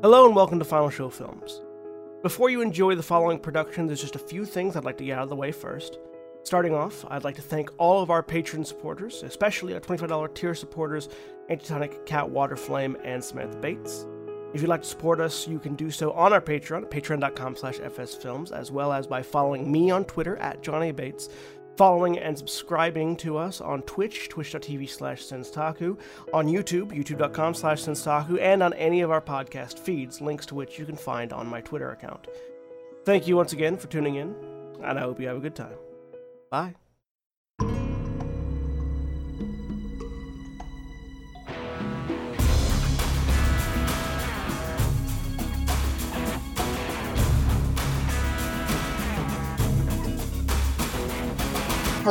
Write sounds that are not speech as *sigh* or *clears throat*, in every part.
Hello and welcome to Final Show Films. Before you enjoy the following production, there's just a few things I'd like to get out of the way first. Starting off, I'd like to thank all of our patron supporters, especially our $25 tier supporters, Antitonic, Cat Waterflame, and Samantha Bates. If you'd like to support us, you can do so on our Patreon patreon.com slash fsfilms, as well as by following me on Twitter at Johnny Bates, following and subscribing to us on Twitch, twitch.tv slash senstaku, on YouTube, youtube.com slash senstaku, and on any of our podcast feeds, links to which you can find on my Twitter account. Thank you once again for tuning in, and I hope you have a good time. Bye.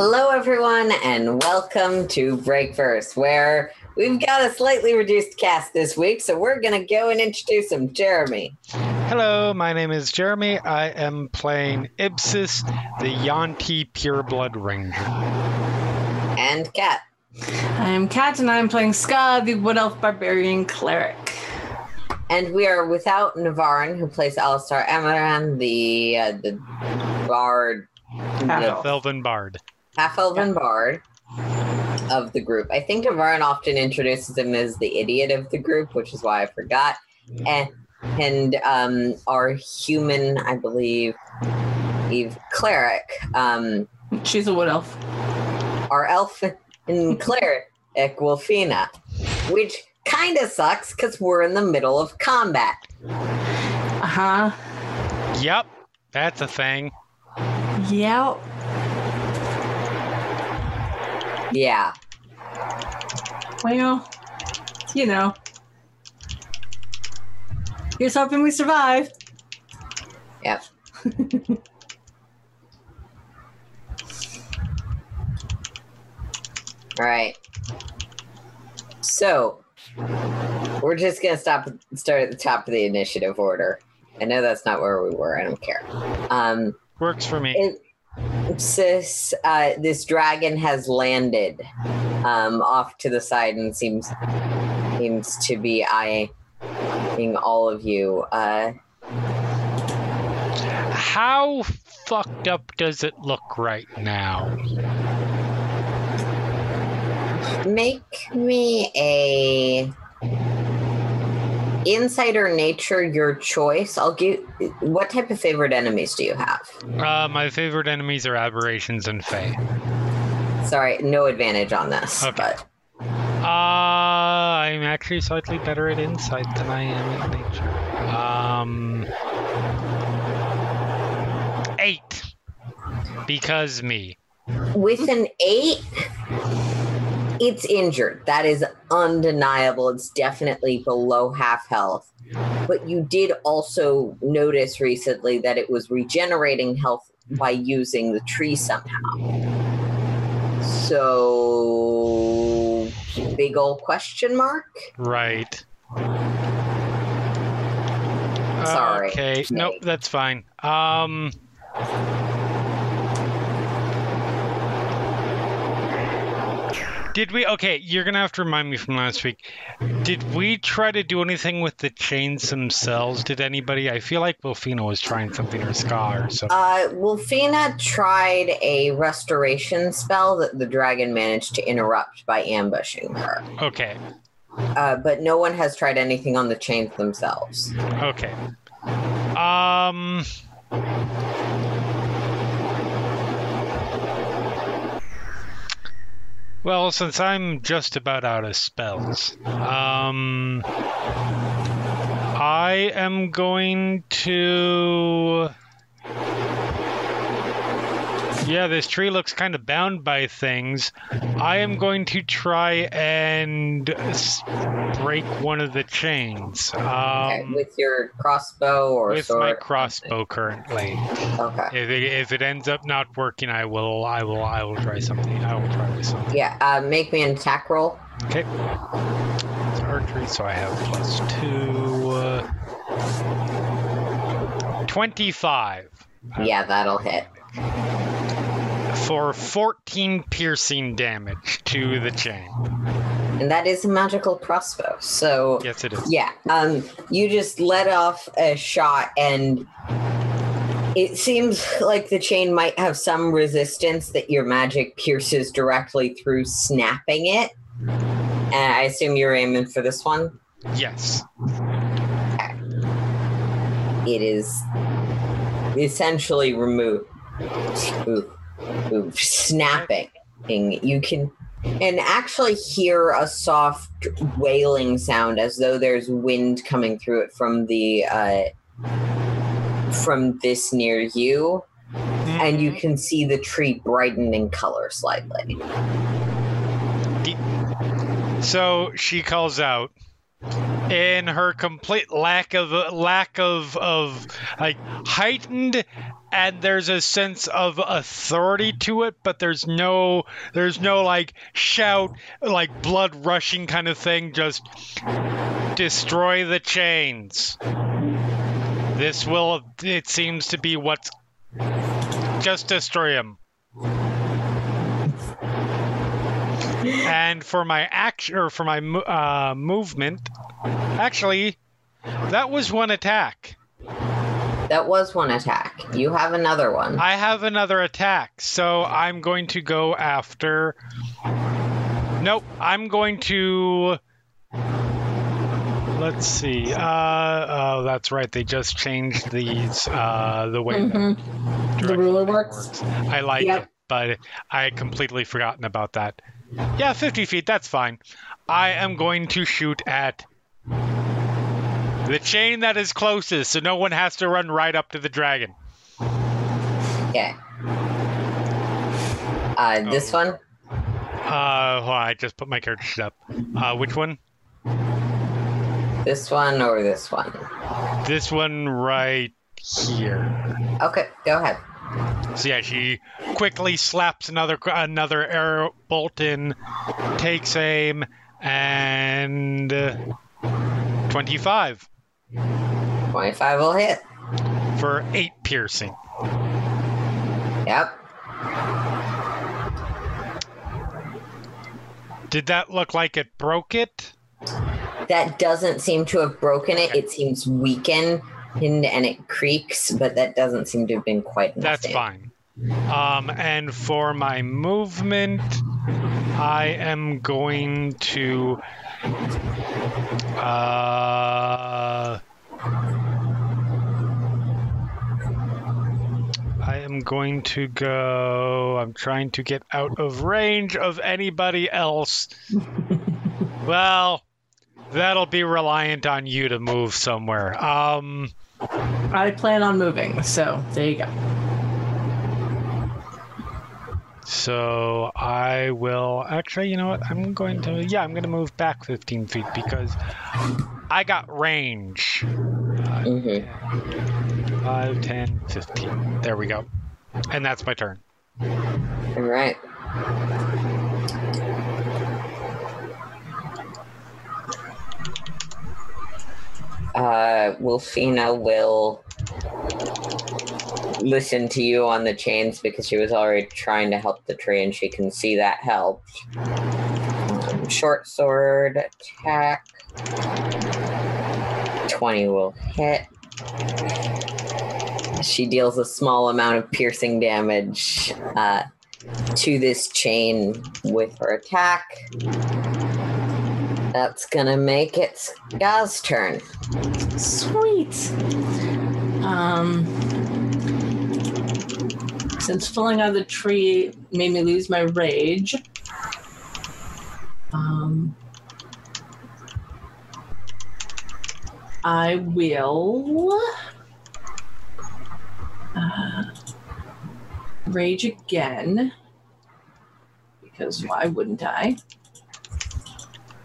Hello, everyone, and welcome to Breakverse, where we've got a slightly reduced cast this week, so we're going to go and introduce him. Jeremy. Hello, my name is Jeremy. I am playing Ibsis, the Yuan-ti Pureblood Ranger. And Kat. I'm Kat, and I'm playing Ska, the Wood Elf Barbarian Cleric. And we are without Navarin, who plays Alistar Amaran, the uh, the bard, Half-elf. Elven Bard. Half elven bard of the group. I think Navarin often introduces him as the idiot of the group, which is why I forgot. And and um, our human, I believe, Eve cleric, um, She's a Wood Elf. our elf and cleric Wolfina, which kind of sucks because we're in the middle of combat. Uh huh. Yep, that's a thing. Yeah. Yeah. Well, you know. Here's hoping we survive. Yep. *laughs* All right. So we're just gonna stop start at the top of the initiative order. I know that's not where we were. I don't care. Um, Works for me. it, this uh, this dragon has landed um, off to the side and seems seems to be eyeing all of you. Uh, How fucked up does it look right now? Make me a insider nature your choice. I'll give what type of favorite enemies do you have? Uh, my favorite enemies are aberrations and fae. Sorry, no advantage on this. Okay. But Uh, I'm actually slightly better at insight than I am at nature. Um, eight. Because me. with an eight, it's injured. That is undeniable. It's definitely below half health. But you did also notice recently that it was regenerating health by using the tree somehow. So, big old question mark? Right. Sorry. Okay. Nope, that's fine. Um. Did we? Okay, you're gonna have to remind me from last week. Did we try to do anything with the chains themselves? Did anybody? I feel like Wolfina was trying something or Ska or something. Uh, Wolfina tried a restoration spell that the dragon managed to interrupt by ambushing her. Okay. Uh, but no one has tried anything on the chains themselves. Okay. Um. Well, since I'm just about out of spells, um, I am going to. Yeah, this tree looks kind of bound by things. I am going to try and break one of the chains. Okay, Um, with your crossbow or with sword. my crossbow currently. Okay. If it, if it ends up not working, I will I will I will try something. I will try with something. Yeah, uh, make me an attack roll. Okay. It's archery, so I have plus two. Uh, Twenty-five Yeah, that'll hit. For fourteen piercing damage to the chain. and that is a magical crossbow. So Yes, it is. yeah, um, you just let off a shot, and it seems like the chain might have some resistance that your magic pierces directly through, snapping it. And I assume you're aiming for this one. Yes. It is essentially removed. Ooh, snapping. You can and actually hear a soft wailing sound as though there's wind coming through it from the uh, from this near you, and you can see the tree brighten in color slightly. So she calls out in her complete lack of lack of of like heightened and there's a sense of authority to it but there's no there's no like shout like blood rushing kind of thing. Just destroy the chains. This will it seems to be what's just destroy them and for my action or for my uh, movement, actually, that was one attack. That was one attack. You have another one. I have another attack, so I'm going to go after. Nope, I'm going to. Let's see. Uh, oh, that's right. They just changed these. Uh, the way Mhm. The ruler thing works. I like Yep. it, but I had completely forgotten about that. Yeah, 50 feet, that's fine. I am going to shoot at the chain that is closest, so no one has to run right up to the dragon. Okay. Uh, this one. Uh, on, I just put my character up. Uh, which one? This one or this one? This one right here. Okay, go ahead. So yeah, she quickly slaps another another arrow bolt in, takes aim, and uh, 25 25 will hit. for eight piercing. Yep. Did that look like it broke it? That doesn't seem to have broken it. It seems weakened and, and it creaks, but that doesn't seem to have been quite enough. That's fine. Um, and for my movement, I am going to. Uh, I am going to go. I'm trying to get out of range of anybody else. *laughs* well, that'll be reliant on you to move somewhere. Um. I plan on moving, so there you go. So I will actually, you know what? I'm going to, yeah, I'm going to move back 15 feet because I got range. Mhm. 5, 10, 15. There we go. And that's my turn. All right. Uh, Wolfina will listen to you on the chains because she was already trying to help the tree and she can see that helped. Um, short sword attack. 20 will hit. She deals a small amount of piercing damage uh, to this chain with her attack. That's gonna make it Ska's turn. Sweet. Um, since falling out of the tree made me lose my rage, um, I will uh, rage again because why wouldn't I?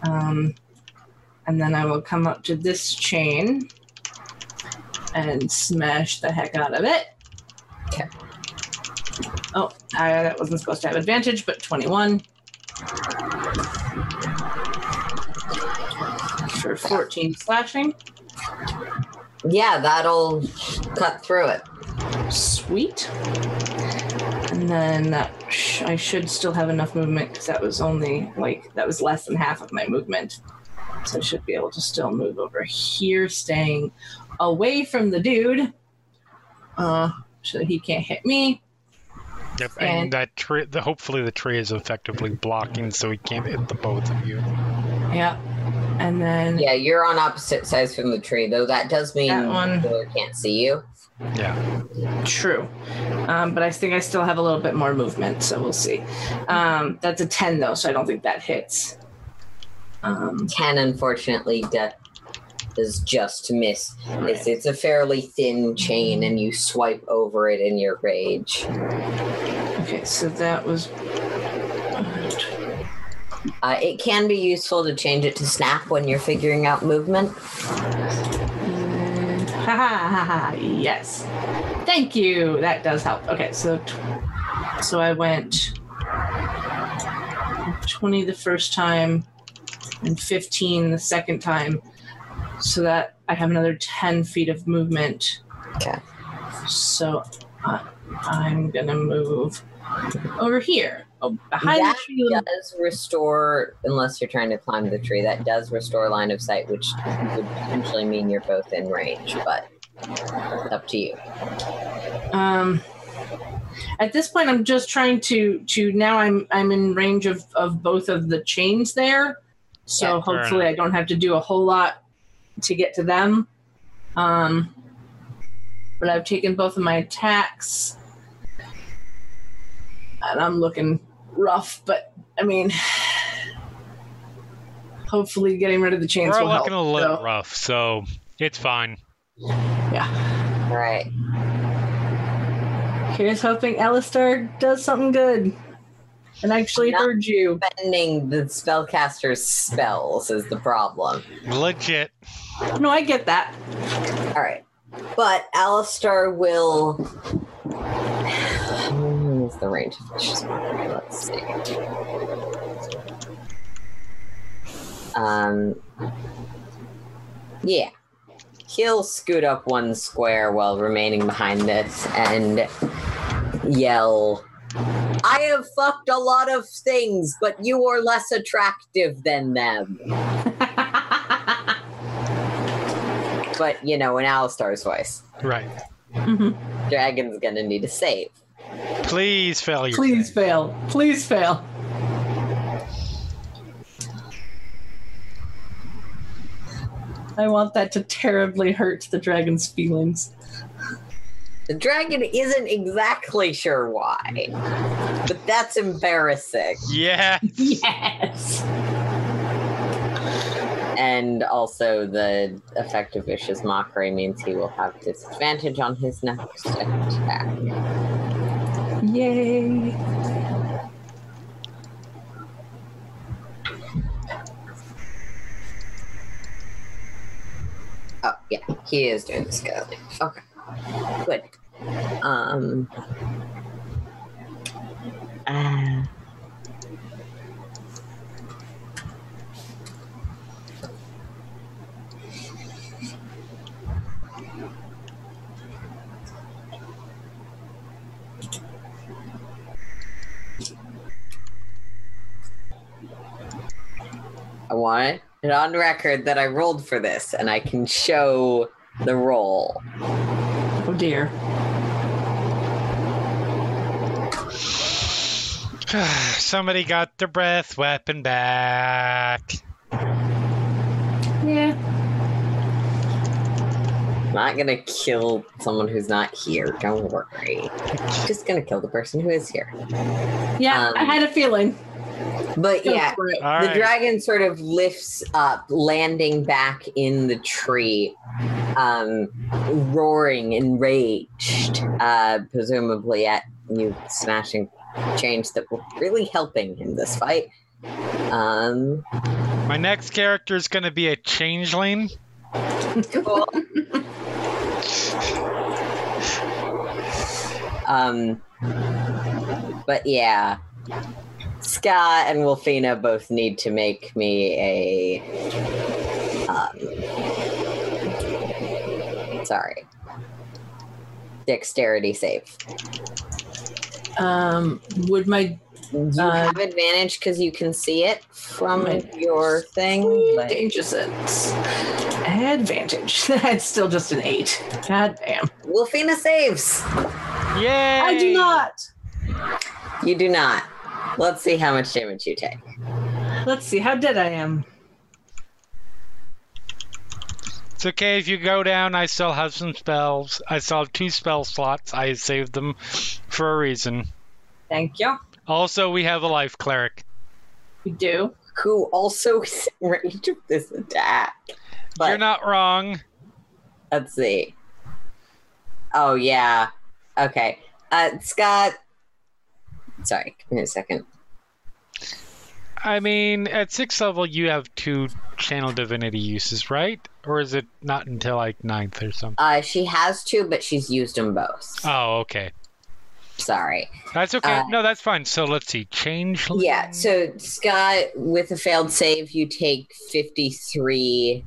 Um, and then I will come up to this chain and smash the heck out of it. Okay. Oh, I, that wasn't supposed to have advantage, but 21. For 14 slashing. Yeah, that'll cut through it. Sweet. And then that sh- I should still have enough movement because that was only like that was less than half of my movement. So I should be able to still move over here, staying away from the dude, uh, so that he can't hit me. Yep, and, And- that tree. The, hopefully, the tree is effectively blocking, so he can't hit the both of you. Yeah. And then Yeah, you're on opposite sides from the tree, though. That does mean That one. the can't see you. Yeah. True. Um, but I think I still have a little bit more movement, so we'll see. Um, that's a 10, though, so I don't think that hits. Um, Ten, unfortunately, do- does just miss. It's, it's a fairly thin chain, and you swipe over it in your rage. Okay, so that was. Uh, it can be useful to change it to snap when you're figuring out movement. *laughs* Ha ha ha ha! Yes. Thank you. That does help. Okay, so so I went 20 the first time and 15 the second time. So that I have another 10 feet of movement. Okay. So uh, I'm gonna move over here, oh, behind That the tree. does restore, unless you're trying to climb the tree, that does restore line of sight, which would potentially mean you're both in range, but it's up to you. Um, at this point, I'm just trying to to now I'm I'm in range of of both of the chains there, so Yeah, fair hopefully I don't have to do a whole lot to get to them. Um, but I've taken both of my attacks, and I'm looking rough. But I mean, hopefully getting rid of the chains We're will looking help. a little so, rough, so it's fine. yeah. All right. Here's hoping Alistar does something good and actually No. heard you. Spending the spellcaster's spells is the problem. Legit. No, I get that. All right. But Alistar will. What is the range of Vicious Mockery? Let's see. Um. Yeah. He'll scoot up one square while remaining behind this and yell, I have fucked a lot of things, but you are less attractive than them. *laughs* But, you know, in Alistar's voice. Right. Mhm. Dragon's gonna need a save. Please fail your Please save. fail. Please fail. I want that to terribly hurt the dragon's feelings. The dragon isn't exactly sure why, but that's embarrassing. Yeah. *laughs* Yes. And also, the effective vicious mockery means he will have disadvantage on his next attack. Yay. Oh, yeah, he is doing the scaling. Okay, good. Um. Uh, I want it on record that I rolled for this, and I can show the roll. Oh dear. *sighs* Somebody got their breath weapon back. Yeah. not gonna kill someone who's not here. Don't worry. Just gonna kill the person who is here. Yeah, Um, I had a feeling. But yeah, for the right. dragon sort of lifts up, landing back in the tree, um, roaring, enraged, uh, presumably at you smashing chains that were really helping in this fight. Um, My next character is going to be a changeling. cool. *laughs* um, but yeah, Ska and Wolfina both need to make me a. Um, sorry. Dexterity save. Um, would my You Uh, have advantage because you can see it from your thing. but- danger sense advantage? *laughs* That's still just an eight. God damn. Wolfina saves. Yay! I do not. You do not. Let's see how much damage you take. Let's see how dead I am. It's okay if you go down. I still have some spells. I still have two spell slots. I saved them for a reason. Thank you. Also, we have a life cleric. We do. Who also *laughs* is in range of this attack. But You're not wrong. let's see. Oh yeah. Okay. Uh Scott. Sorry, give me a second. I mean, at sixth level, you have two channel divinity uses, right? Or is it not until like ninth or something? Uh she has two, but she's used them both. Oh, okay. Sorry. That's okay. Uh, no, that's fine. So let's see. Change. Yeah, so Scott, with a failed save, you take 53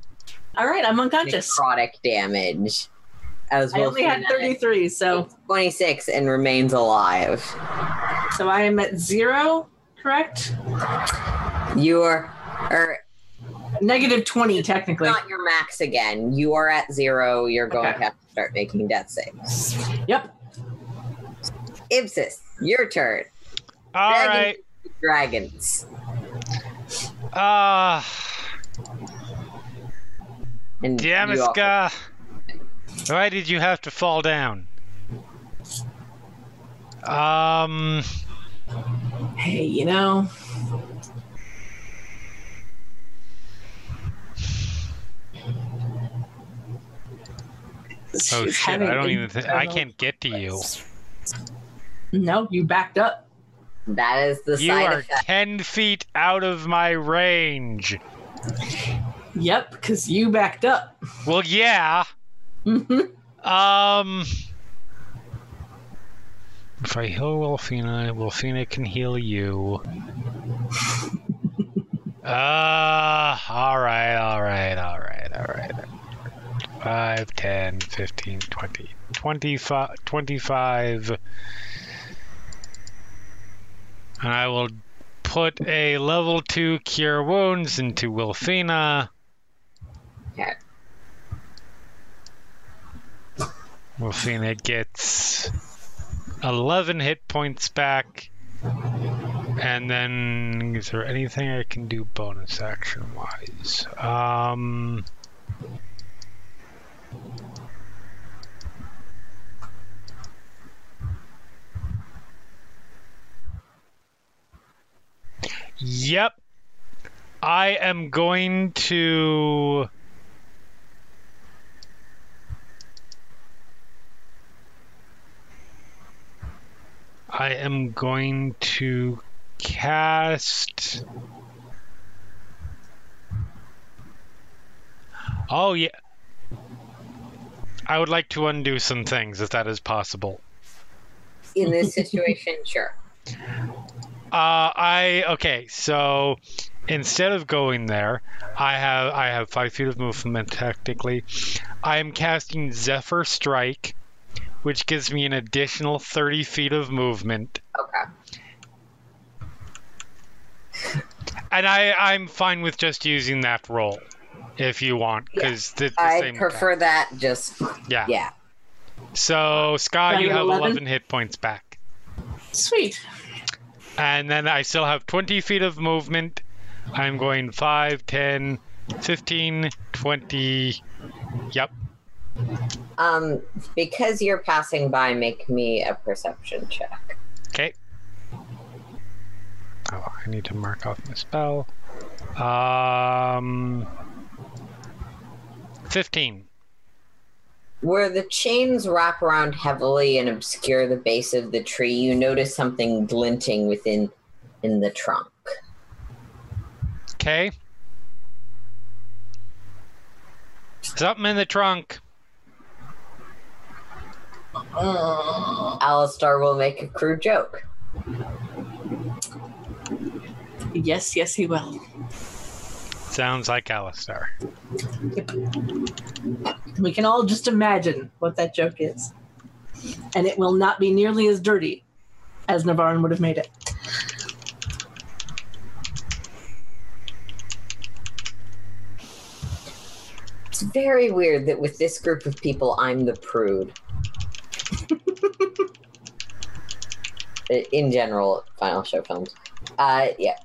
All right, I'm unconscious. necrotic damage. As I only had 33, so 26 and remains alive. so I am at zero, correct? You are, or Negative 20, technically. not your max again. You are at zero. You're going Okay. to have to start making death saves. Yep. Ibsis, your turn. All Dragon- right. Dragons. Ah, And you also- Damaska. Why did you have to fall down? Um, Hey, you know, oh shit! I don't even. Th- I can't get to you. No, you backed up. That is the You side are effect. ten feet out of my range. Yep, because you backed up. Well, yeah. Um. If I heal Wolfina, Wolfina can heal you. Ah, *laughs* all right, all right, all right, all right. 5, 10, 15, 20, 25, 25. And I will put a level 2 Cure Wounds into Wolfina. Okay. Wolfina gets 11 hit points back. And then, is there anything I can do bonus action wise? Um. Yep. I am going to. I am going to cast. Oh, yeah. I would like to undo some things if that is possible. In this situation, *laughs* sure. Uh, I okay. So instead of going there, I have I have five feet of movement technically. I am casting Zephyr Strike, which gives me an additional thirty feet of movement, Okay. and I I'm fine with just using that roll if you want because it's the I same. prefer that just. Yeah. yeah. So Scott, you have 11? eleven hit points back, Sweet. and then I still have twenty feet of movement. I'm going 5, 10, 15, 20. Yep. Um, because you're passing by, make me a perception check. Okay. Oh, I need to mark off my spell. Um, fifteen. Where the chains wrap around heavily and obscure the base of the tree, you notice something glinting within in the trunk. Okay. Something in the trunk. Alistar will make a crude joke. Yes, yes, he will. Sounds like Alistar. We can all just imagine what that joke is. And it will not be nearly as dirty as Navarin would have made it. It's very weird that with this group of people, I'm the prude. *laughs* In general, final show films. Uh, yeah.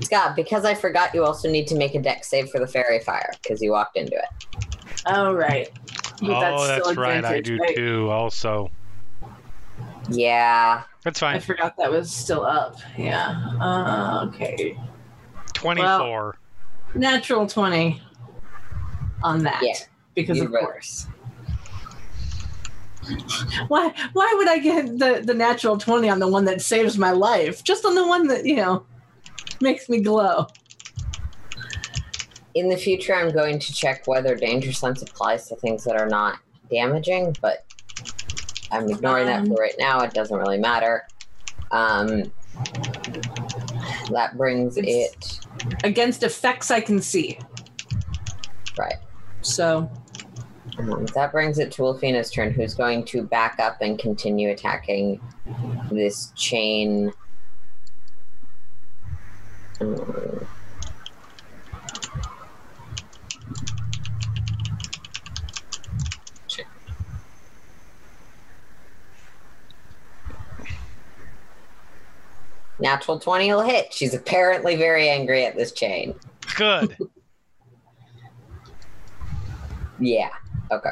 Scott, because I forgot, you also need to make a Dex save for the faerie fire because you walked into it. Oh right. But oh, still that's right. I do right? too. Also, Yeah. that's fine. I forgot that was still up. Yeah. Uh, okay. Twenty-four. Natural twenty on that. Yeah, Because you're of right. course. *laughs* Why why would I get the, the natural twenty on the one that saves my life? Just on the one that, you know, makes me glow. In the future, I'm going to check whether danger sense applies to things that are not damaging, but I'm ignoring that for right now. It doesn't really matter. Um, that brings it Against effects I can see. right. So Um, Mm-hmm. that brings it to Wolfina's turn, who's going to back up and continue attacking this chain. Natural 20 will hit. She's apparently very angry at this chain. Good. *laughs* Yeah. Okay.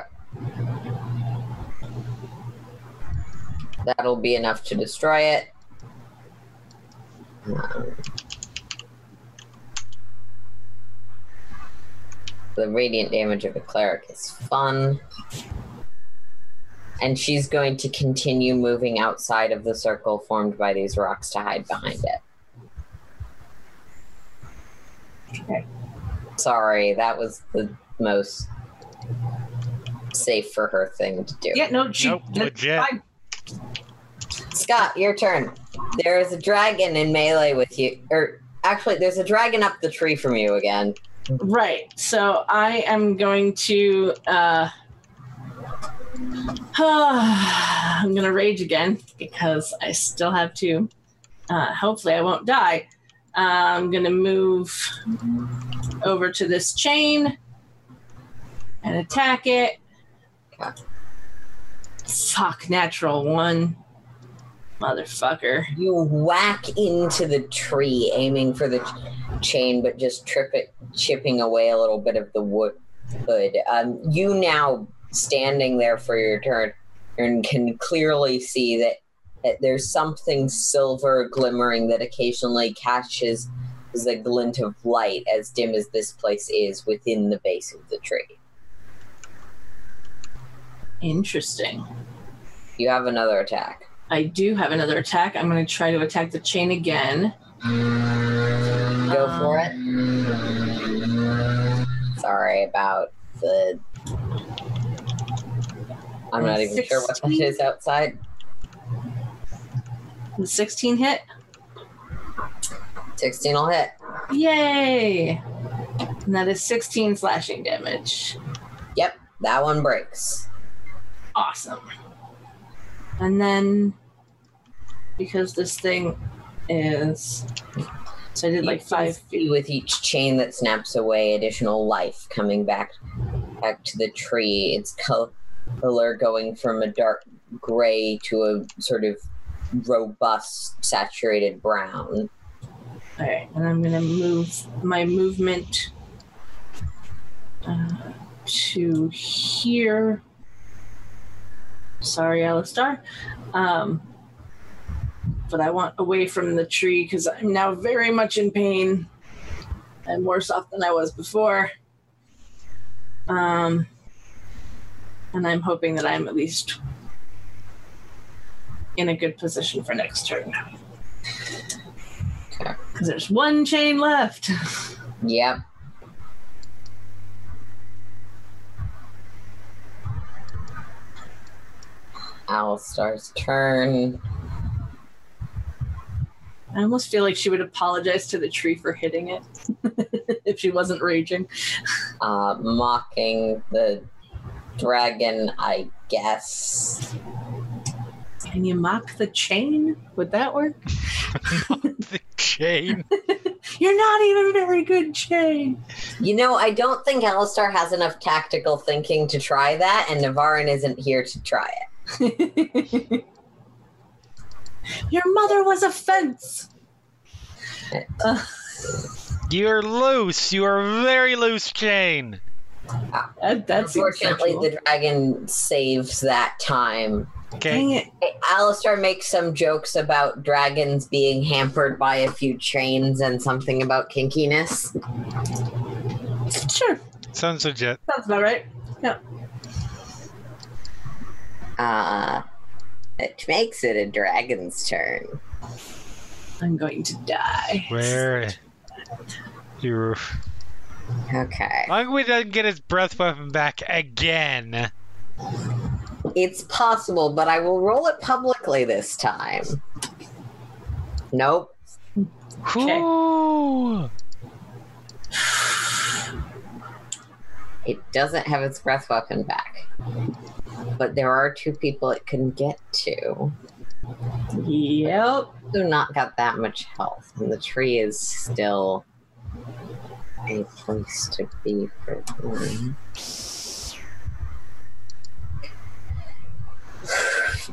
That'll be enough to destroy it. Um, the radiant damage of a cleric is fun. And she's going to continue moving outside of the circle formed by these rocks to hide behind it. Okay. Sorry, that was the most safe for her thing to do. yeah, no, she Nope, that's legit. fine. Scott, your turn. There is a dragon in melee with you. Or actually, there's a dragon up the tree from you again. Right. So I am going to uh *sighs* I'm gonna rage again because I still have to uh hopefully I won't die. Uh, I'm gonna move over to this chain and attack it. Fuck natural one. Motherfucker. You whack into the tree, aiming for the ch- chain, but just trip it, chipping away a little bit of the wood. Um, you now standing there for your turn and can clearly see that, that there's something silver glimmering that occasionally catches the glint of light, as dim as this place is, within the base of the tree. Interesting. You have another attack. I do have another attack. I'm gonna try to attack the chain again. Go for it. Sorry about the. I'm not even sure what that is outside. The 16 hit. 16 will hit. Yay! And that is 16 slashing damage. Yep, that one breaks. Awesome. And then, because this thing is. So I did like five see with each chain that snaps away, additional life coming back back to the tree. Its color going from a dark gray to a sort of robust, saturated brown. Alright, and I'm gonna move my movement uh, to here. Sorry, Alistar. Um, but I want away from the tree because I'm now very much in pain and worse off than I was before. Um, and I'm hoping that I'm at least in a good position for next turn. Because there's one chain left. Yep. Alistar's turn. I almost feel like she would apologize to the tree for hitting it *laughs* if she wasn't raging. uh, mocking the dragon, I guess. Can you mock the chain? Would that work? *laughs* *laughs* the chain. You're not even very good, chain. You know, I don't think Alistar has enough tactical thinking to try that, and Navarin isn't here to try it. *laughs* Your mother was a fence. Uh, *laughs* You're loose. You are very loose, chain. that, that's Unfortunately, the dragon saves that time. Dang Okay. it. Alistar makes some jokes about dragons being hampered by a few chains and something about kinkiness. Sure. Sounds legit. Sounds about right. Yeah. Uh, it makes it a dragon's turn. I'm going to die. Where you Okay. long we doesn't get his breath weapon back again. It's possible, but I will roll it publicly this time. Nope. Okay. It doesn't have its breath weapon back. But there are two people it can get to. Yep. who not got that much health, and the tree is still a place to be for them.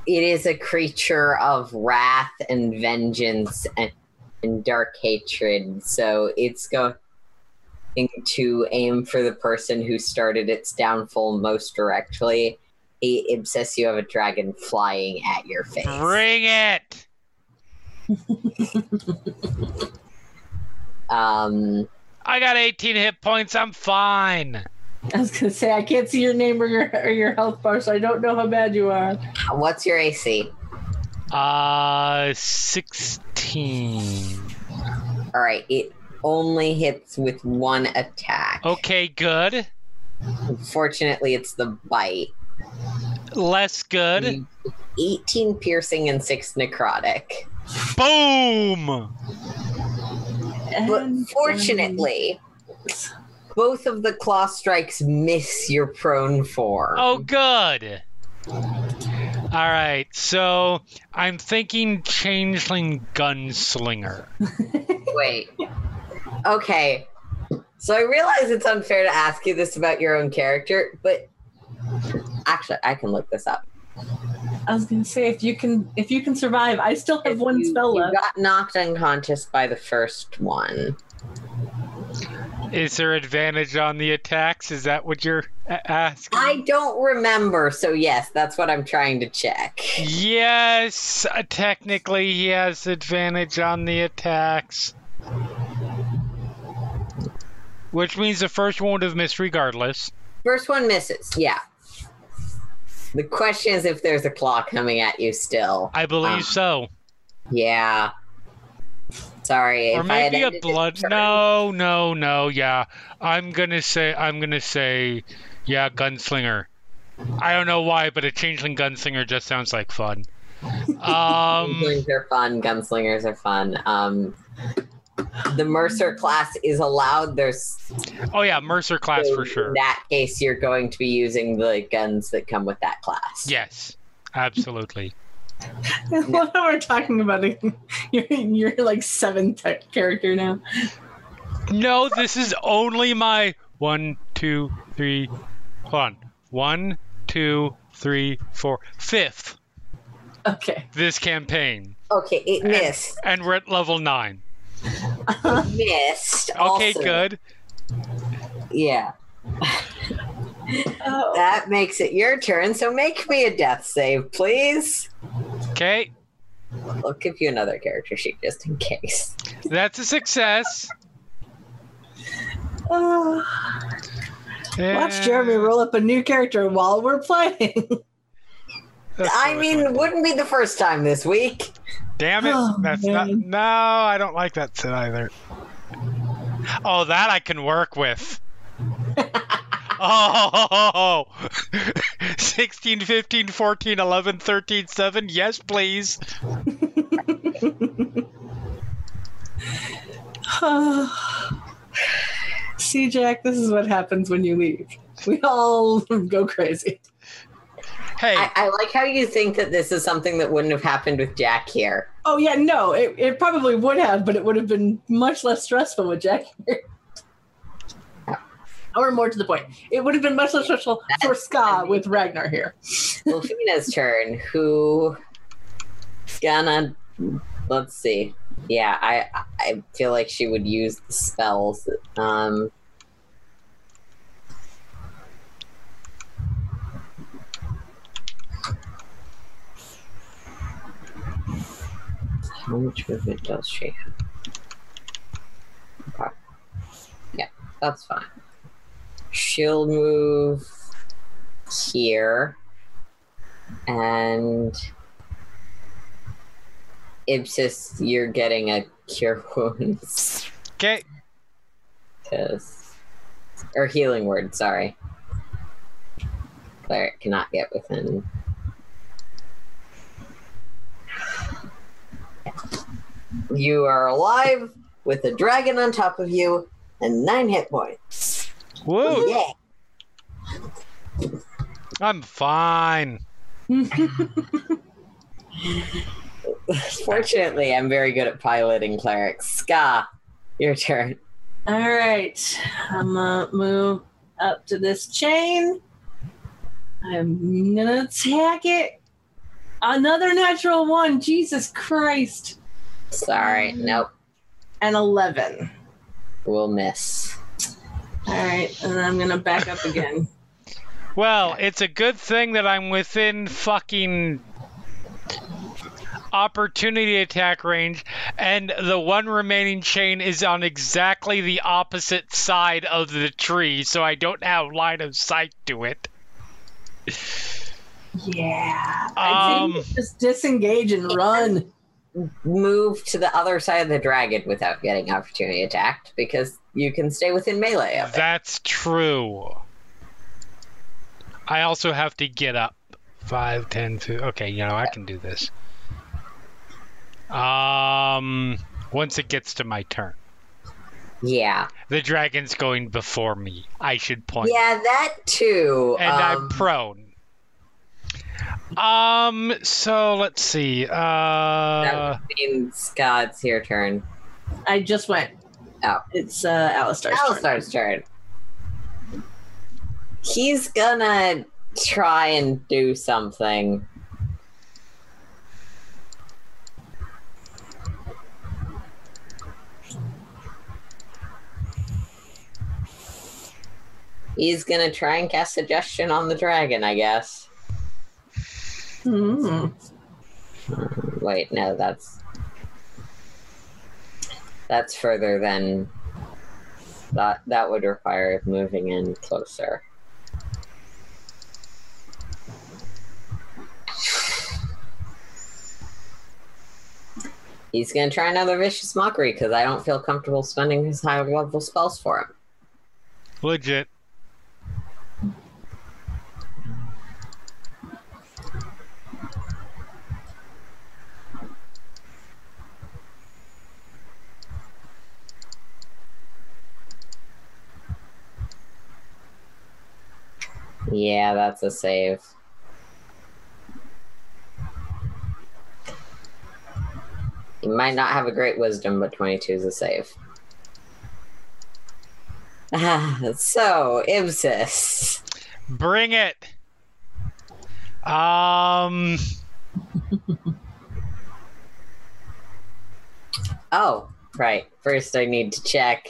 It is a creature of wrath and vengeance and, and dark hatred, so it's going to aim for the person who started its downfall most directly. Ibsis you have a dragon flying at your face. Bring it. *laughs* Um, I got 18 hit points. I'm fine. I was gonna say I can't see your name or your or your health bar, so I don't know how bad you are. what's your AC? Uh, 16. All right, it only hits with one attack. Okay, good. Unfortunately, it's the bite. Less good. 18 piercing and 6 necrotic. Boom. But fortunately, both of the claw strikes miss your prone form. Oh, good. All right, so I'm thinking changeling gunslinger. *laughs* Wait. Okay. So I realize it's unfair to ask you this about your own character, but actually, I can look this up. I was gonna say if you can if you can survive, I still have one you, spell you left. got knocked unconscious by the first one. Is there advantage on the attacks? Is that what you're asking? I don't remember, so yes, that's what I'm trying to check. Yes, uh, technically he has advantage on the attacks. Which means the first one would have missed regardless. First one misses, yeah. The question is if there's a claw coming at you still. I believe Um, so. Yeah. Sorry. Or maybe a blood. No, no, no. Yeah, I'm gonna say. I'm gonna say. Yeah, gunslinger. I don't know why, but a changeling gunslinger just sounds like fun. *laughs* Um, Gunslingers are fun. Gunslingers are fun. Um, the Mercer class is allowed. There's oh yeah, Mercer class so for sure. In that case, you're going to be using the guns that come with that class. Yes, absolutely. *laughs* what we're talking about? *laughs* You're you're like seventh te- character now. No, this is only my one, two, three. Hold on. One, two, three, four, fifth Okay. this campaign, Okay, it missed. and we're at level nine. It missed. *laughs* Okay, also. good. Yeah, Oh. that makes it your turn. So make me a death save, please. Okay, I'll give you another character sheet just in case. that's a success. Oh. *sighs* Watch Jeremy roll up a new character while we're playing. I mean, it wouldn't be the first time this week. Damn it, Oh, that's not. No, I don't like that set either. Oh, that I can work with. *laughs* Oh, *laughs* 16, 15, 14, 11, 13, 7. Yes, please. *sighs* See, Jack, this is what happens when you leave. We all *laughs* go crazy. Hey, I, I like how you think that this is something that wouldn't have happened with Jack here. Oh yeah, no, it, it probably would have, but it would have been much less stressful with Jack here. Or more to the point, it would have been much less stressful for Ska with Ragnar here. Wolfina's *laughs* turn. Who gonna? Let's see. Yeah, I I feel like she would use the spells. Um. Much movement does she have? Okay. Yeah, that's fine. She'll move here and Ibsis, you're getting a cure *laughs* wounds okay. 'cause- or healing word. Sorry, cleric cannot get within. You are alive with a dragon on top of you and nine hit points. Woo! Yeah. I'm fine. *laughs* Fortunately, I'm very good at piloting clerics. Ska, your turn. All right, I'm gonna move up to this chain. I'm gonna attack it. Another natural one. Jesus Christ. Sorry, nope, And 11. we'll miss. All right, and I'm gonna back up again. Well, it's a good thing that I'm within fucking opportunity attack range, and the one remaining chain is on exactly the opposite side of the tree, so I don't have line of sight to it. Yeah. I Um, think just disengage and run. Move to the other side of the dragon without getting opportunity attacked because you can stay within melee of it. That's true. I also have to get up. 5, 10, 15. Okay, you know, I can do this. Um, once it gets to my turn. Yeah, The dragon's going before me. I should point. yeah, that too. And I'm Um, prone. Um, so let's see. that Uh, means Scott's your turn. I just went. Oh. It's uh, Alistar's turn. Turn. He's gonna try and do something. He's gonna try and cast suggestion on the dragon, I guess. Hmm. Wait, no, that's that's further than that. That would require moving in closer. He's gonna try another vicious mockery because I don't feel comfortable spending his high level spells for him. legit. Yeah, that's a save. You might not have a great wisdom, but 22 is a save. Ah, *laughs* so, Ibsis. Bring it. Um, Oh, right. First, I need to check.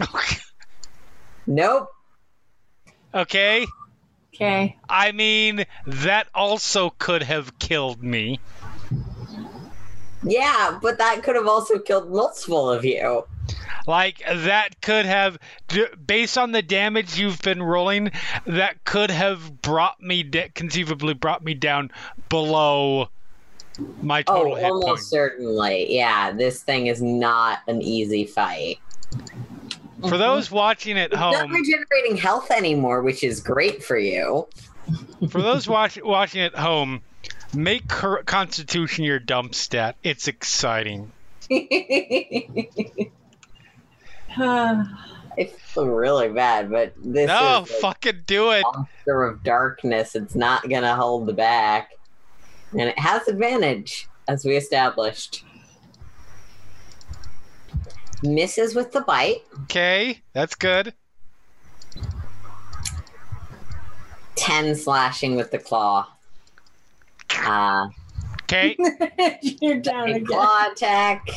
*laughs* Nope. okay. Okay. I mean, that also could have killed me. Yeah, but that could have also killed multiple of you. Like that could have, based on the damage you've been rolling, that could have brought me, da- conceivably brought me down below my oh, total Oh, hit almost points. certainly. Yeah, this thing is not an easy fight. For mm-hmm. those watching at home, Not regenerating health anymore, which is great for you. for those watch, watching at home, make cur- Constitution your dump stat. It's exciting. *laughs* *sighs* it's really bad, but this No, is a fucking do it. monster of darkness. It's not gonna hold the back, and it has advantage, as we established. Misses with the bite. Okay, that's good. Ten slashing with the claw. Uh, Okay, *laughs* You're down a again. claw attack.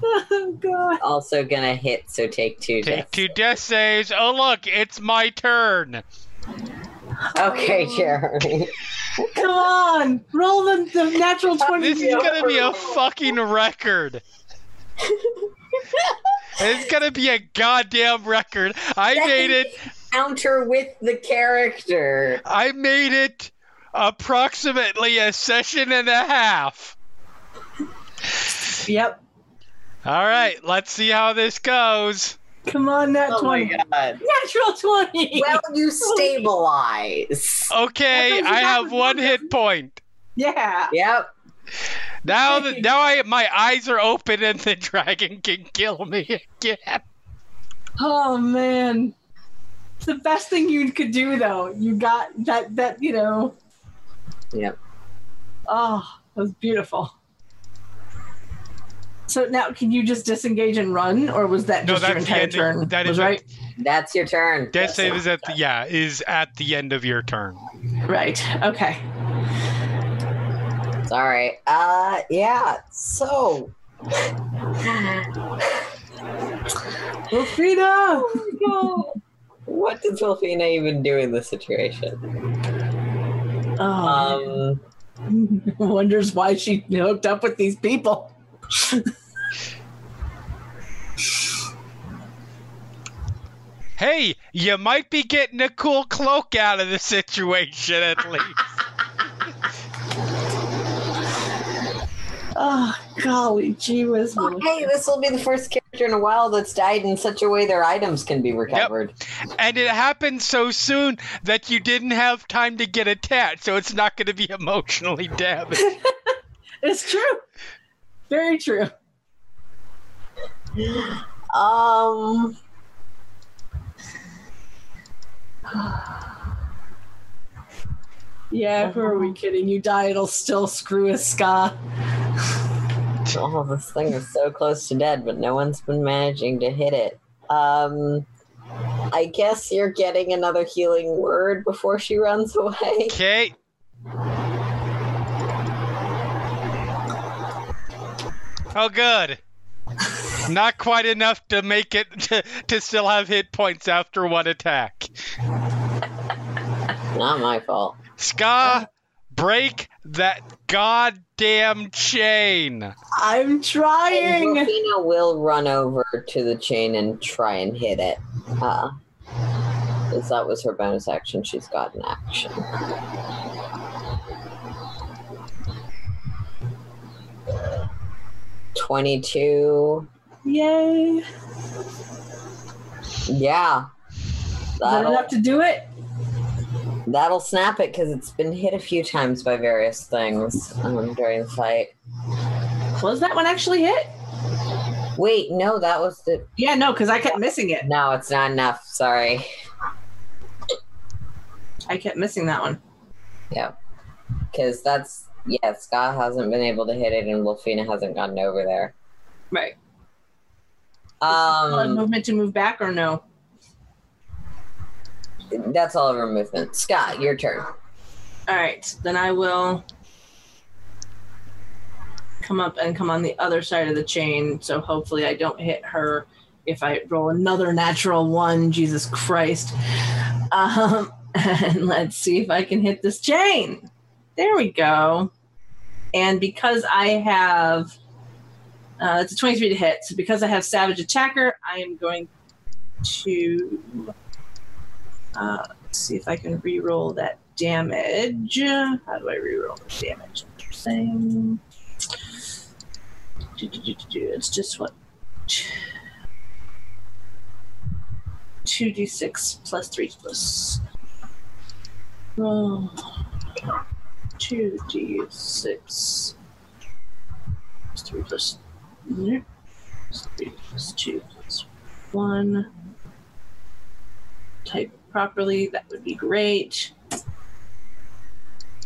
Oh god. Also gonna hit, so take two. take deaths. two death saves. Oh look, it's my turn. Okay, Jeremy. Come on. Roll the, the natural *laughs* 20. This is gonna be a fucking record. It's gonna be a goddamn record. I made it. Counter with the character. I made it approximately a session and a half. Yep. All right, let's see how this goes. Come on, nat Oh my 20. god. Natural 20. Well, you *laughs* stabilize. Okay, I have one one hit point. yeah. Yep. Now, that now I my eyes are open and the dragon can kill me again. Oh man. It's the best thing you could do though. You got that that, you know. Yep. Oh, that was beautiful. So now can you just disengage and run or was that No, just your that's the entire end turn? that was is right? That's your turn. Death save is at the yeah is at the end of your turn. Right. Okay. Sorry. Uh, yeah. So. Wolfina! what did Wolfina even do in this situation? Oh, Um, *laughs* wonders why she hooked up with these people. Hey, you might be getting a cool cloak out of the situation at least. *laughs* Oh, golly, gee whiz. oh, hey, this will be the first character in a while that's died in such a way their items can be recovered. Yep. and it happened so soon that you didn't have time to get attached, so it's not going to be emotionally *laughs* damaged. *laughs* It's true. Very true. Um, Yeah, who are we kidding? You die, it'll still screw a ska. *laughs* oh, this thing is so close to dead, but no one's been managing to hit it. Um, I guess you're getting another healing word before she runs away. *laughs* Okay. Oh, good. Not quite enough to make it *laughs* to, to still have hit points after one attack. Not my fault. Ska, break that goddamn chain. I'm trying. Wolfina will run over to the chain and try and hit it. Uh, because that was her bonus action. She's got an action. Twenty-two. Yay. Yeah, Is that that'll, enough to do it? That'll snap it because it's been hit a few times by various things um, during the fight. Was that one actually hit? Wait, no, that was the. Yeah, no, because I kept missing it. No, it's not enough. Sorry. I kept missing that one. Yeah, because that's yeah. Scott hasn't been able to hit it, and Wolfina hasn't gotten over there. Right. Um, movement to move back or no? That's all of her movement. Scott, your turn. All right, then I will come up and come on the other side of the chain. So hopefully I don't hit her if I roll another natural one. Jesus Christ. Um, *laughs* and let's see if I can hit this chain. There we go. And because I have, uh, it's a 23 to hit. So because I have Savage Attacker, I am going to uh, let's see if I can re-roll that damage. How do I re-roll the damage? Do. It's just what? 2d6 plus 3 plus. Oh, 2d6 plus 3 plus. Nope. Plus 3 plus 2 plus one type properly, that would be great.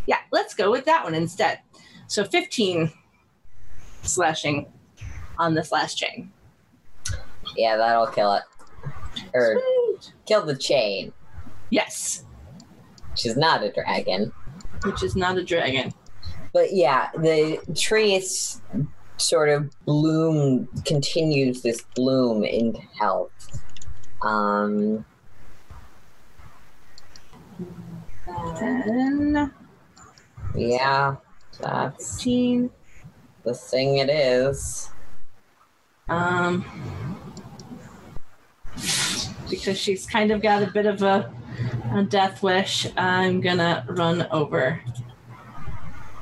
Yeah, let's go with that one instead. So 15 slashing on this last chain. Yeah, that'll kill it. Or Sweet. kill the chain, Yes, which is not a dragon. which is not a dragon. But yeah, the tree is sort of bloom continues this bloom in health. Um, Then yeah, that's 15. the thing it is. Um, because she's kind of got a bit of a, a death wish, I'm gonna run over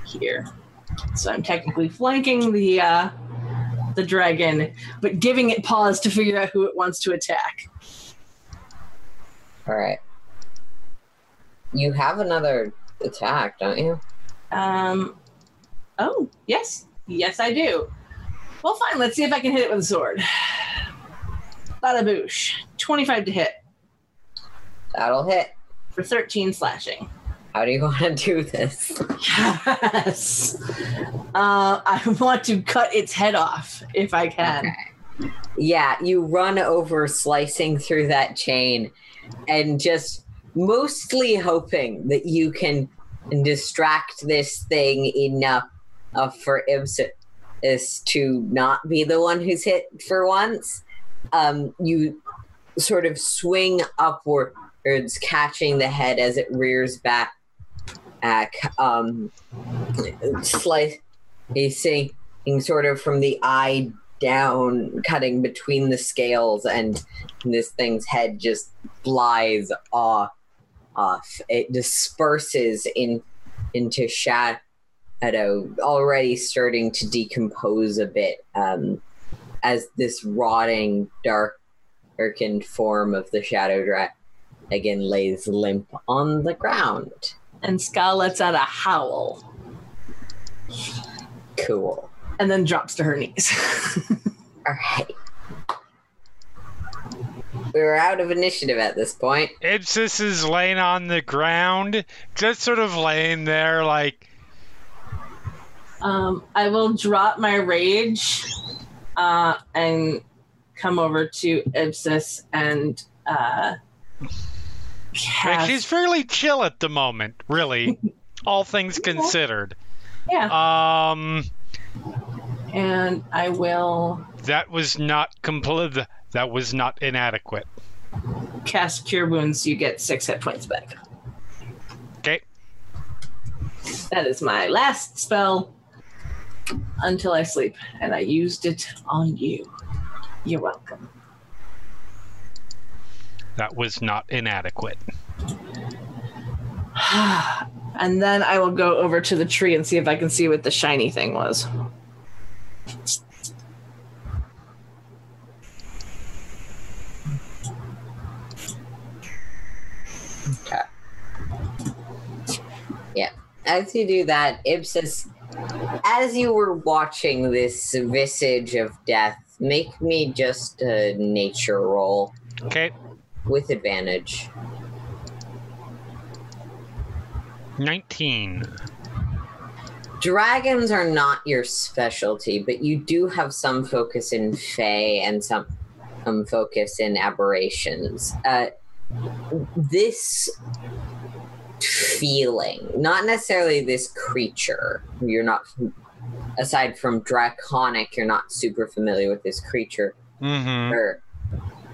here. So I'm technically flanking the uh, the dragon, but giving it pause to figure out who it wants to attack. All right. You have another attack, don't you? Um, oh yes, yes I do. Well, fine. Let's see if I can hit it with a sword. Bada boosh. 25 to hit That'll hit. for 13 slashing. How do you *laughs* want to do this? Yes. Uh, I want to cut its head off if I can. Yeah, you run over, slicing through that chain, and just mostly hoping that you can distract this thing enough uh, for Ibsis to not be the one who's hit for once. Um, you sort of swing upwards, catching the head as it rears back. Back, um, slicing sort of from the eye down, cutting between the scales, and this thing's head just flies off. Off. It disperses in into shadow, already starting to decompose a bit um, as this rotting, dark, darkened form of the shadow dragon again lays limp on the ground. And Ska lets out a howl Cool. and then drops to her knees. *laughs* All right. We're out of initiative at this point. Ibsis is laying on the ground, just sort of laying there, like, um, I will drop my rage uh, and come over to Ibsis and uh, like cast. she's fairly chill at the moment, really, *laughs* all things considered. yeah, Um, and I will that was not complete. That was not inadequate. cast Cure Wounds. You get six hit points back. Okay. That is my last spell until I sleep, and I used it on you. You're welcome. That was not inadequate. *sighs* and then I will go over to the tree and see if I can see what the shiny thing was. As you do that, Ibsis, as you were watching this visage of death, make me just a nature roll Okay. with advantage. 19. Dragons are not your specialty, but you do have some focus in Fey and some, some focus in aberrations. Uh, this feeling, not necessarily this creature, you're not, aside from draconic, you're not super familiar with this creature, Mm-hmm. or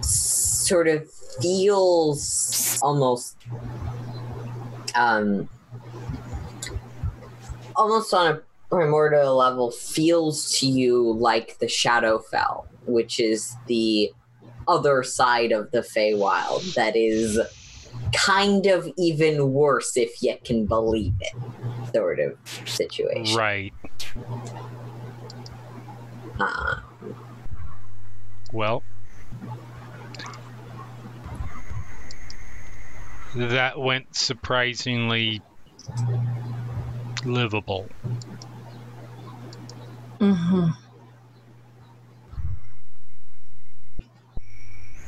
sort of feels almost um almost on a primordial level feels to you like the Shadowfell, which is the other side of the Feywild that is kind of even worse if you can believe it sort of situation. Right. Uh, Well, that went surprisingly livable. Mm-hmm.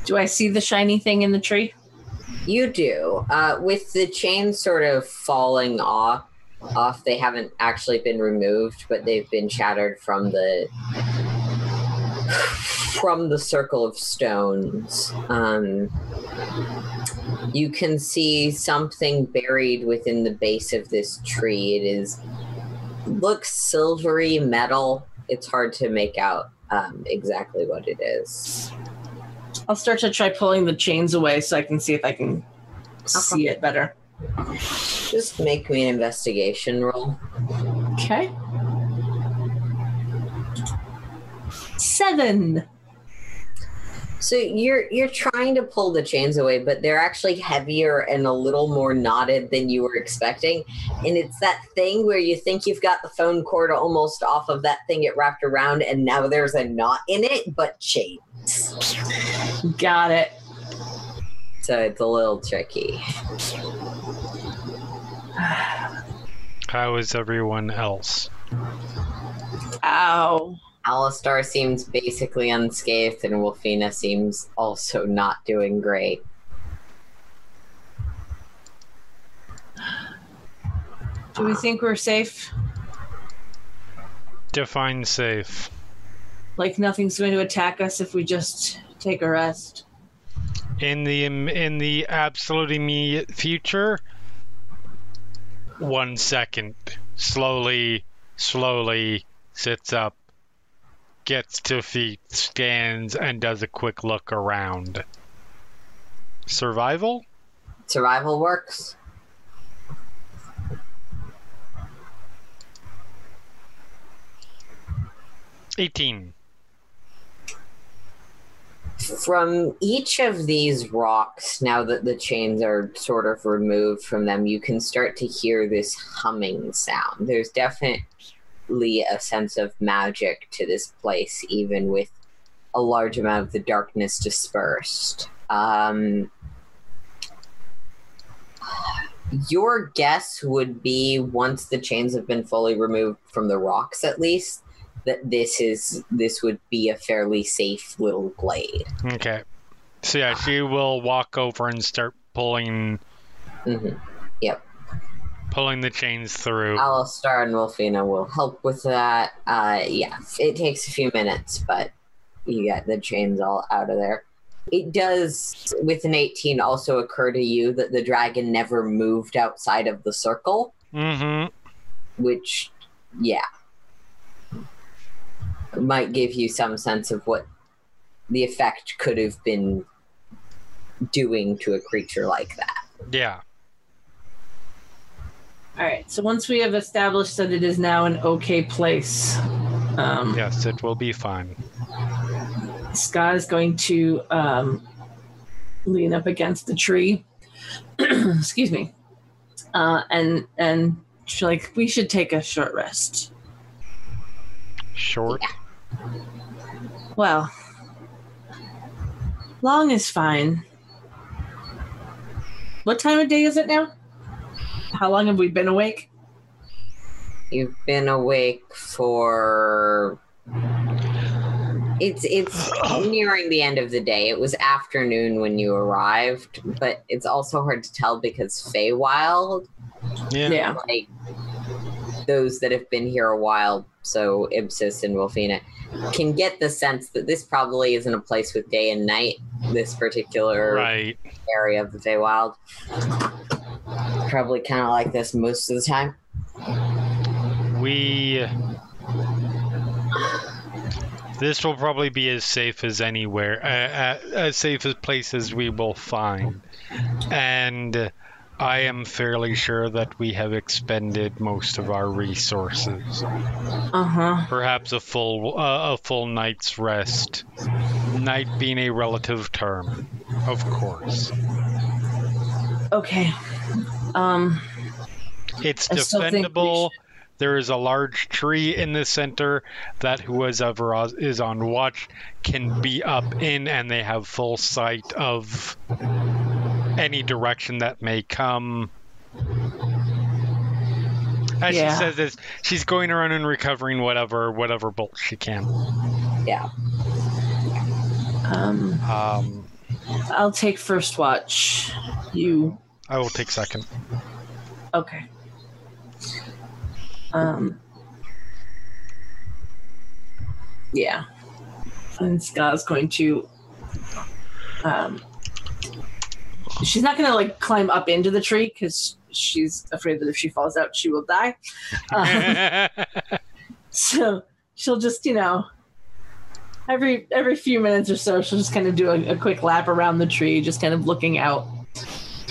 Do I see the shiny thing in the tree? You do. Uh, with the chains sort of falling off, off, they haven't actually been removed, but they've been shattered from the from the circle of stones. Um, you can see something buried within the base of this tree. It is looks silvery metal. It's hard to make out um, exactly what it is. I'll start to try pulling the chains away so I can see if I can see it better. Just make me an investigation roll. Okay. Seven. So you're you're trying to pull the chains away, but they're actually heavier and a little more knotted than you were expecting. And it's that thing where you think you've got the phone cord almost off of that thing it wrapped around, and now there's a knot in it, but chains. Got it. So it's a little tricky. How is everyone else? Ow. Alistar seems basically unscathed, and Wolfina seems also not doing great. Do we think we're safe? Define safe. Like nothing's going to attack us if we just take a rest? In the in the absolute immediate future, one second. Slowly, slowly sits up, gets to feet, stands, and does a quick look around. Survival? Survival works. Eighteen. From each of these rocks, now that the chains are sort of removed from them, you can start to hear this humming sound. There's definitely a sense of magic to this place, even with a large amount of the darkness dispersed. Um, your guess would be once the chains have been fully removed from the rocks, at least, that this is this would be a fairly safe little glade. Okay. So yeah, she will walk over and start pulling hmm Yep. pulling the chains through. Alistar and Wolfina will help with that. Uh, yeah, it takes a few minutes, but you get the chains all out of there. It does, with an 18, also occur to you that the dragon never moved outside of the circle, Mm-hmm. which, yeah, might give you some sense of what the effect could have been doing to a creature like that. Yeah. All right. So once we have established that it is now an okay place, um, Yes, it will be fine. Scott is going to um, lean up against the tree. *clears throat* Excuse me. Uh, and and she's like, we should take a short rest. Short. Well, long is fine. What time of day is it now? How long have we been awake? You've been awake for it's it's nearing the end of the day. It was afternoon when you arrived, but it's also hard to tell because Feywild, Yeah. Yeah. like those that have been here a while, so Ibsis and Wolfina, can get the sense that this probably isn't a place with day and night. This particular Right. area of the Feywild, probably kind of like this most of the time. We. This will probably be as safe as anywhere, uh, uh, as safe as places we will find. And I am fairly sure that we have expended most of our resources. Uh huh. Perhaps a full uh, a full night's rest. Night being a relative term, of course. Okay. Um. It's I still think we defendable. There is a large tree in the center that whoever is on watch can be up in, and they have full sight of any direction that may come. As Yeah. she says this, she's going around and recovering whatever whatever bolt she can. Yeah. Um. Um, I'll take first watch. You I will take second. okay? Um. Yeah. And Ska's going to. Um. She's not gonna like climb up into the tree because she's afraid that if she falls out, she will die. Um, *laughs* so she'll just you know every every few minutes or so she'll just kind of do a, a quick lap around the tree just kind of looking out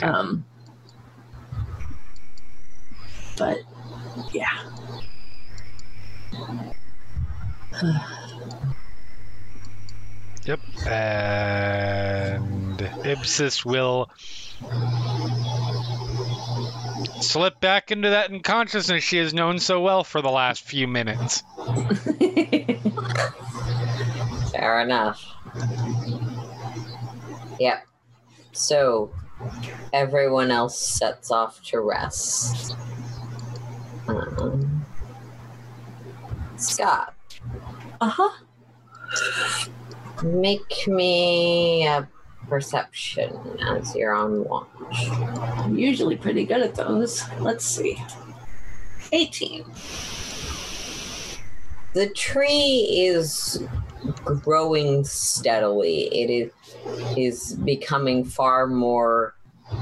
um but yeah *sighs* Yep. And Ibsis will slip back into that unconsciousness she has known so well for the last few minutes. *laughs* Fair enough. Yep. So, everyone else sets off to rest. Um, Scott, uh-huh make me a perception as you're on watch. i'm usually pretty good at those let's see 18 The tree is growing steadily. It is is becoming far more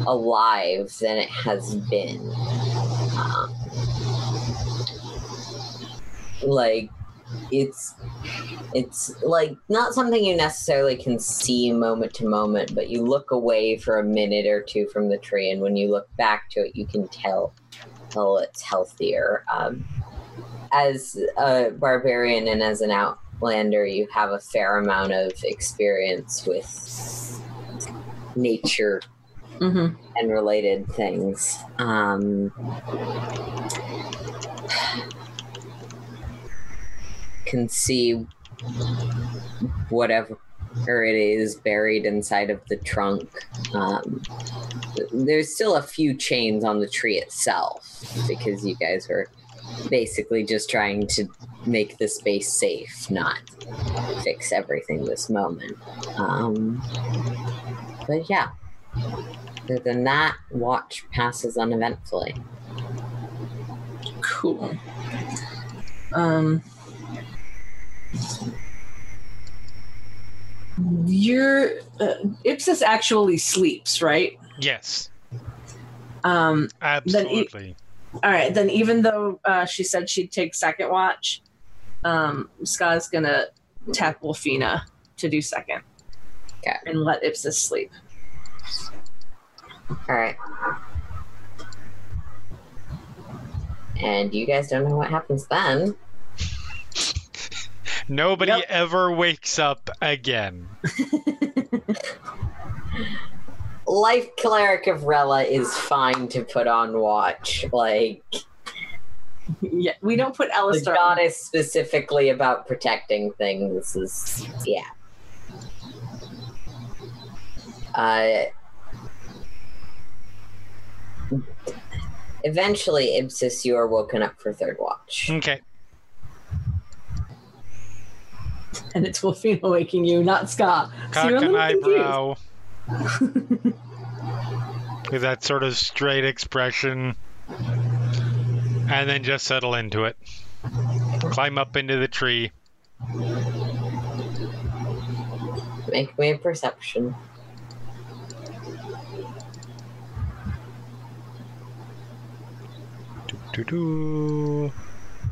alive than it has been. Um, like it's it's like not something you necessarily can see moment to moment, but you look away for a minute or two from the tree, and when you look back to it, you can tell tell it's healthier. Um, as a barbarian and as an outlander, you have a fair amount of experience with nature mm-hmm. and related things. Um, can see whatever it is buried inside of the trunk. Um, there's still a few chains on the tree itself because you guys were basically just trying to make the space safe, not fix everything this moment. Um, but yeah, other than that, watch passes uneventfully. cool um your uh, ibsis actually sleeps right Yes, um absolutely. all right then even though uh, she said she'd take second watch um ska's gonna tap wolfina to do second Okay. and let ibsis sleep All right. And you guys don't know what happens then. Nobody Yep. ever wakes up again. *laughs* Life Cleric of Rella is fine to put on watch. Like, yeah we don't put the Alistar goddess specifically about protecting things is, yeah. Uh, eventually, Ibsis, you are woken up for third watch. Okay. *laughs* and it's wolfina waking you not ska so Cock you're an eyebrow. *laughs* With that sort of straight expression. And then just settle into it. Climb up into the tree. Make me a perception. Doo-doo.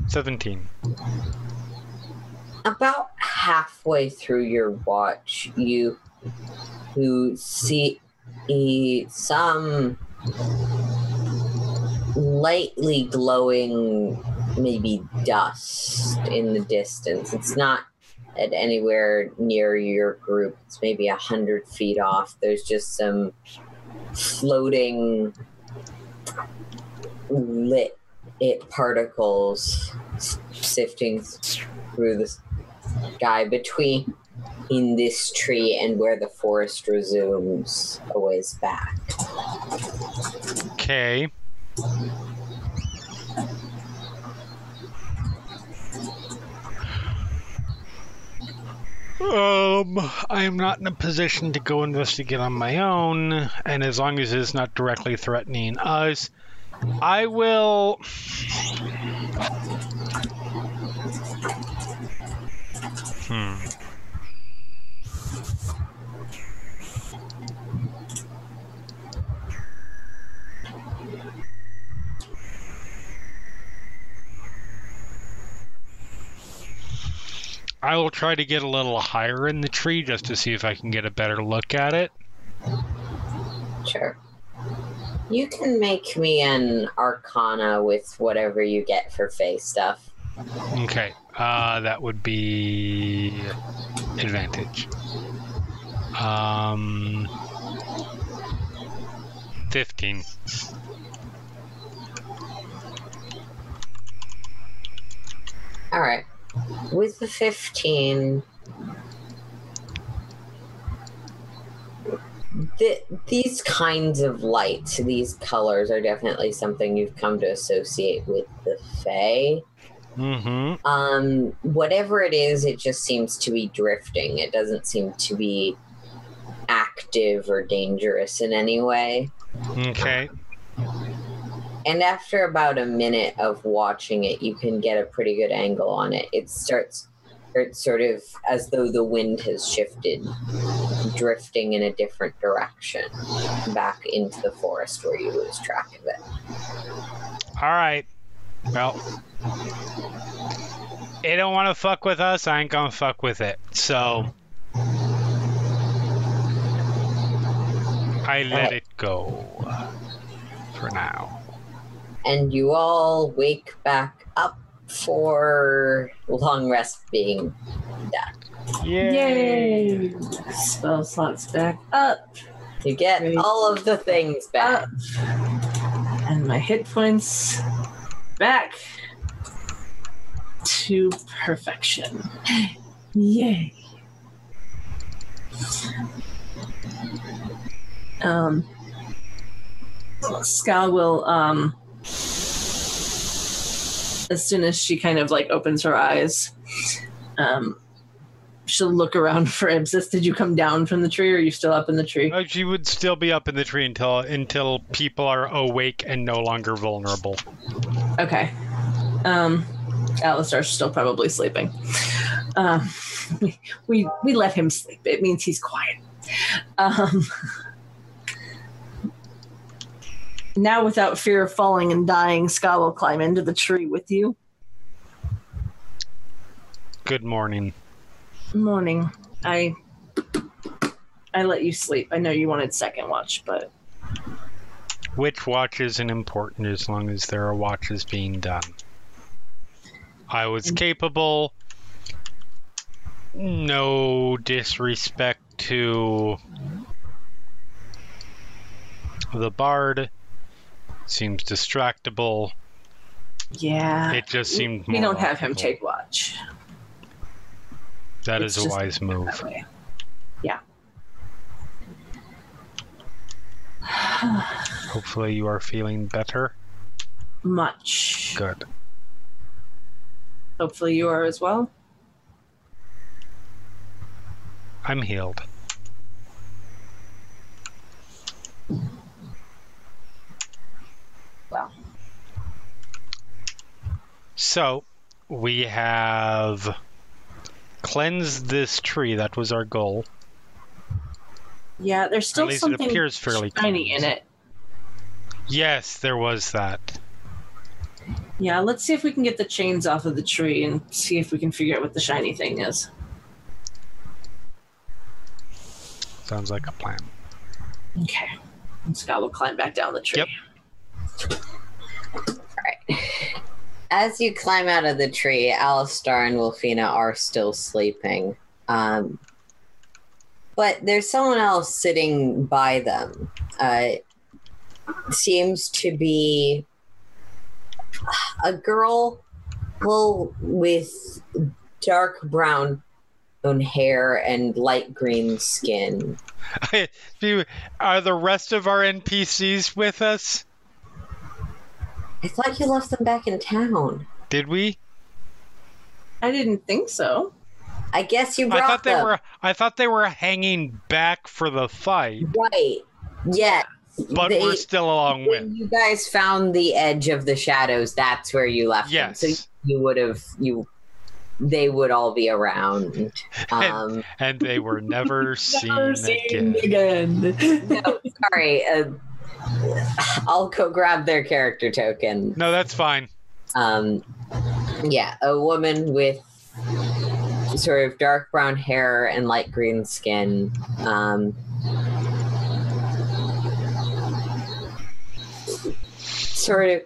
17. About halfway through your watch, you who see some lightly glowing, maybe dust in the distance. It's not at anywhere near your group. It's maybe a hundred feet off. There's just some floating lit it particles sifting through the sky between in this tree and where the forest resumes a ways back. Okay. Um, I am not in a position to go investigate on my own, and as long as it's not directly threatening us, I will. Hmm. I will try to get a little higher in the tree just to see if I can get a better look at it. Sure. You can make me an arcana with whatever you get for Fey stuff. Okay, uh, that would be advantage. Um, fifteen. All right. With the 15, the, these kinds of lights, these colors are definitely something you've come to associate with the Fae. Mm-hmm. Um, whatever it is, it just seems to be drifting. It doesn't seem to be active or dangerous in any way. Okay. And after about a minute of watching it, you can get a pretty good angle on it. It starts, it's sort of as though the wind has shifted, drifting in a different direction back into the forest where you lose track of it. All right. Well, it don't want to fuck with us. I ain't gonna fuck with it. So I let Alright. it go for now. And you all wake back up for long rest being done. Yay! Spell slots back up. You get all of the things back. Up. And my hit points back to perfection. *gasps* Yay. Um, Skal will, um, as soon as she kind of like opens her eyes, um, she'll look around for Ibsis. Did you come down from the tree or are you still up in the tree? Uh, She would still be up in the tree until until people are awake and no longer vulnerable. Okay. Um, Alistar's still probably sleeping. Um, *laughs* we, we we let him sleep. It means he's quiet. Um, now, without fear of falling and dying, Ska will climb into the tree with you. Good morning. Morning. I I let you sleep. I know you wanted second watch, but Which watch isn't important as long as there are watches being done. I was mm. capable. No disrespect to the bard. Seems distractible. yeah, It just seemed we don't have him take watch That it's is a wise move. Yeah. *sighs* Hopefully, you are feeling better. Much. Good. Hopefully, you are as well. I'm healed. Well. So, we have cleansed this tree. That was our goal. Yeah, there's still least it something appears fairly shiny cleansed. in it. Yes, there was that. Yeah, let's see if we can get the chains off of the tree and see if we can figure out what the shiny thing is. Sounds like a plan. Okay. Scott will climb back down the tree. Yep. As you climb out of the tree, Alistar and Wolfina are still sleeping. Um, but there's someone else sitting by them. Uh, seems to be a girl with dark brown hair and light green skin. *laughs* Are the rest of our NPCs with us? I thought you left them back in town. Did we? I didn't think so. I guess you brought I brought thought they them. were. I thought they were hanging back for the fight, right. Yeah. but They- we're still a long When you guys found the edge of the shadows, that's where you left them. So Yes, you would have you they would all be around. *laughs* Um and they were *laughs* never seen seen again. again. *laughs* no, sorry. Uh, I'll go grab their character token. No, that's fine. Um, yeah, a woman with sort of dark brown hair and light green skin. Um, sort of.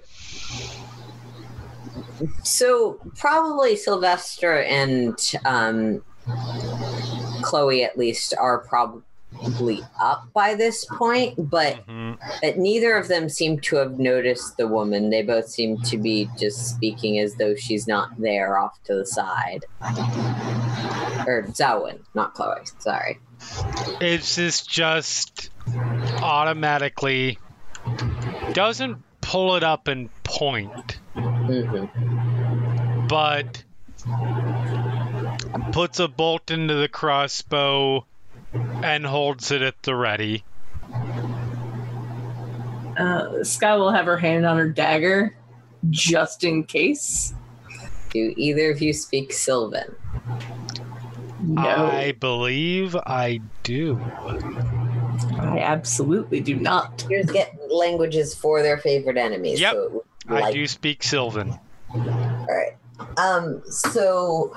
So probably Sylvester and um, Chloe, at least, are probably up by this point, but Mhm. but neither of them seem to have noticed the woman. They both seem to be just speaking as though she's not there off to the side. Or Zawin, not Chloe. Sorry. It's just just automatically doesn't pull it up and point, hmm but puts a bolt into the crossbow and holds it at the ready. Uh, Ska will have her hand on her dagger just in case. Do either of you speak Sylvan? No, I believe I do. I absolutely do not. Here's get languages for their favorite enemies. Yep. So it would be I do speak Sylvan. All right. Um. So,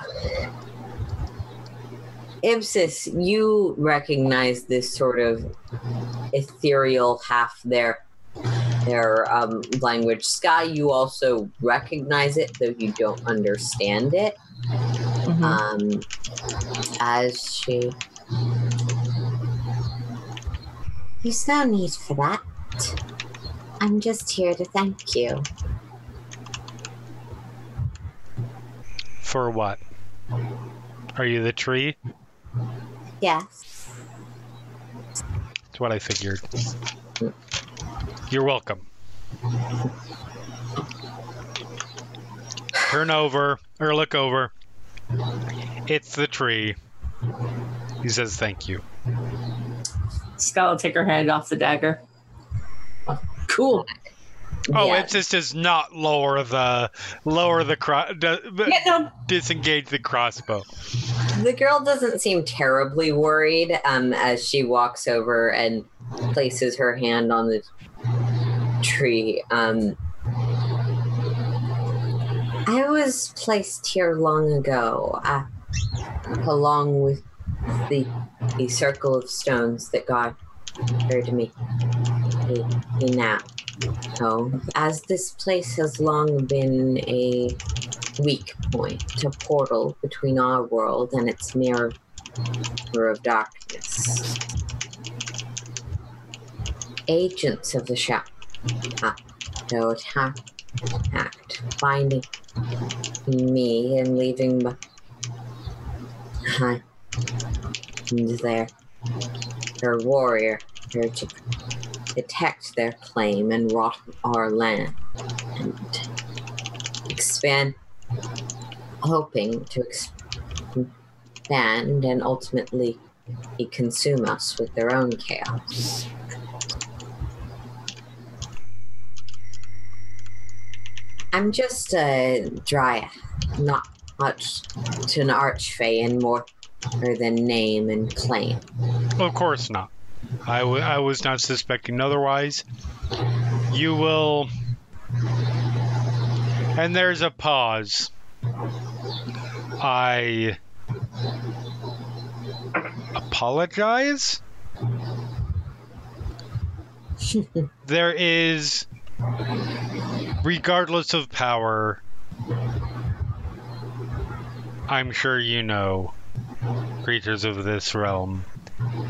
Ibsis, you recognize this sort of ethereal half there their um, language. Ska, you also recognize it, though you don't understand it. Mhm. Um, as she. There's no need for that. I'm just here to thank you. For what? Are you the tree? Yes. That's what I figured. You're welcome. Turn over or look over. It's the tree. He says thank you. Ska will take her hand off the dagger. Cool. Oh, Yeah. it's just does not lower the lower the cross. Yeah, no, disengage the crossbow. The girl doesn't seem terribly worried um, as she walks over and places her hand on the tree. Um, I was placed here long ago, uh, along with the, the circle of stones that God to me. He, he now. So, as this place has long been a weak point, a portal between our world and its mirror of darkness. Agents of the shadow attack, act, finding me and leaving behind their, their warrior to protect their claim and rot our land and expand hoping to expand and ultimately consume us with their own chaos. I'm just a dryad, not much to an archfey in more than name and claim. Of course not. I, w- I was not suspecting otherwise. You will. And there's a pause. I. apologize? *laughs* there is. Regardless of power, I'm sure you know, creatures of this realm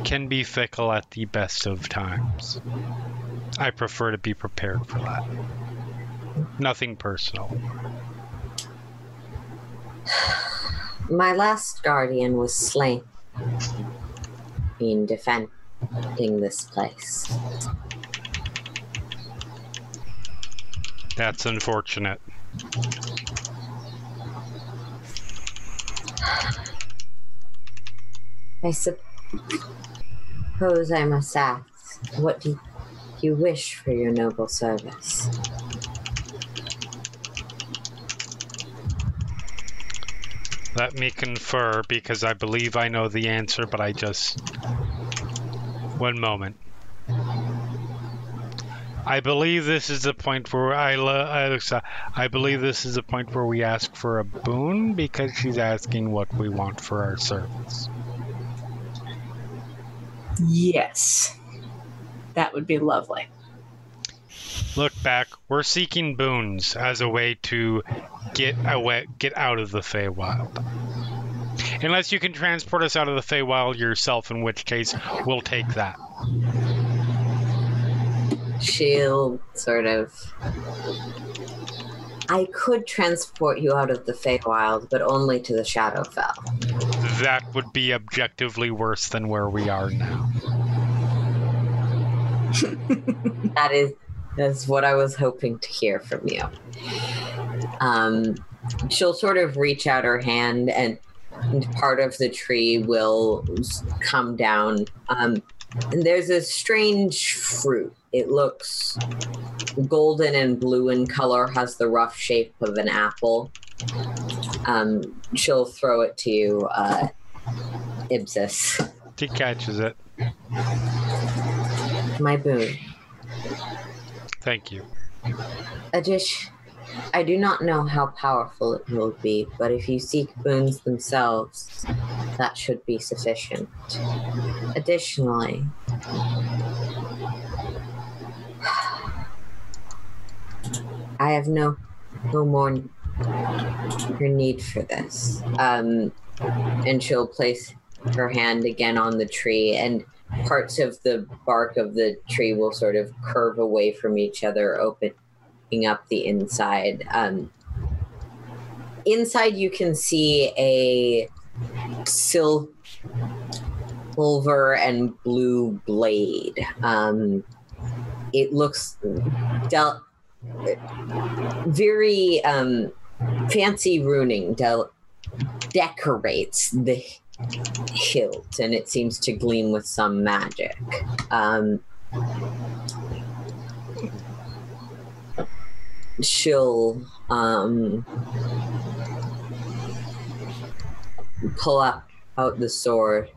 can be fickle at the best of times. I prefer to be prepared for that. Nothing personal. *sighs* My last guardian was slain in defending this place. That's unfortunate. *sighs* I suppose I must ask, what do you wish for your noble service? Let me confer because I believe I know the answer, but I just. One moment. I believe this is the point where I, Alexa, I believe this is the point where we ask for a boon because she's asking what we want for our service. Yes. That would be lovely. Look back, we're seeking boons as a way to get away, get out of the Feywild. Unless you can transport us out of the Feywild yourself, in which case we'll take that. She'll sort of. I could transport you out of the Feywild, but only to the Shadowfell. That would be objectively worse than where we are now. *laughs* that is that's what I was hoping to hear from you. Um, she'll sort of reach out her hand, and, and part of the tree will come down. Um, and there's a strange fruit. It looks golden and blue in color, has the rough shape of an apple. Um, she'll throw it to you, uh, Ibsis. She catches it. My boon. Thank you. Adish, I do not know how powerful it will be, but if you seek boons themselves, that should be sufficient. Additionally, *sighs* I have no no more need for this. Um, and she'll place her hand again on the tree and parts of the bark of the tree will sort of curve away from each other, opening up the inside. Um, inside, you can see a sil- silver and blue blade. Um, it looks del- very um, fancy runing del- decorates the hilt and it seems to gleam with some magic. Um, she'll um, pull up out the sword,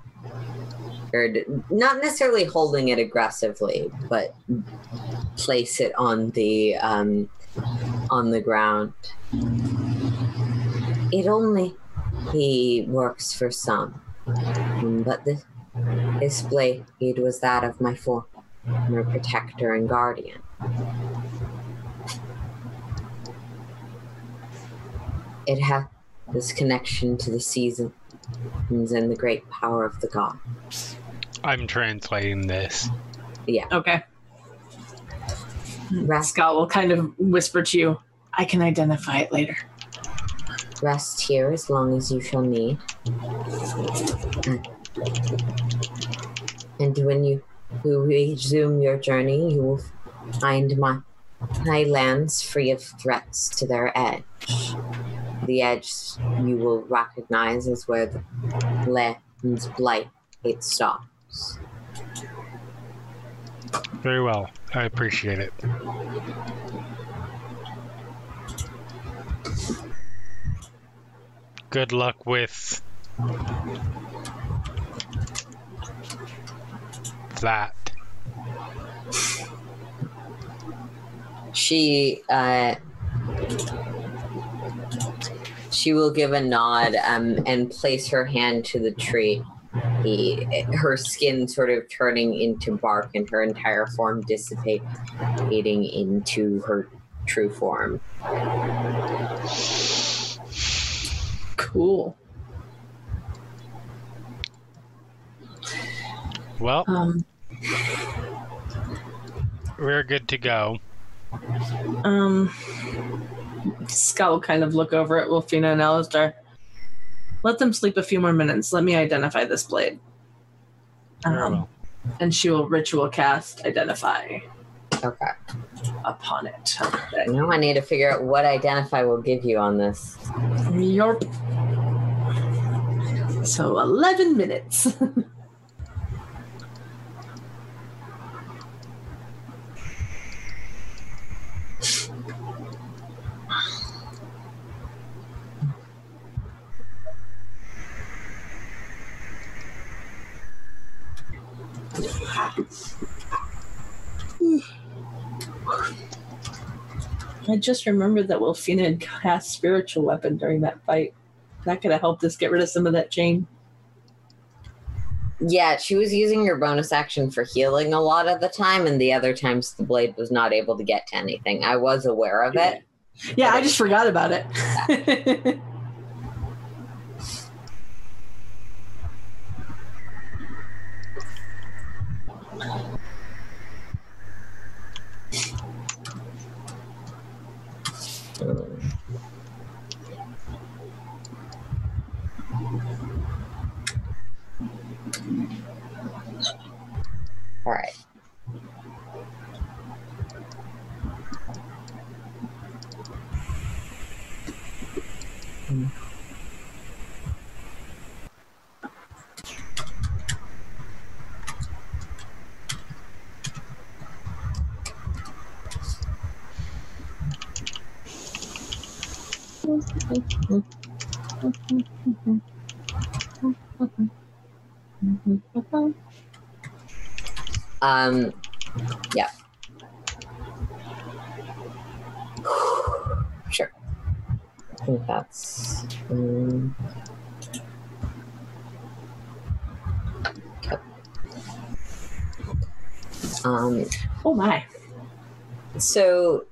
or not necessarily holding it aggressively, but place it on the um, on the ground. It only he works for some, but the, this blade was that of my former protector and guardian. It has this connection to the seasons and the great power of the god. I'm translating this. Yeah. Okay. Rest, Ska will kind of whisper to you, I can identify it later. rest here as long as you shall need. And when you, resume your journey, you will find my, my lands free of threats to their edge. The edge you will recognize as where the land's blight it stops. Very well. I appreciate it. Good luck with that. She uh, she will give a nod um, and place her hand to the tree. He, her skin sort of turning into bark and her entire form dissipating into her true form. Cool. Well, Um, we're good to go. um, Ska will kind of look over at Wolfina and Alistair. Let them sleep a few more minutes. Let me identify this blade. Um, and she will ritual cast identify Okay. upon it. Now I need to figure out what identify will give you on this. Yarp. So 11 minutes. *laughs* *sighs* I just remembered that Wolfina had cast spiritual weapon during that fight. That could have helped us get rid of some of that chain. Yeah, she was using your bonus action for healing a lot of the time, and the other times the blade was not able to get to anything. I was aware of it. Yeah, I just forgot about it. *laughs* All right. Um, yeah. Sure. I think that's. Um. Um, oh my. so,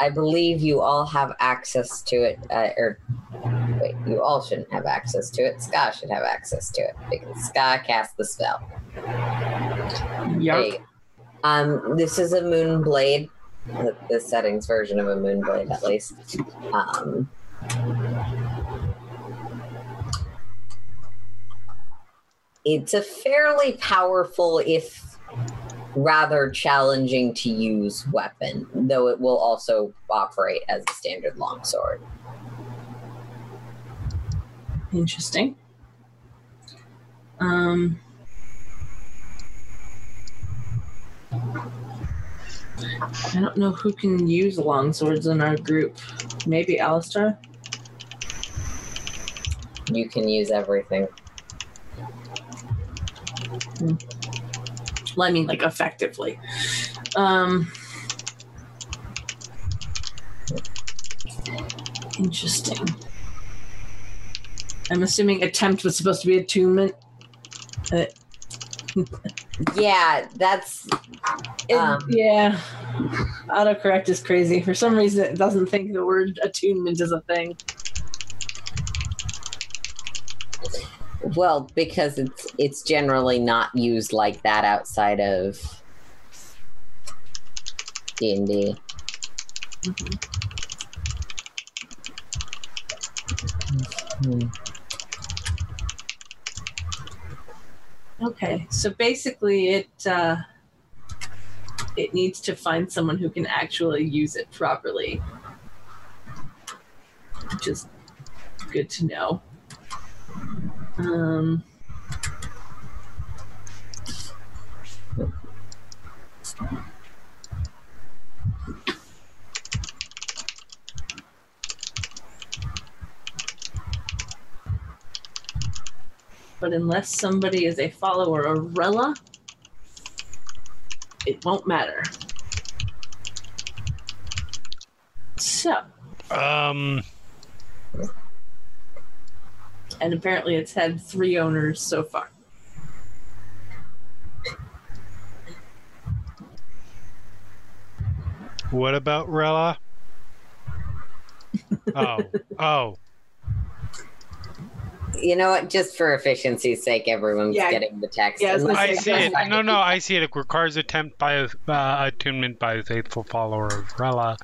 I believe you all have access to it, uh, or wait, you all shouldn't have access to it. Ska should have access to it because Ska cast the spell. Hey, um, this is a moon blade, the, the settings version of a moon blade, at least. Um, it's a fairly powerful, if rather challenging to use weapon, though it will also operate as a standard longsword. Interesting. Um, I don't know who can use longswords in our group. Maybe Alistair? You can use everything. Well, I mean, like, effectively. Um, interesting. I'm assuming attempt was supposed to be attunement. Uh, *laughs* Yeah, that's it- Um. yeah. Autocorrect is crazy. For some reason, it doesn't think the word attunement is a thing. Well, because it's it's generally not used like that outside of D and D. Okay, so basically, it uh, it needs to find someone who can actually use it properly, which is good to know. Um, but unless somebody is a follower of Rella, it won't matter. So, Um, and apparently it's had three owners so far. what about Rella? *laughs* Oh, oh, You know what? Just for efficiency's sake, everyone's Yeah. getting the text. Yeah, I was gonna I say, see it. No, no, I see it. It requires attempt by a uh, attunement by a faithful follower of Rella.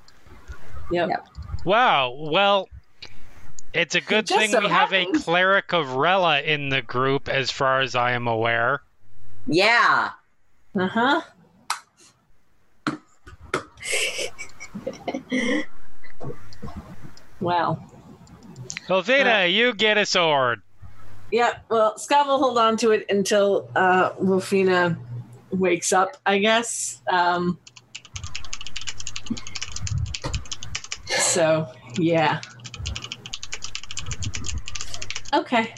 Yep. Yep. Wow. Well, it's a good just thing so we have a cleric of Rella in the group, as far as I am aware. Yeah. Uh huh. Well, Elvina, you get a sword. yeah. Well, Ska will hold on to it until uh, Wolfina wakes up, I guess. Um, so, yeah. Okay.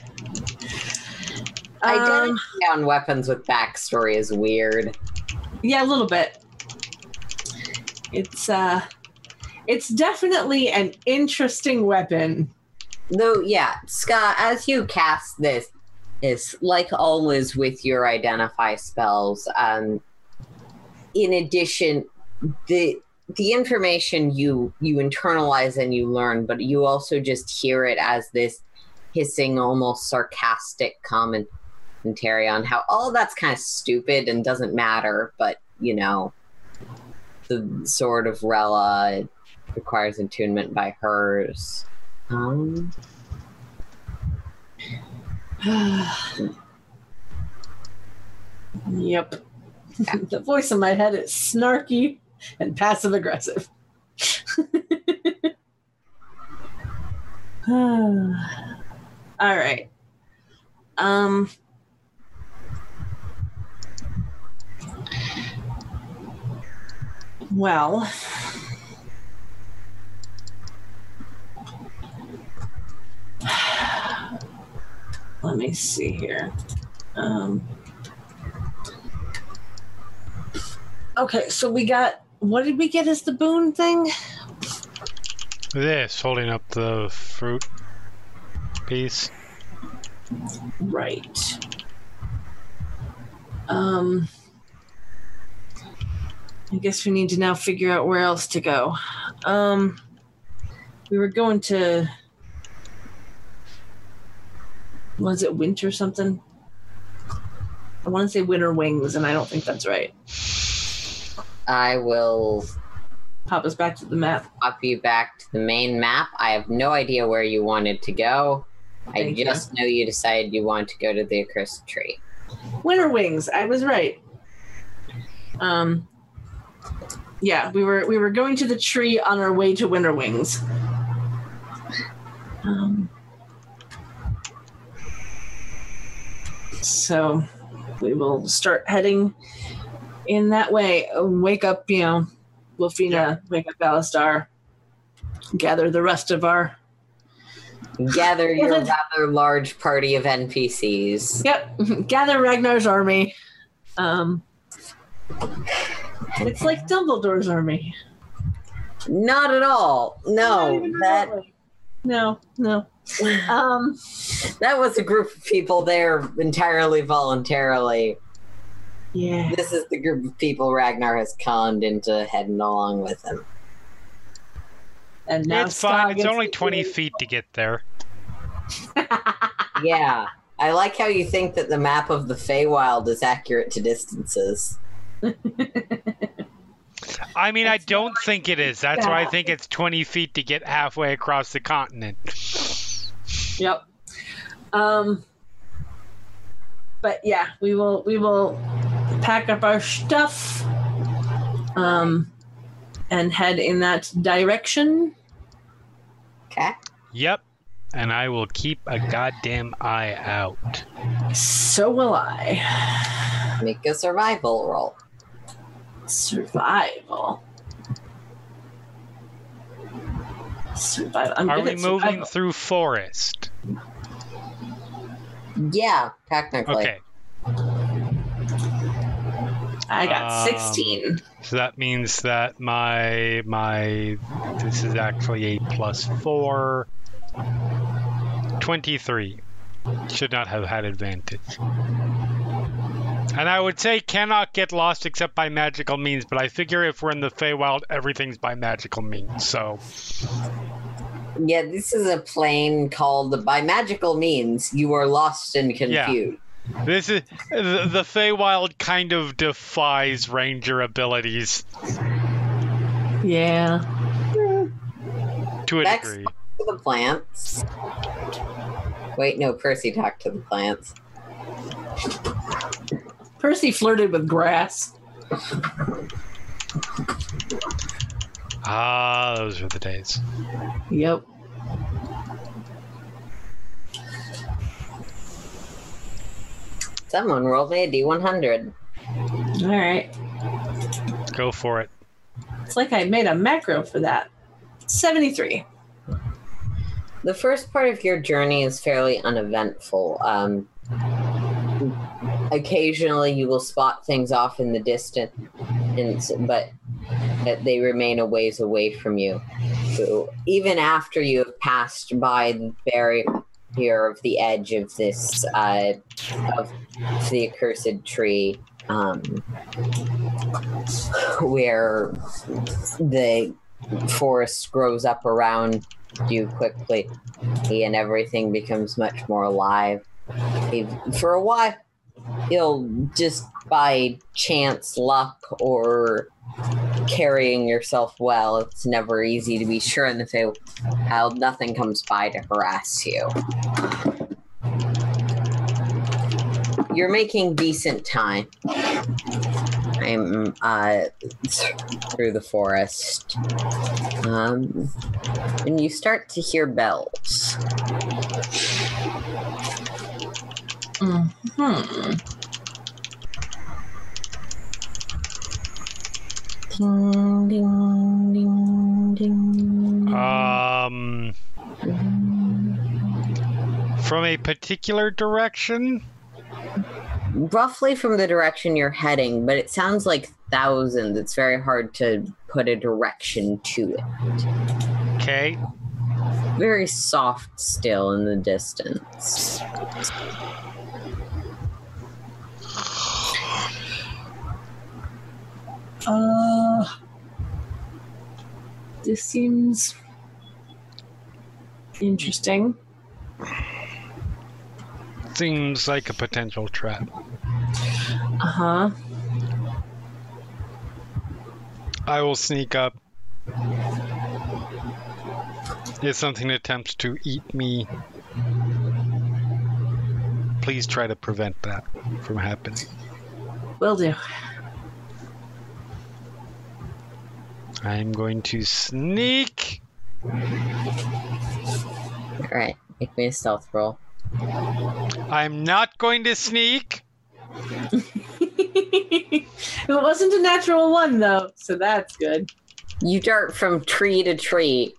Um, Identifying down weapons with backstory is weird. Yeah, a little bit. It's uh it's definitely an interesting weapon. Though, yeah, Ska, as you cast this, is like always with your identify spells. Um, in addition, the the information you you internalize and you learn, but you also just hear it as this hissing, almost sarcastic commentary on how all that's kind of stupid and doesn't matter. But you know, the sword of Rella it requires attunement by hers. Um, *sighs* yep. *laughs* the voice in my head is snarky and passive aggressive. *sighs* *sighs* All right. Um Well, let me see here. Um, okay, so we got what did we get as the boon thing? This, holding up the fruit piece. Right. Um, I guess we need to now figure out where else to go. Um, we were going to. Was it winter something? I want to say winter wings, and I don't think that's right. I will Pop us back to the map. pop you back to the main map. I have no idea where you wanted to go. I Thank you. just know you decided you want to go to the accursed tree. Winter wings. I was right. Um, yeah, we were we were going to the tree on our way to Winter Wings. Um, so we will start heading in that way. Uh, Wake up, you know, Wolfina, wake up Alistair, gather the rest of our. Gather your rather large party of NPCs. Yep, *laughs* gather Ragnar's army. Um, it's like Dumbledore's army. Not at all. No, that. No, no. *laughs* Um, that was a group of people there entirely voluntarily. yeah. This is the group of people Ragnar has conned into heading along with him. And now it's Scott fine. It's only 20 do- feet to get there. *laughs* Yeah. I like how you think that the map of the Feywild is accurate to distances. I mean, I don't think it is. That's why I think it's 20 feet to get halfway across the continent. Yep. Um, but yeah, we will we will pack up our stuff, um, and head in that direction. Okay. Yep. And I will keep a goddamn eye out. So will I. Make a survival roll. Survival. Survival. I'm Are we moving survival. through forest? Yeah, technically. Okay. I got Um, 16. So that means that my my this is actually a plus four. 23. Should not have had advantage. And I would say cannot get lost except by magical means, but I figure if we're in the Feywild, everything's by magical means. So Yeah, this is a plane called by magical means you are lost and confused. This is the, the Feywild kind of defies ranger abilities Yeah. to a Next. degree. To the plants. Wait, no, Percy talked to the plants. Percy flirted with grass. Ah, those were the days. Yep. Someone roll me a D100. All right. Go for it. It's like I made a macro for that. 73. The first part of your journey is fairly uneventful. Um, occasionally, you will spot things off in the distance, but that they remain a ways away from you. So even after you have passed by the barrier of the edge of this uh, of the accursed tree, um, where the forest grows up around you quickly and everything becomes much more alive. For a while, you'll just by chance, luck, or carrying yourself well, it's never easy to be sure in the field. How nothing comes by to harass you. You're making decent time. I'm uh, through the forest. Um, and you start to hear bells. Hmm. Ding, ding, ding, ding. Um, from a particular direction. Roughly from the direction you're heading, but it sounds like thousands. It's very hard to put a direction to it. Okay. Very soft still in the distance. Uh, this seems interesting. Seems like a potential trap. Uh huh. I will sneak up. If something attempts to eat me, please try to prevent that from happening. Will do. I'm going to sneak. Alright, make me a stealth roll. I'm not going to sneak. *laughs* it wasn't a natural one though, so that's good. You dart from tree to tree,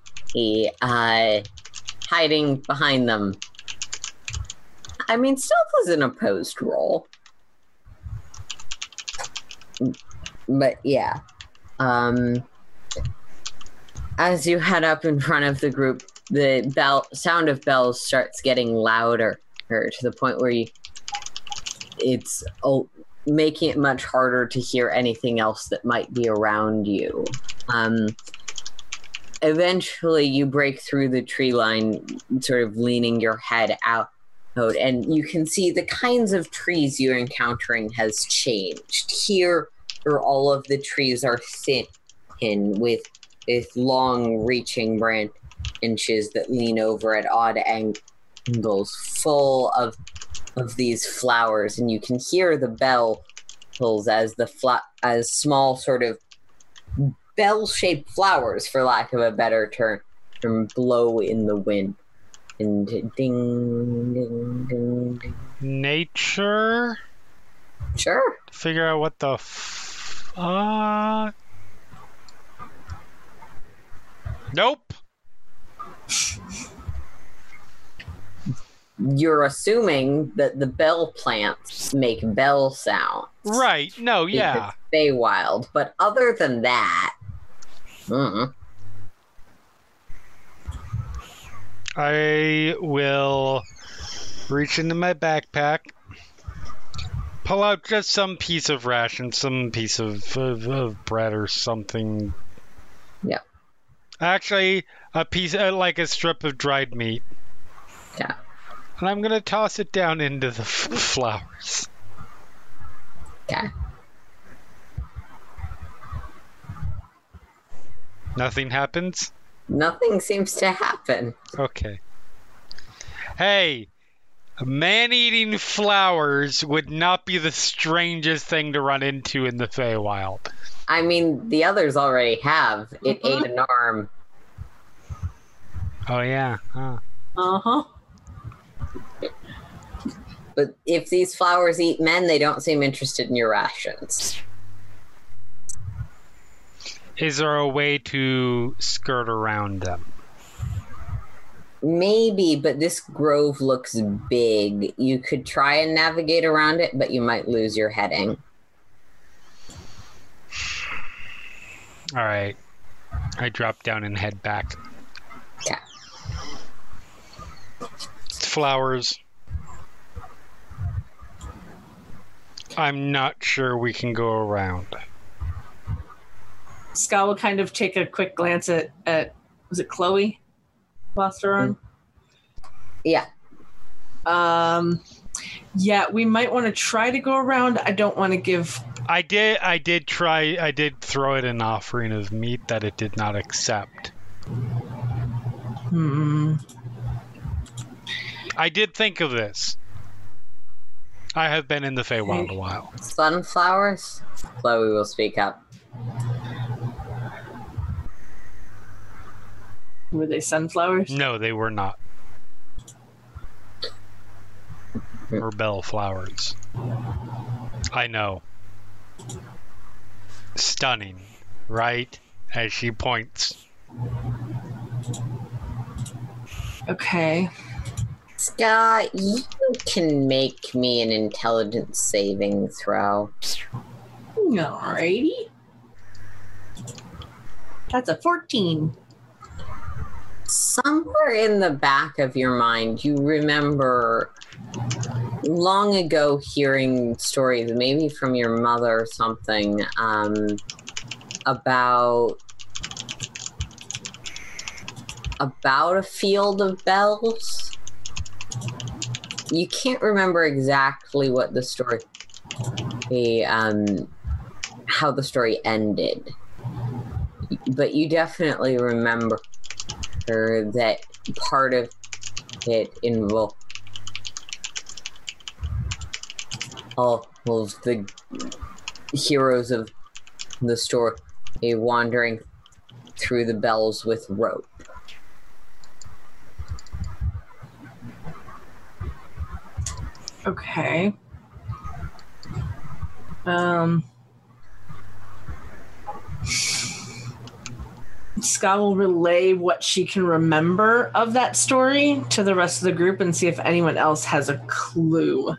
uh, hiding behind them. I mean, stealth is an opposed roll. But yeah. Um, as you head up in front of the group, the bell sound of bells starts getting louder to the point where you it's oh, making it much harder to hear anything else that might be around you. Um, eventually, you break through the tree line, sort of leaning your head out, and you can see the kinds of trees you're encountering has changed. Here, all of the trees are thin and with with long-reaching branches that lean over at odd angles, full of of these flowers, and you can hear the bells as the fla- as small sort of bell-shaped flowers, for lack of a better term, term blow in the wind. And ding, ding, ding, ding. Nature. Sure. Figure out what the fuck. Uh, Nope. You're assuming that the bell plants make bell sound. Right. No. Yeah. Stay wild. But other than that, mm, I will reach into my backpack, pull out just some piece of ration, some piece of, of, of bread or something. Yeah. Actually, a piece, uh, like a strip of dried meat. Yeah. And I'm going to toss it down into the f- flowers. okay. Nothing happens? Nothing seems to happen. Okay. Hey, man eating flowers would not be the strangest thing to run into in the Feywild. I mean, the others already have. It ate an arm. Oh yeah. Huh. Uh huh. But if these flowers eat men, they don't seem interested in your rations. Is there a way to skirt around them? Maybe, but this grove looks big. You could try and navigate around it, but you might lose your heading. All right. I drop down and head back. Yeah. Flowers. I'm not sure we can go around. Ska will kind of take a quick glance at at was it Chloe? Lost her arm. Yeah. Um, yeah, we might want to try to go around. I don't want to give. I did. I did try. I did throw it an offering of meat that it did not accept. Hmm. I did think of this. I have been in the Feywild a while. Sunflowers? Chloe will speak up. Were they sunflowers? No, they were not. Or bell flowers. I know. Stunning, right? As she points. Okay. Ska, you can make me an intelligence saving throw. Alrighty. That's a 14. Somewhere in the back of your mind, you remember long ago hearing stories, maybe from your mother or something, um, about about a field of bells. You can't remember exactly what the story, the um, how the story ended, but you definitely remember that part of it involved all of the heroes of the story wandering through the bells with rope. Okay. Um. Ska will relay what she can remember of that story to the rest of the group and see if anyone else has a clue.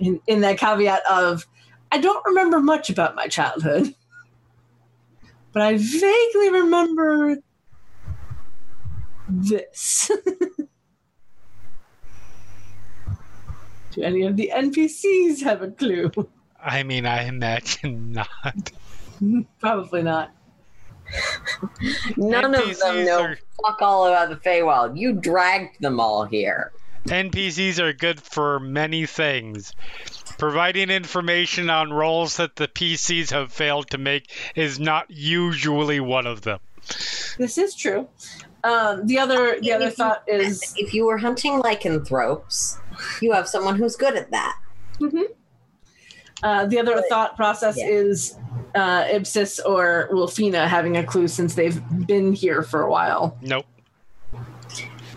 In, in that caveat of, I don't remember much about my childhood, but I vaguely remember this. *laughs* Do any of the NPCs have a clue? I mean, I imagine not. *laughs* Probably not. None of them know are- fuck all about the Feywild. You dragged them all here. NPCs are good for many things. Providing information on roles that the PCs have failed to make is not usually one of them. This is true. Um, the other the other thought is If you were hunting lycanthropes, you have someone who's good at that. uh, the other But- thought process yeah. is uh, Ibsis or Wolfina having a clue since they've been here for a while. Nope.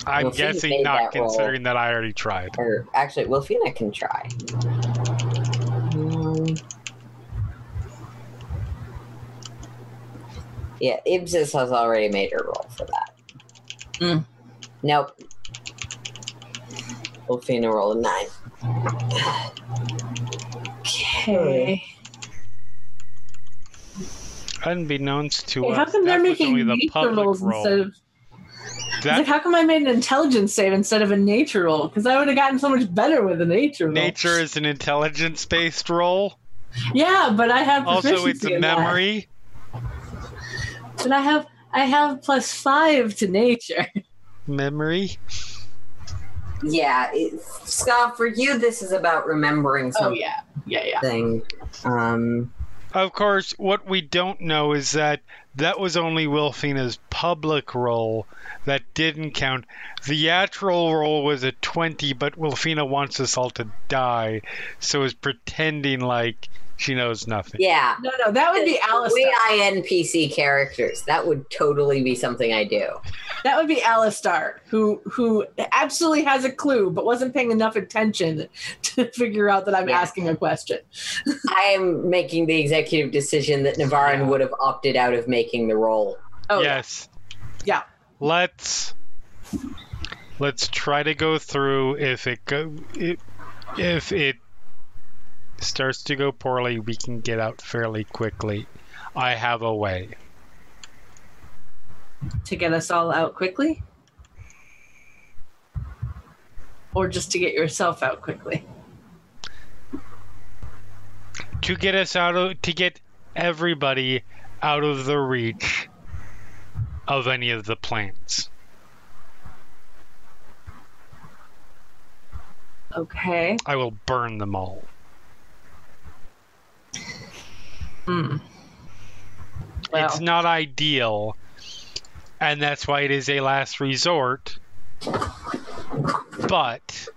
I'm Well, guessing not, that roll. considering that I already tried. Or actually, Wolfina can try. Um, yeah, Ibsis has already made her roll for that. Mm. Nope. Wolfina rolled a nine. Okay. Unbeknownst to Hey, us, how come they're making the nature public rolls roll. instead of? It's That like, how come I made an intelligence save instead of a nature roll? Because I would have gotten so much better with a nature roll. nature is an intelligence-based roll. Yeah, but I have Also, it's proficiency a in that. memory. But I have I have plus five to nature. *laughs* Memory. Yeah, it, Ska, for you, this is about remembering Oh something. yeah, yeah, yeah. Um, Of course, what we don't know is that that was only Wolfina's public role that didn't count. The actual roll was a 20, but Wilfina wants us all to die, so is pretending like She knows nothing. Yeah. No, no, that would be Alice. We INPC characters. That would totally be something I do. That would be Alistair, who who absolutely has a clue but wasn't paying enough attention *laughs* to figure out that I'm Yeah. asking a question. *laughs* I am making the executive decision that Navarin Yeah. would have opted out of making the role. Oh, yes. Yeah. Let's let's try to go through if it go if, if it starts to go poorly, we can get out fairly quickly. I have a way. to get us all out quickly, or just to get yourself out quickly. To get us out of to get everybody out of the reach of any of the plants. Okay. I will burn them all. Hmm. Well, It's not ideal, and that's why it is a last resort. But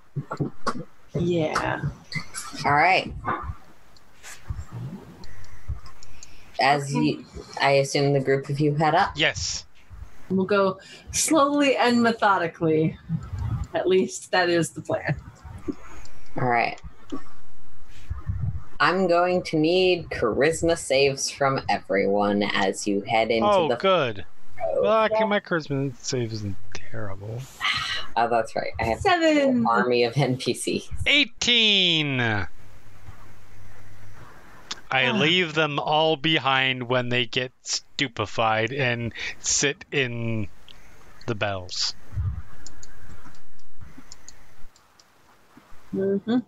yeah. All right. As you, I assume the group of you head up. yes, We'll go slowly and methodically. At least that is the plan. All right. I'm going to need charisma saves from everyone as you head into oh, the. Oh, good. Well, actually, my charisma save isn't terrible. *sighs* Oh, that's right. I have Seven. an army of NPCs. 18! I Ah. leave them all behind when they get stupefied and sit in the bells. Mm-hmm.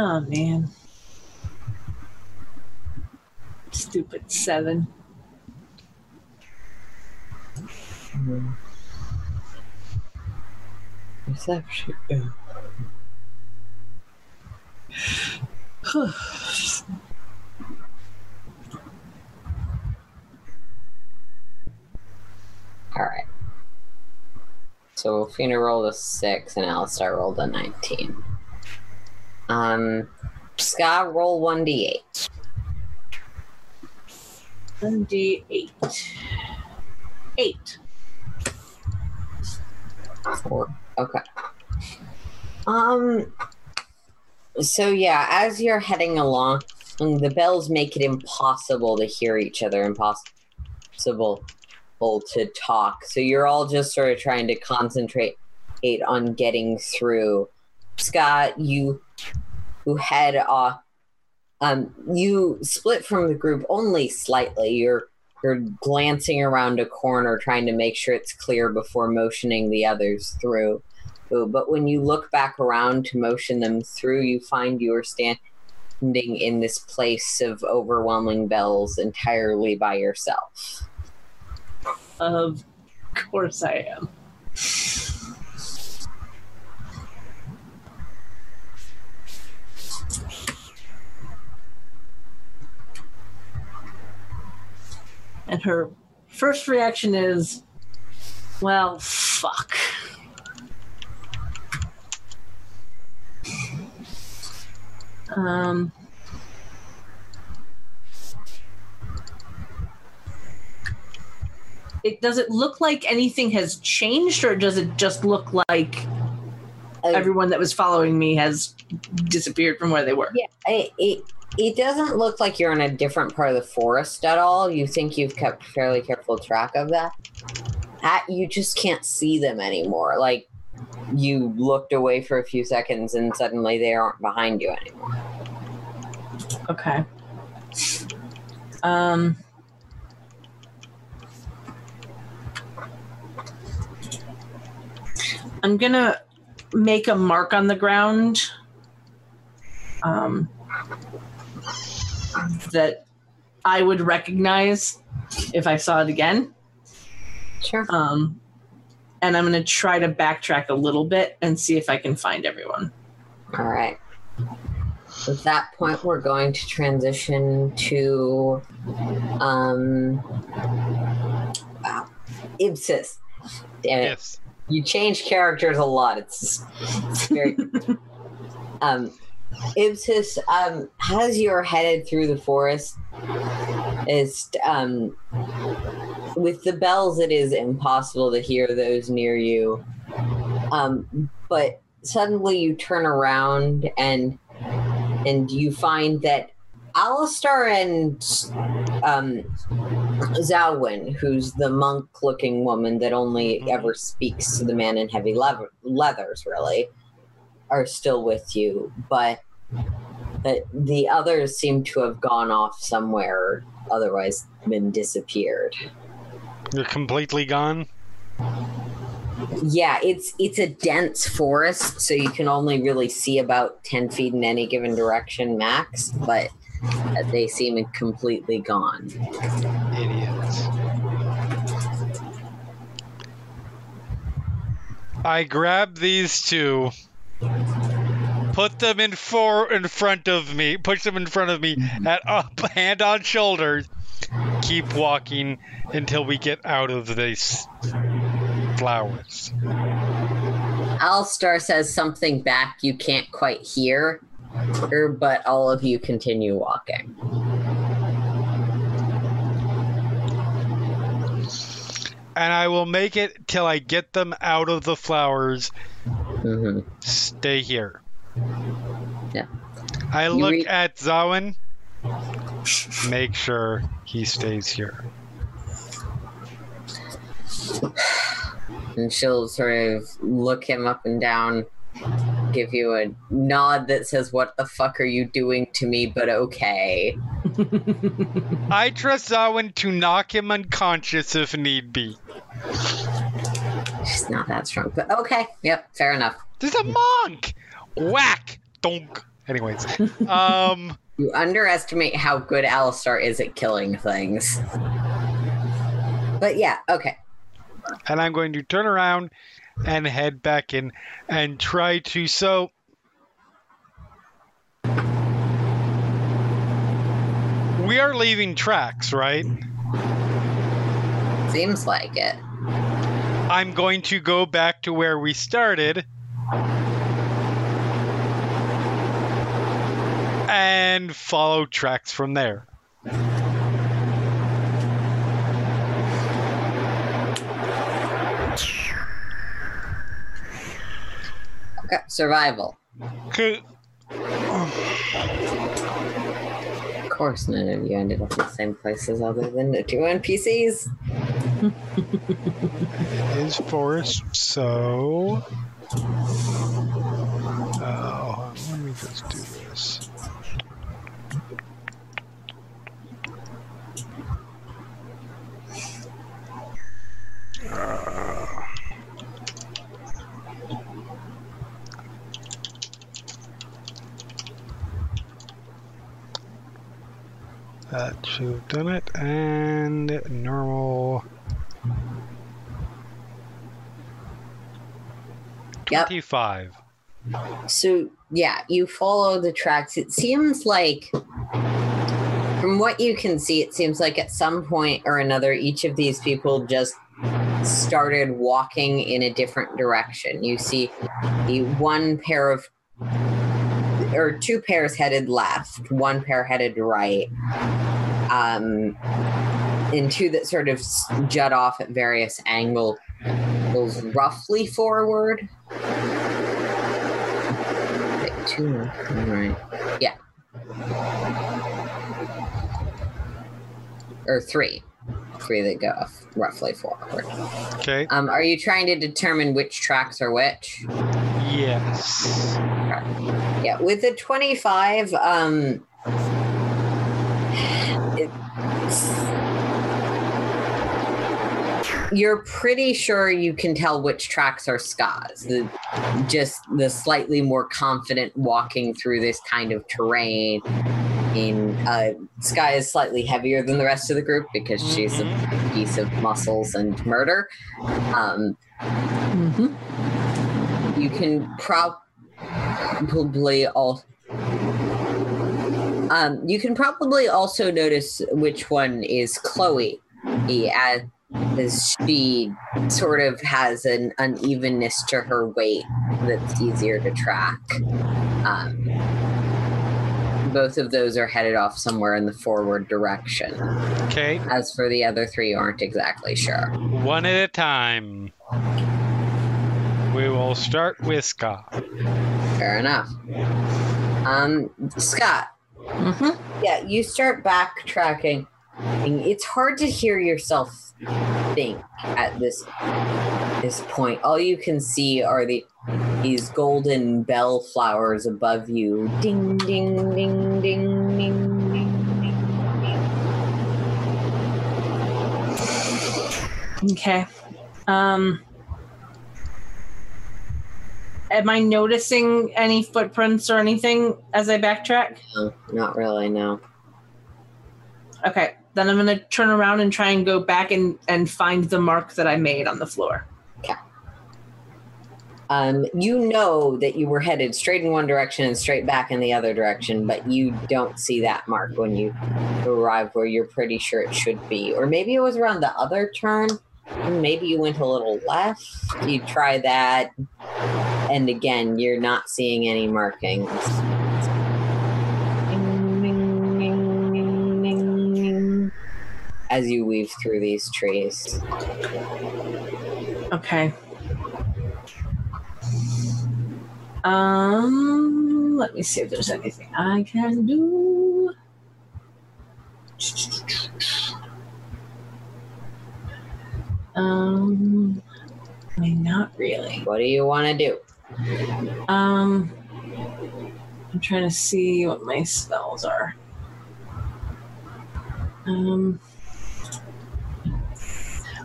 Oh man. Stupid seven. Perception. *sighs* All right. So Fina rolled a six and Alistair rolled a nineteen. Um, Scott roll one d eight. One D eight. Eight. Four. Okay. Um. So yeah, as you're heading along, the bells make it impossible to hear each other, impossible to talk. So you're all just sort of trying to concentrate on getting through. Scott, you who head off. Um, you split from the group only slightly. You're you're glancing around a corner trying to make sure it's clear before motioning the others through. But when you look back around to motion them through, you find you are standing in this place of overwhelming bells entirely by yourself. Of course I am. And her first reaction is, well, fuck. Um, it does it look like anything has changed or does it just look like everyone that was following me has disappeared from where they were Yeah, it, it it doesn't look like you're in a different part of the forest at all. You think you've kept fairly careful track of that. At, you just can't see them anymore. Like you looked away for a few seconds and suddenly they aren't behind you anymore. okay um i'm gonna make a mark on the ground um that i would recognize if i saw it again Sure. um and i'm gonna try to backtrack a little bit and see if i can find everyone All right. At that point, we're going to transition to um, wow, Ibsis. Damn it. Yes. you change characters a lot. It's, it's very. *laughs* um, Ibsis, um, as you're headed through the forest, is um, with the bells. It is impossible to hear those near you. Um, but suddenly you turn around and and you find that Alistair and um, Zawin, who's the monk-looking woman that only Mhm. ever speaks to the man in heavy leather, leathers, really, are still with you. But the others seem to have gone off somewhere, otherwise been disappeared. You're completely gone. Yeah, it's it's a dense forest, so you can only really see about ten feet in any given direction max. But they seem completely gone. Idiots. I grab these two, put them in for in front of me, push them in front of me at up, *laughs* hand on shoulders. Keep walking until we get out of these flowers. Alistair says something back you can't quite hear, but all of you continue walking. And I will make it till I get them out of the flowers. Hmm Stay here. Yeah. I You look at Zawin. Make sure he stays here. And she'll sort of look him up and down, give you a nod that says, What the fuck are you doing to me? But okay. *laughs* I trust Zawin to knock him unconscious if need be. She's not that strong, but okay. Yep, fair enough. There's a monk! Whack! Donk. Anyways, *laughs* um, You underestimate how good Alistair is at killing things. But yeah, okay. and I'm going to turn around and head back in and try to. So, we are leaving tracks, right? Seems like it. I'm going to go back to where we started and follow tracks from there. Okay, survival. Okay. Course, none of you ended up in the same places other than the two NPCs. is forest, so. Oh, let me just do this. Uh, that should have done it, and normal. Yep. 25. So yeah, you follow the tracks. It seems like, from what you can see, it seems like at some point or another, each of these people just started walking in a different direction. You see the one pair of or two pairs headed left, one pair headed right, um, and two that sort of jut off at various angles, roughly forward. Two, right? Yeah, or three, three that go off roughly forward. Okay. Um, are you trying to determine which tracks are which? Yes. Yeah, with the 25, um, it's, you're pretty sure you can tell which tracks are Ska's. The, just the slightly more confident walking through this kind of terrain. In uh, Ska is slightly heavier than the rest of the group because she's a piece of muscles and murder. Um, Mhm. You can probably all um, you can probably also notice which one is Chloe, as, As she sort of has an unevenness to her weight that's easier to track. Um, both of those are headed off somewhere in the forward direction. Okay, As for the other three, aren't exactly sure. one at a time. We will start with Scott. Fair enough. Um, Scott, Mm-hmm. yeah, you start backtracking. It's hard to hear yourself think at this this point. All you can see are the these golden bell flowers above you. Ding ding ding ding ding ding ding. ding. Okay. Um. Am I noticing any footprints or anything as I backtrack? No, not really. No. Okay, then I'm gonna turn around and try and go back and and find the mark that I made on the floor. Um, you know that you were headed straight in one direction and straight back in the other direction, but you don't see that mark when you arrive where you're pretty sure it should be. Or maybe it was around the other turn. Maybe you went a little left. You try that. And again, you're not seeing any markings. As you weave through these trees. Okay. Um, let me see if there's anything I can do. Um, I mean, not really. What do you want to do? Um, I'm trying to see what my spells are. Um,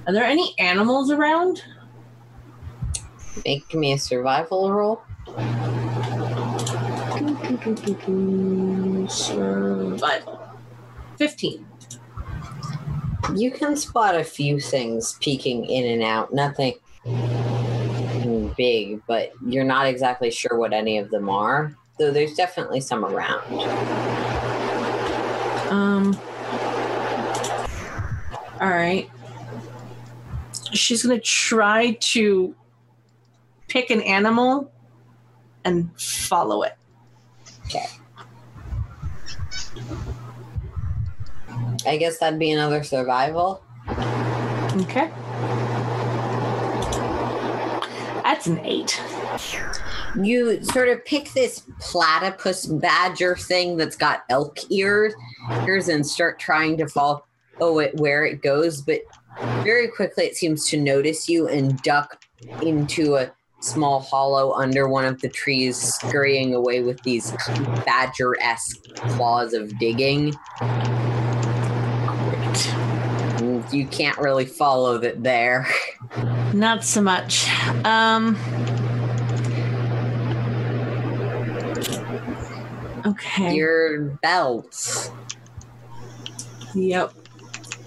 are there any animals around? Make me a survival roll. Survival. 15. You can spot a few things peeking in and out. Nothing big, but you're not exactly sure what any of them are. Though there's definitely some around. Um. All right. She's gonna try to pick an animal and follow it. Okay. I guess that'd be another survival. Okay. That's an eight. You sort of pick this platypus badger thing that's got elk ears, ears and start trying to follow it where it goes, but very quickly it seems to notice you and duck into a small hollow under one of the trees, scurrying away with these badger esque claws of digging. And You can't really follow that there. *laughs* Not so much. Um. Okay. Your belts. Yep.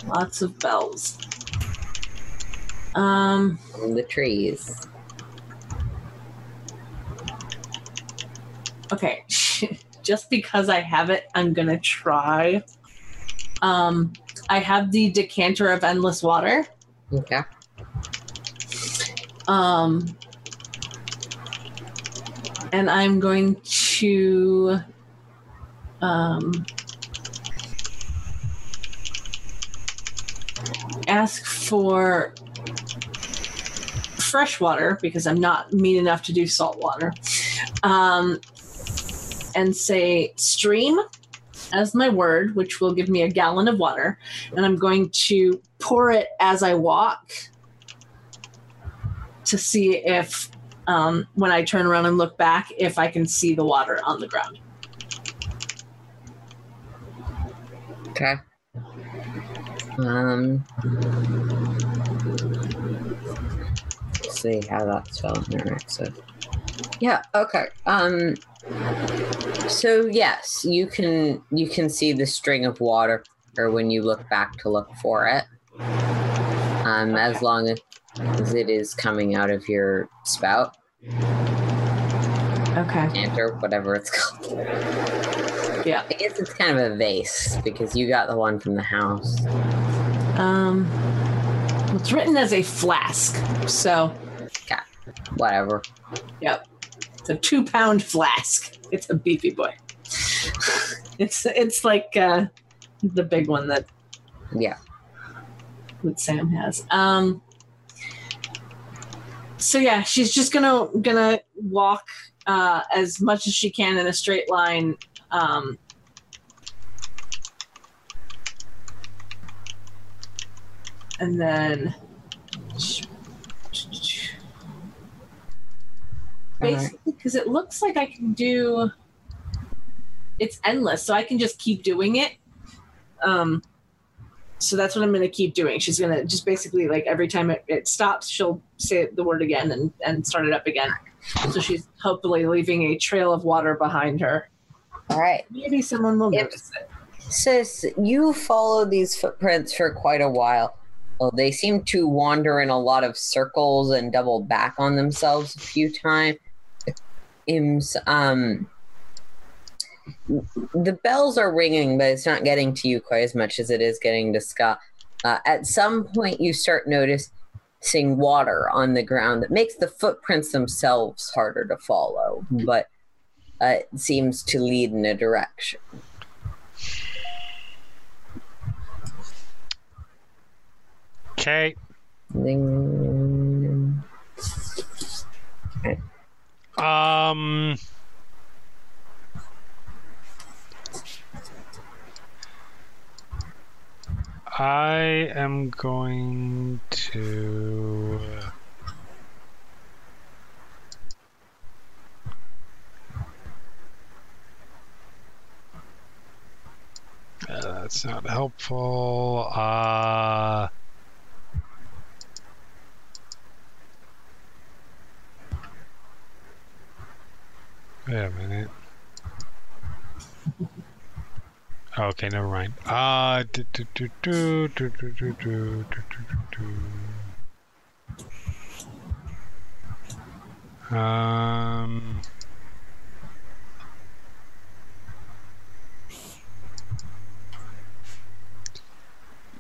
Lots of bells. Um. the trees. Okay. *laughs* Just because I have it, I'm gonna try. Um. I have the decanter of endless water. Okay. Um. And I'm going to. Um. Ask for fresh water because I'm not mean enough to do salt water. Um, and say stream as my word, which will give me a gallon of water. And I'm going to pour it as I walk to see if, um, when I turn around and look back, if I can see the water on the ground. Okay. Um. See how that spell interacts with. Yeah. Okay. Um. So yes, you can you can see the string of water, or when you look back to look for it. Um, as long as, it is coming out of your spout, Okay. enter whatever it's *laughs* called. Yeah. I guess it's kind of a vase because you got the one from the house. Um, It's written as a flask. So, Whatever. yep. It's a two pound flask. It's a beefy boy. It's it's like uh, the big one that Yeah. that Sam has. Um so yeah, she's just gonna gonna walk uh as much as she can in a straight line. Um and then basically because it looks like I can do it's endless, so I can just keep doing it. Um so that's what I'm gonna keep doing. She's gonna just basically like every time it, it stops, she'll say the word again and, and start it up again. So she's hopefully leaving a trail of water behind her. All right. Maybe someone will notice it. Sis, you follow these footprints for quite a while. Well, they seem to wander in a lot of circles and double back on themselves a few times. Um, the bells are ringing, but it's not getting to you quite as much as it is getting to Scott. Uh, at some point, you start noticing water on the ground that makes the footprints themselves harder to follow, but uh, it seems to lead in a direction. Okay. Ding. Um. I am going to. Uh, that's not helpful. Uh. Wait a minute. Okay, never mind. Uh, do, do, do, do, do, do, do, do, do, do. Um.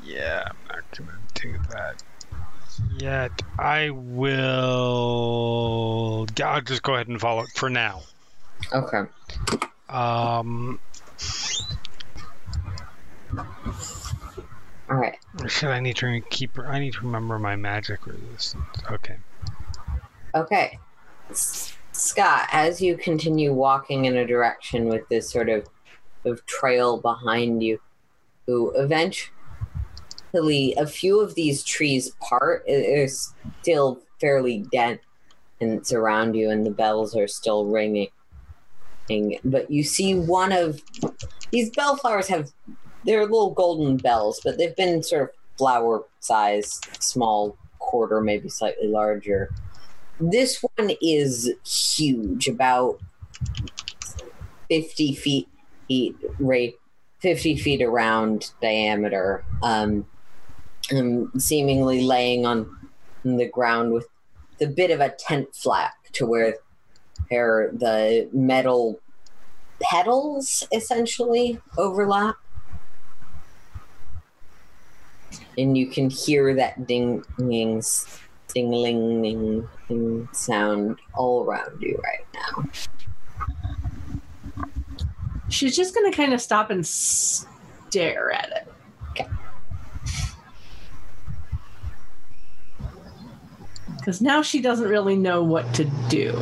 Yeah, I'm not gonna do that yet. I will. I'll just go ahead and follow it for now. Okay. Um, All right. should I need to keep? I need to remember my magic resistance. Okay. Okay. S- Scott, as you continue walking in a direction with this sort of of trail behind you, who eventually a few of these trees part it is still fairly dense and it's around you and the bells are still ringing but you see one of these bellflowers have they're little golden bells but they've been sort of flower size small quarter maybe slightly larger. This one is huge about 50 feet feet rate 50 feet around diameter um seemingly laying on the ground with the bit of a tent flap to where where the metal petals essentially overlap and you can hear that ding, ding, ding, dinging dingling sound all around you right now She's just gonna kind of stop and stare at it. Okay. Because now she doesn't really know what to do.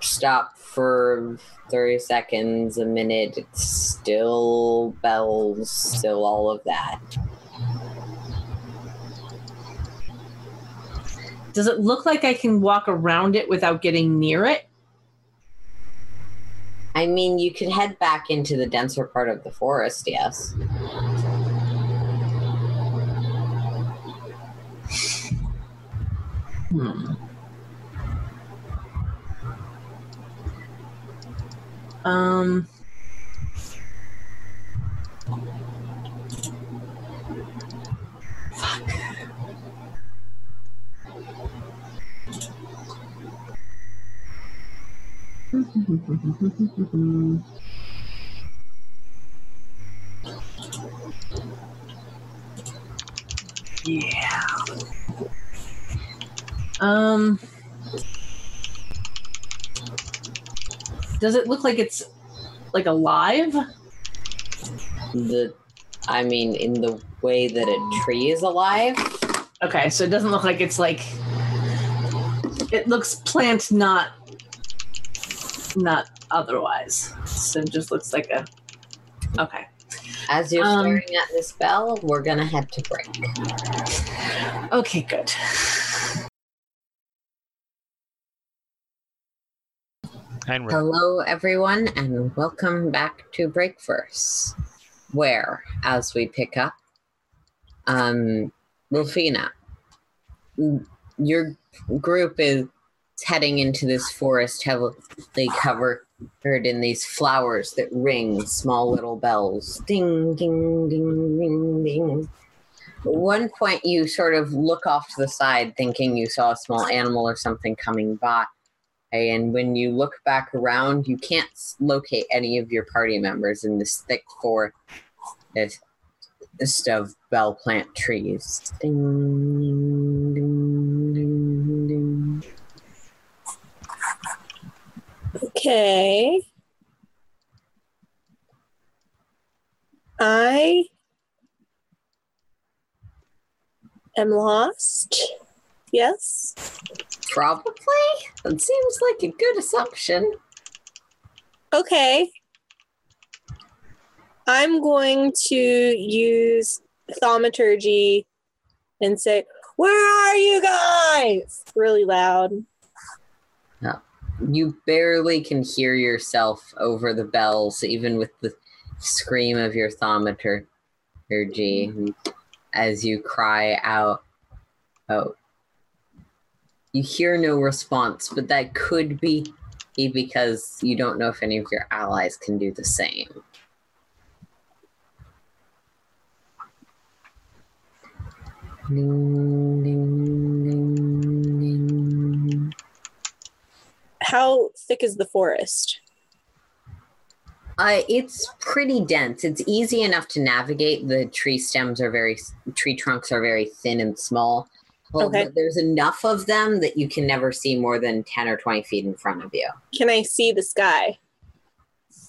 Stop for 30 seconds, a minute, it's still bells, still all of that. Does it look like I can walk around it without getting near it? I mean, you could head back into the denser part of the forest, yes. Hmm. Um. Fuck. *laughs* Yeah. Um. Does it look like it's like alive? The, I mean, in the way that a tree is alive. Okay, so it doesn't look like it's like it looks plant not not otherwise. So it just looks like a okay. As you're Um, staring at this bell, we're gonna head to break. Okay, good. We're Hello, everyone, and welcome back to Breakverse, where, as we pick up, um, Wolfina, your group is heading into this forest heavily covered in these flowers that ring small little bells. Ding, ding, ding, ding, ding. At one point, you sort of look off to the side, thinking you saw a small animal or something coming by. And when you look back around, you can't locate any of your party members in this thick forest of bell plant trees. Ding, ding, ding, ding. Okay. I am lost. Yes. Probably. That seems like a good assumption. Okay. I'm going to use thaumaturgy and say, Where are you guys? Really loud. You barely can hear yourself over the bells, even with the scream of your thaumaturgy mm-hmm. as you cry out. Oh. You hear no response, but that could be because you don't know if any of your allies can do the same. Ding, ding, ding, ding. How thick is the forest? Uh, it's pretty dense. It's easy enough to navigate. The tree stems are very, tree trunks are very thin and small. Well, Okay. there's enough of them that you can never see more than 10 or 20 feet in front of you. Can I see the sky?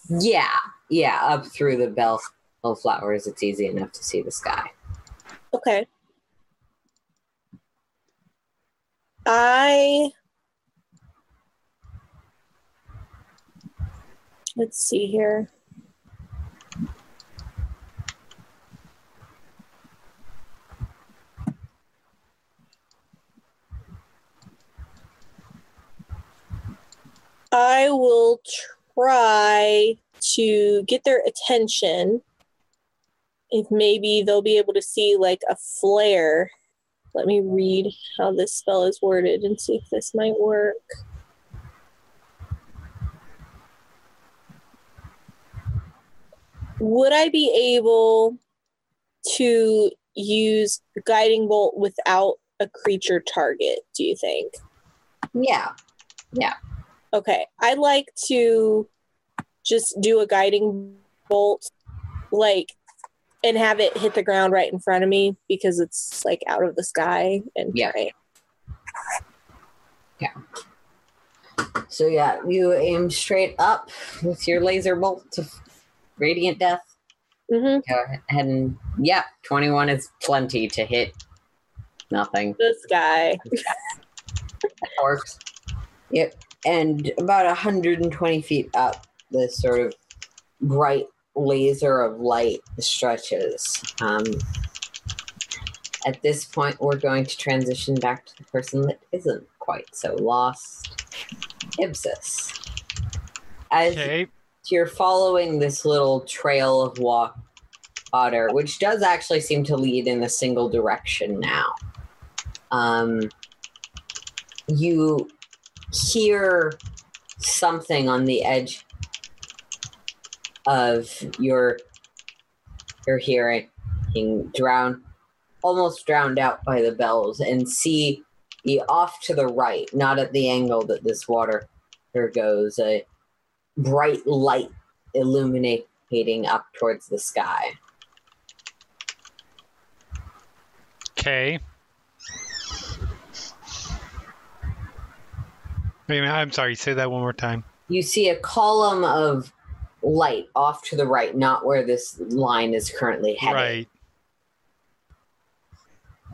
Yeah, yeah, up through the bell flowers, it's easy enough to see the sky. Okay. I let's see here. I will try to get their attention if maybe they'll be able to see like a flare. Let me read how this spell is worded and see if this might work. Would I be able to use guiding bolt without a creature target, do you think? Yeah. Yeah, Okay, I'd like to just do a guiding bolt, like, and have it hit the ground right in front of me because it's like out of the sky and Yeah. try- so yeah, you aim straight up with your laser bolt of radiant death. Mm-hmm. Go ahead and, yeah, 21 is plenty to hit nothing. the sky. *laughs* That works. Yep. And about 120 feet up, this sort of bright laser of light stretches. Um, at this point, we're going to transition back to the person that isn't quite so lost Ibsis. As okay. you're following this little trail of wa- water, which does actually seem to lead in a single direction now. Um, you hear something on the edge of your your hearing being drowned almost drowned out by the bells and see the off to the right not at the angle that this water there goes a bright light illuminating up towards the sky. Okay. Wait a minute, I'm sorry. Say that one more time. You see a column of light off to the right, not where this line is currently headed.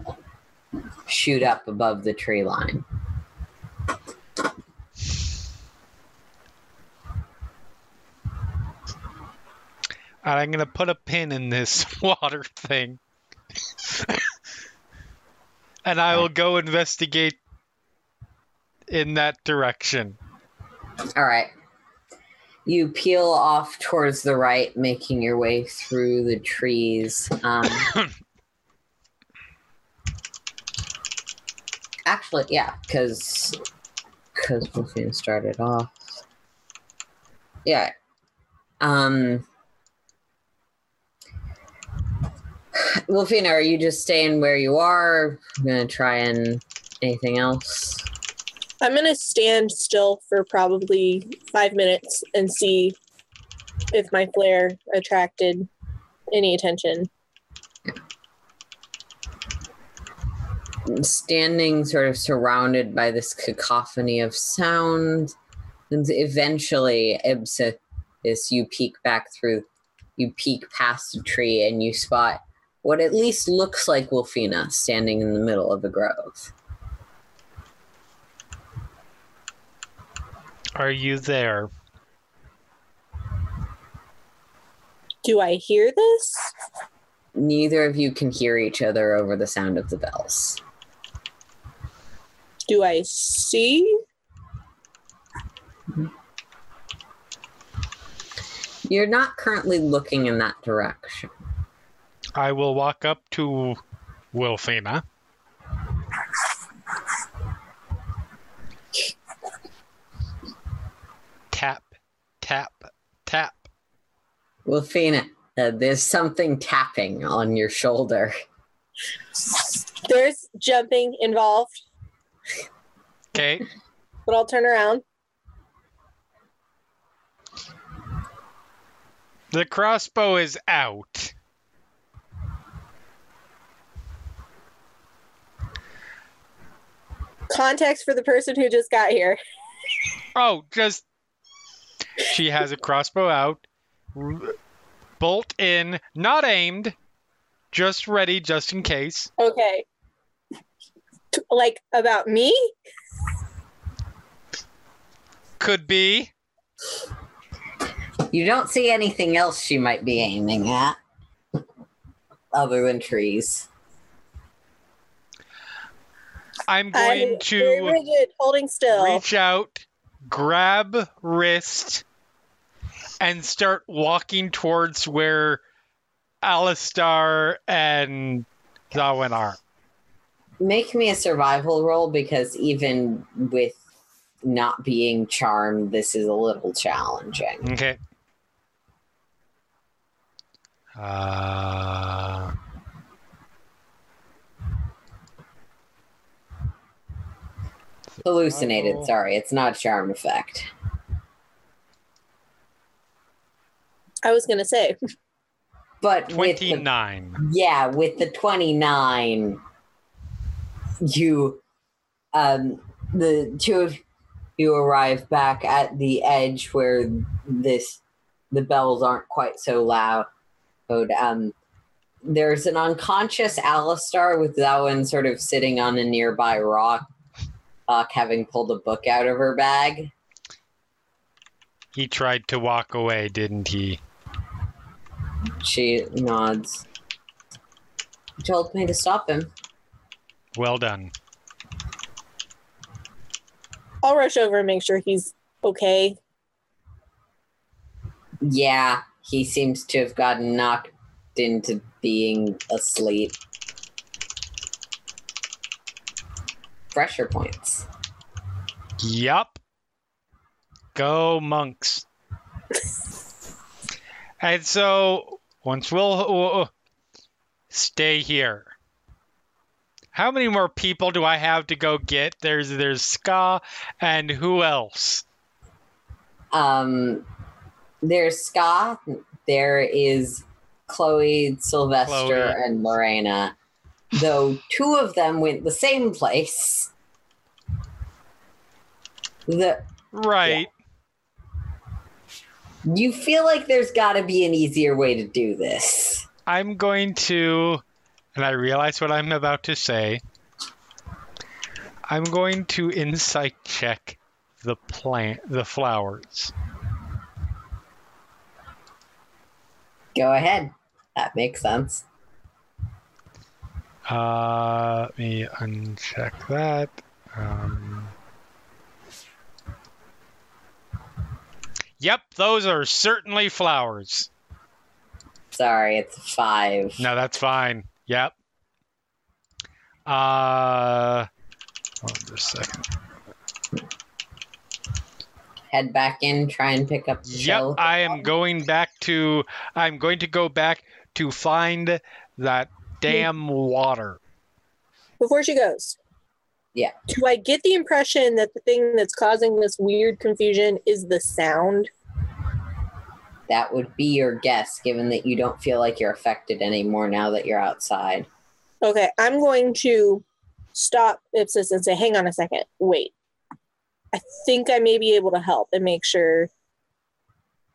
Right. Shoot up above the tree line. And I'm gonna put a pin in this *laughs* water thing. *laughs* and I will go investigate in that direction. All right. You peel off towards the right, making your way through the trees. Um, *coughs* actually, yeah, because because Wolfina started off. Yeah. Um. *sighs* Wolfina, are you just staying where you are? I'm gonna try and anything else? I'm gonna stand still for probably five minutes and see if my flare attracted any attention. standing sort of surrounded by this cacophony of sound. And eventually, Ibsa, is you peek back through, you peek past a tree and you spot what at least looks like Wolfina standing in the middle of the grove. Are you there? Do I hear this? Neither of you can hear each other over the sound of the bells. Do I see? You're not currently looking in that direction. I will walk up to Wolfina. Tap, tap, tap. Wolfina, uh, there's something tapping on your shoulder. There's jumping involved, Okay. but I'll turn around. The crossbow is out. Context for the person who just got here. Oh, just she has a crossbow out, bolt in, not aimed, just ready, just in case. Okay. T- Like about me? Could be. You don't see anything else she might be aiming at other than trees. I'm I'm going very to rigid, holding still. reach out, grab wrist, and start walking towards where Alistair and Zawin are. Make me a survival roll because even with not being charmed, this is a little challenging. Okay. Uh, Hallucinated, Survival. sorry, it's not a charm effect. I was gonna say. But with the 29. Yeah, with the 29, you, um, the two of you arrive back at the edge where this, the bells aren't quite so loud. Um, there's an unconscious Alistair with Zawin sort of sitting on a nearby rock, uh, having pulled a book out of her bag. He tried to walk away, didn't he? She nods. You told me to stop him. Well done. I'll rush over and make sure he's okay. Yeah, he seems to have gotten knocked into being asleep. Pressure points. Yup. Go monks. *laughs* and so once we'll uh, stay here. How many more people do I have to go get? There's there's Ska and who else? Um, there's Scott. There is Chloe, Sylvester, Chloe. and Lorena. Though two of them went the same place. The Right. you feel like there's got to be an easier way to do this. I'm going to, and I realize what I'm about to say. I'm going to insight check the plant, the flowers. Go ahead. That makes sense. Uh, let me uncheck that. Um, yep, those are certainly flowers. Sorry, it's five. No, that's fine. Yep. Uh, hold on just a second. Head back in, try and pick up the Yep, shell. I am going back to. I'm going to go back to find that damn water. Before she goes. Yeah. Do I get the impression that the thing that's causing this weird confusion is the sound? That would be your guess, given that you don't feel like you're affected anymore now that you're outside. Okay, I'm going to stop Ibsis and say, hang on a second, wait. I think I may be able to help and make sure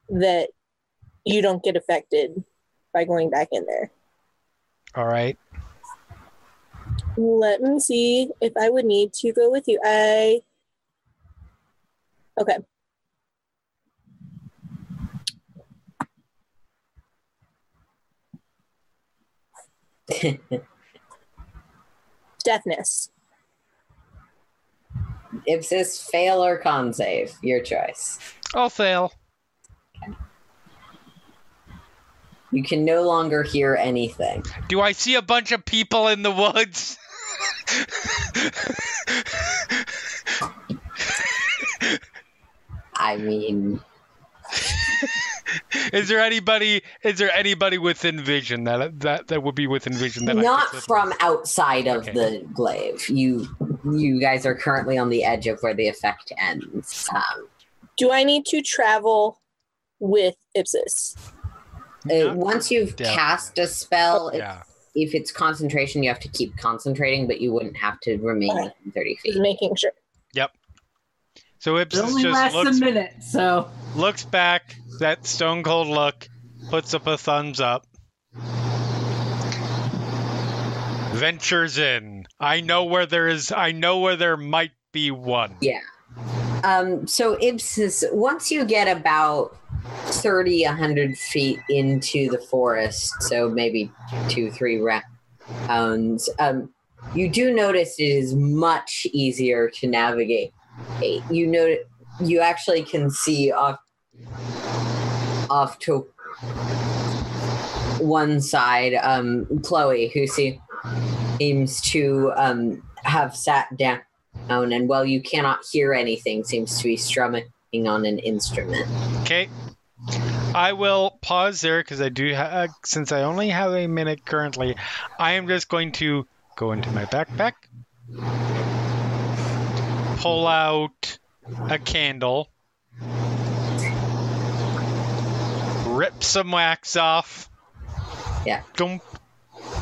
that you don't get affected by going back in there. All right. Let me see if I would need to go with you. I okay. *laughs* Deafness. Ibsis, fail or con save, your choice. I'll fail. You can no longer hear anything. Do I see a bunch of people in the woods? *laughs* I mean, is there anybody? Is there anybody within vision that that that would be within vision that not could- from outside of Okay. the glaive. You, you guys are currently on the edge of where the effect ends. Um, Do I need to travel with Ibsis? Uh, once you've Yeah. cast a spell, if, yeah. if it's concentration, you have to keep concentrating, but you wouldn't have to remain Okay. within 30 feet. Just making sure. Yep. So It only just lasts looks a minute, so looks back, that stone cold look, puts up a thumbs up. Ventures in. I know where there is I know where there might be one. Yeah. Um, so Ibsis, once you get about 30, 100 feet into the forest, so maybe two, three rounds, um, you do notice it is much easier to navigate. You know, you actually can see off, off to one side, um, Chloe, who seems to um, have sat down and while you cannot hear anything, seems to be strumming on an instrument. Okay. I will pause there because I do ha- uh, since I only have a minute currently. I am just going to go into my backpack, pull out a candle, rip some wax off. Yeah. Dunk,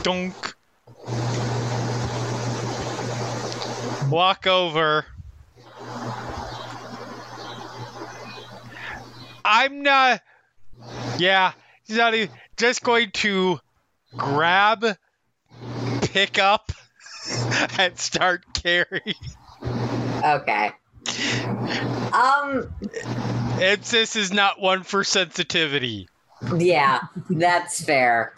dunk. Walk over. I'm not. Yeah, he's not even. Just going to grab, pick up, *laughs* and start carrying. Okay. Um, It's this is not one for sensitivity. yeah, that's fair.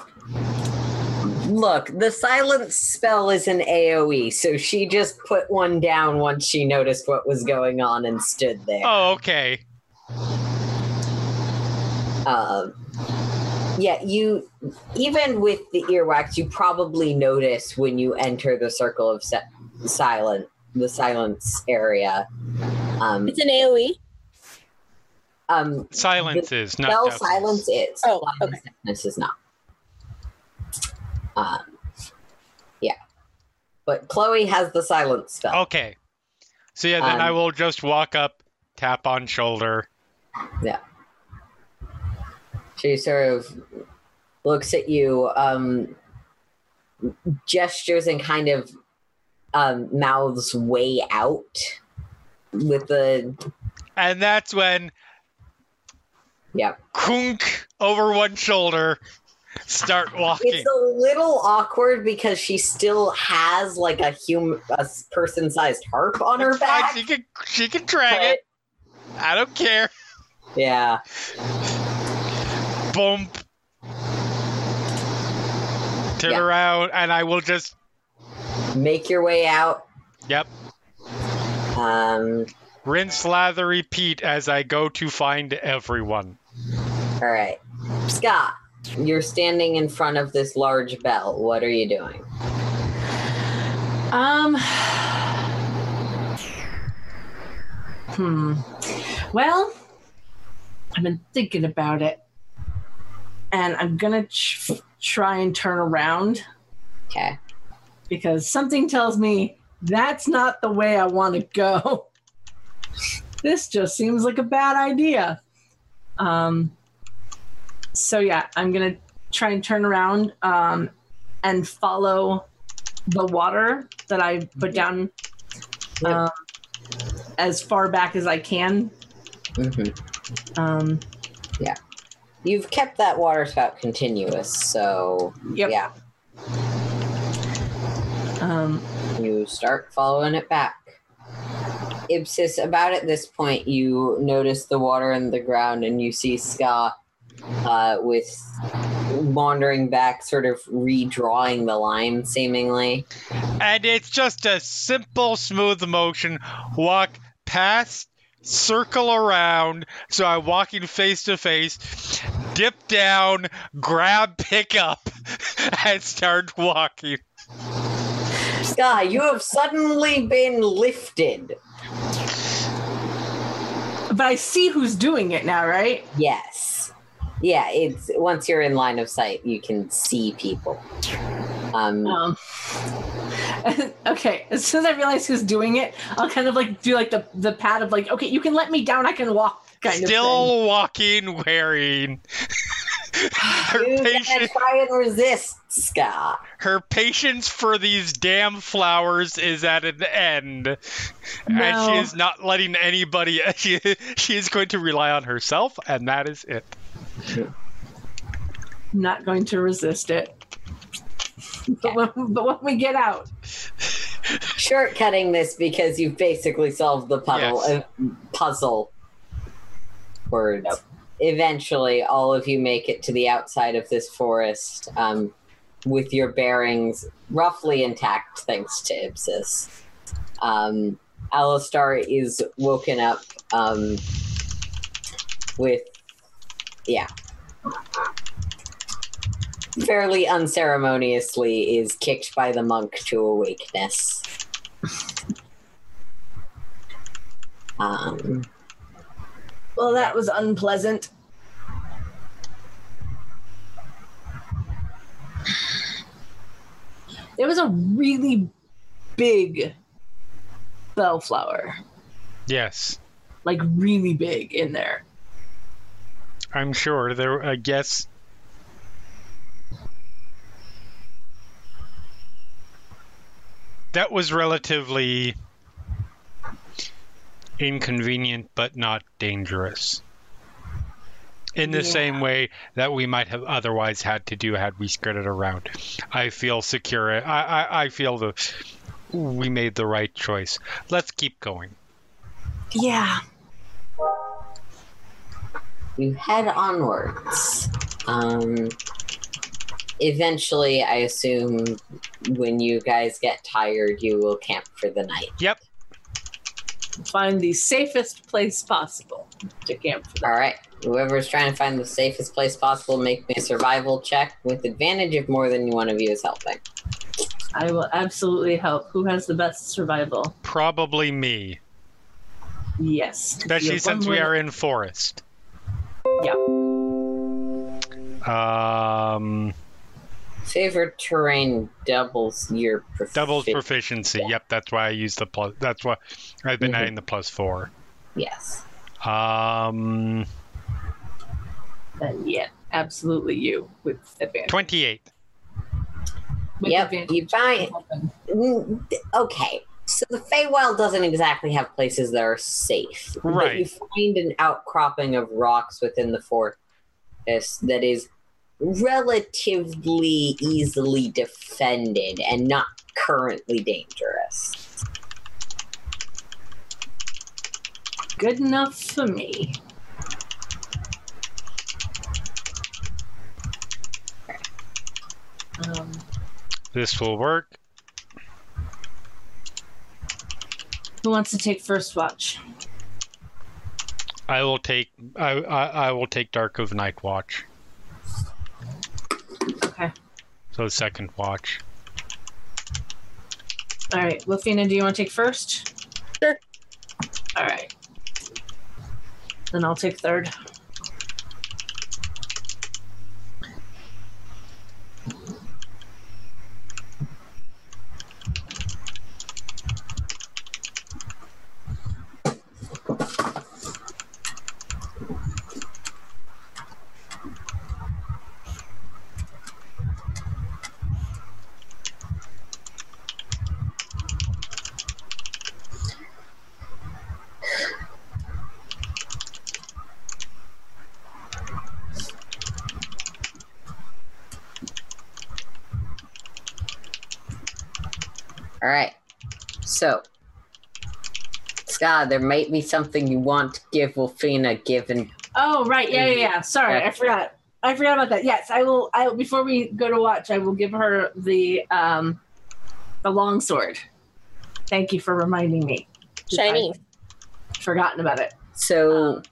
Look, the silence spell is an AoE, so she just put one down once she noticed what was going on and stood there. Oh, okay. Um, yeah, you even with the earwax, you probably notice when you enter the circle of se- silent, the silence area. Um, It's an AoE. um, Silence is not. spell silence is. Oh, blindness deafness is not. Um, yeah, but Chloe has the silence spell. Okay. So yeah, then I Um, will just walk up, tap on shoulder, She sort of looks at you, um, gestures, and kind of um, mouths way out with the And that's when Yeah. kunk over one shoulder, start walking. It's a little awkward because she still has like a human, a person-sized harp on her fine, back. She can she can drag but- it. I don't care. yeah. Boom. Turn Yeah. around, and I will just. Make your way out. Yep. Um. Rinse, lather, repeat as I go to find everyone. All right, Scott. You're standing in front of this large bell. What are you doing? Um. Hmm. Well, I've been thinking about it, and I'm gonna ch- try and turn around Okay. because something tells me that's not the way I want to go. *laughs* this just seems like a bad idea. Um. So yeah, I'm gonna try and turn around um, and follow the water that I put down um, as far back as I can. hmm Um, You've kept that water spout continuous, so Yep. yeah, um, you start following it back. Ibsis, about at this point, you notice the water in the ground and you see Ska uh, with wandering back, sort of redrawing the line, seemingly. And it's just a simple, smooth motion. Walk past, circle around. So I'm walking face to face, dip down, grab, pick up, *laughs* and start walking. Sky, you have suddenly been lifted. but I see who's doing it now, right? Yes. Yeah, it's once you're in line of sight, you can see people. Um, Um, *laughs* okay, as soon as I realize who's doing it, I'll kind of like do like the the pat of like, okay, you can let me down, I can walk, kind of Still walking, wearing. *sighs* her you patience, try and resist, Ska. her patience for these damn flowers is at an end, and she is not letting anybody. *laughs* She she is going to rely on herself, and that is it. I'm not going to resist it. *laughs* But when, but when we get out, Shortcutting this because you've basically solved the puzzle. Yes. Uh, puzzle. Words. Eventually, all of you make it to the outside of this forest um, with your bearings roughly intact, thanks to Ibsis. Um, Alistair is woken up um, with, yeah, fairly unceremoniously is kicked by the monk to awakeness. Um, well, that was unpleasant. It was a really big bellflower, Yes, like really big in there. I'm sure there. I guess that was relatively inconvenient, but not dangerous. In the Yeah. same way that we might have otherwise had to do had we skirted around. I feel secure. I, I, I feel the we made the right choice. Let's keep going. Yeah. you head onwards. Um, eventually, I assume when you guys get tired, you will camp for the night. Yep. Find the safest place possible to camp for All right. Whoever's trying to find the safest place possible, make me a survival check with advantage if more than one of you is helping. I will absolutely help. Who has the best survival? Probably me. Yes. Especially You have one since we more- are in forest. Yeah. Um, Favorite terrain doubles your proficiency. doubles proficiency. Yep, that's why I use the plus. That's why I've been Mhm. adding the plus four. Yes. Um, Then yeah, absolutely you with advantage. 28. With Yep, advantage. you find- Mm, Okay, so the Feywild doesn't exactly have places that are safe. But Right. you find an outcropping of rocks within the fortress that is relatively easily defended and not currently dangerous. Good enough for me. Um, This will work. who wants to take first watch? I will take. I, I I will take Dark of Night Watch. Okay. So second watch. All right, Wolfina, do you want to take first? Sure. All right. Then I'll take third. All right. So, Scott, there might be something you want to give Wolfina given. Oh, right. Yeah, yeah, yeah. Sorry, I forgot. I forgot about that. Yes, I will. I before we go to watch, I will give her the um, the long sword. Thank you for reminding me. Shiny. I'd forgotten about it, So, Um,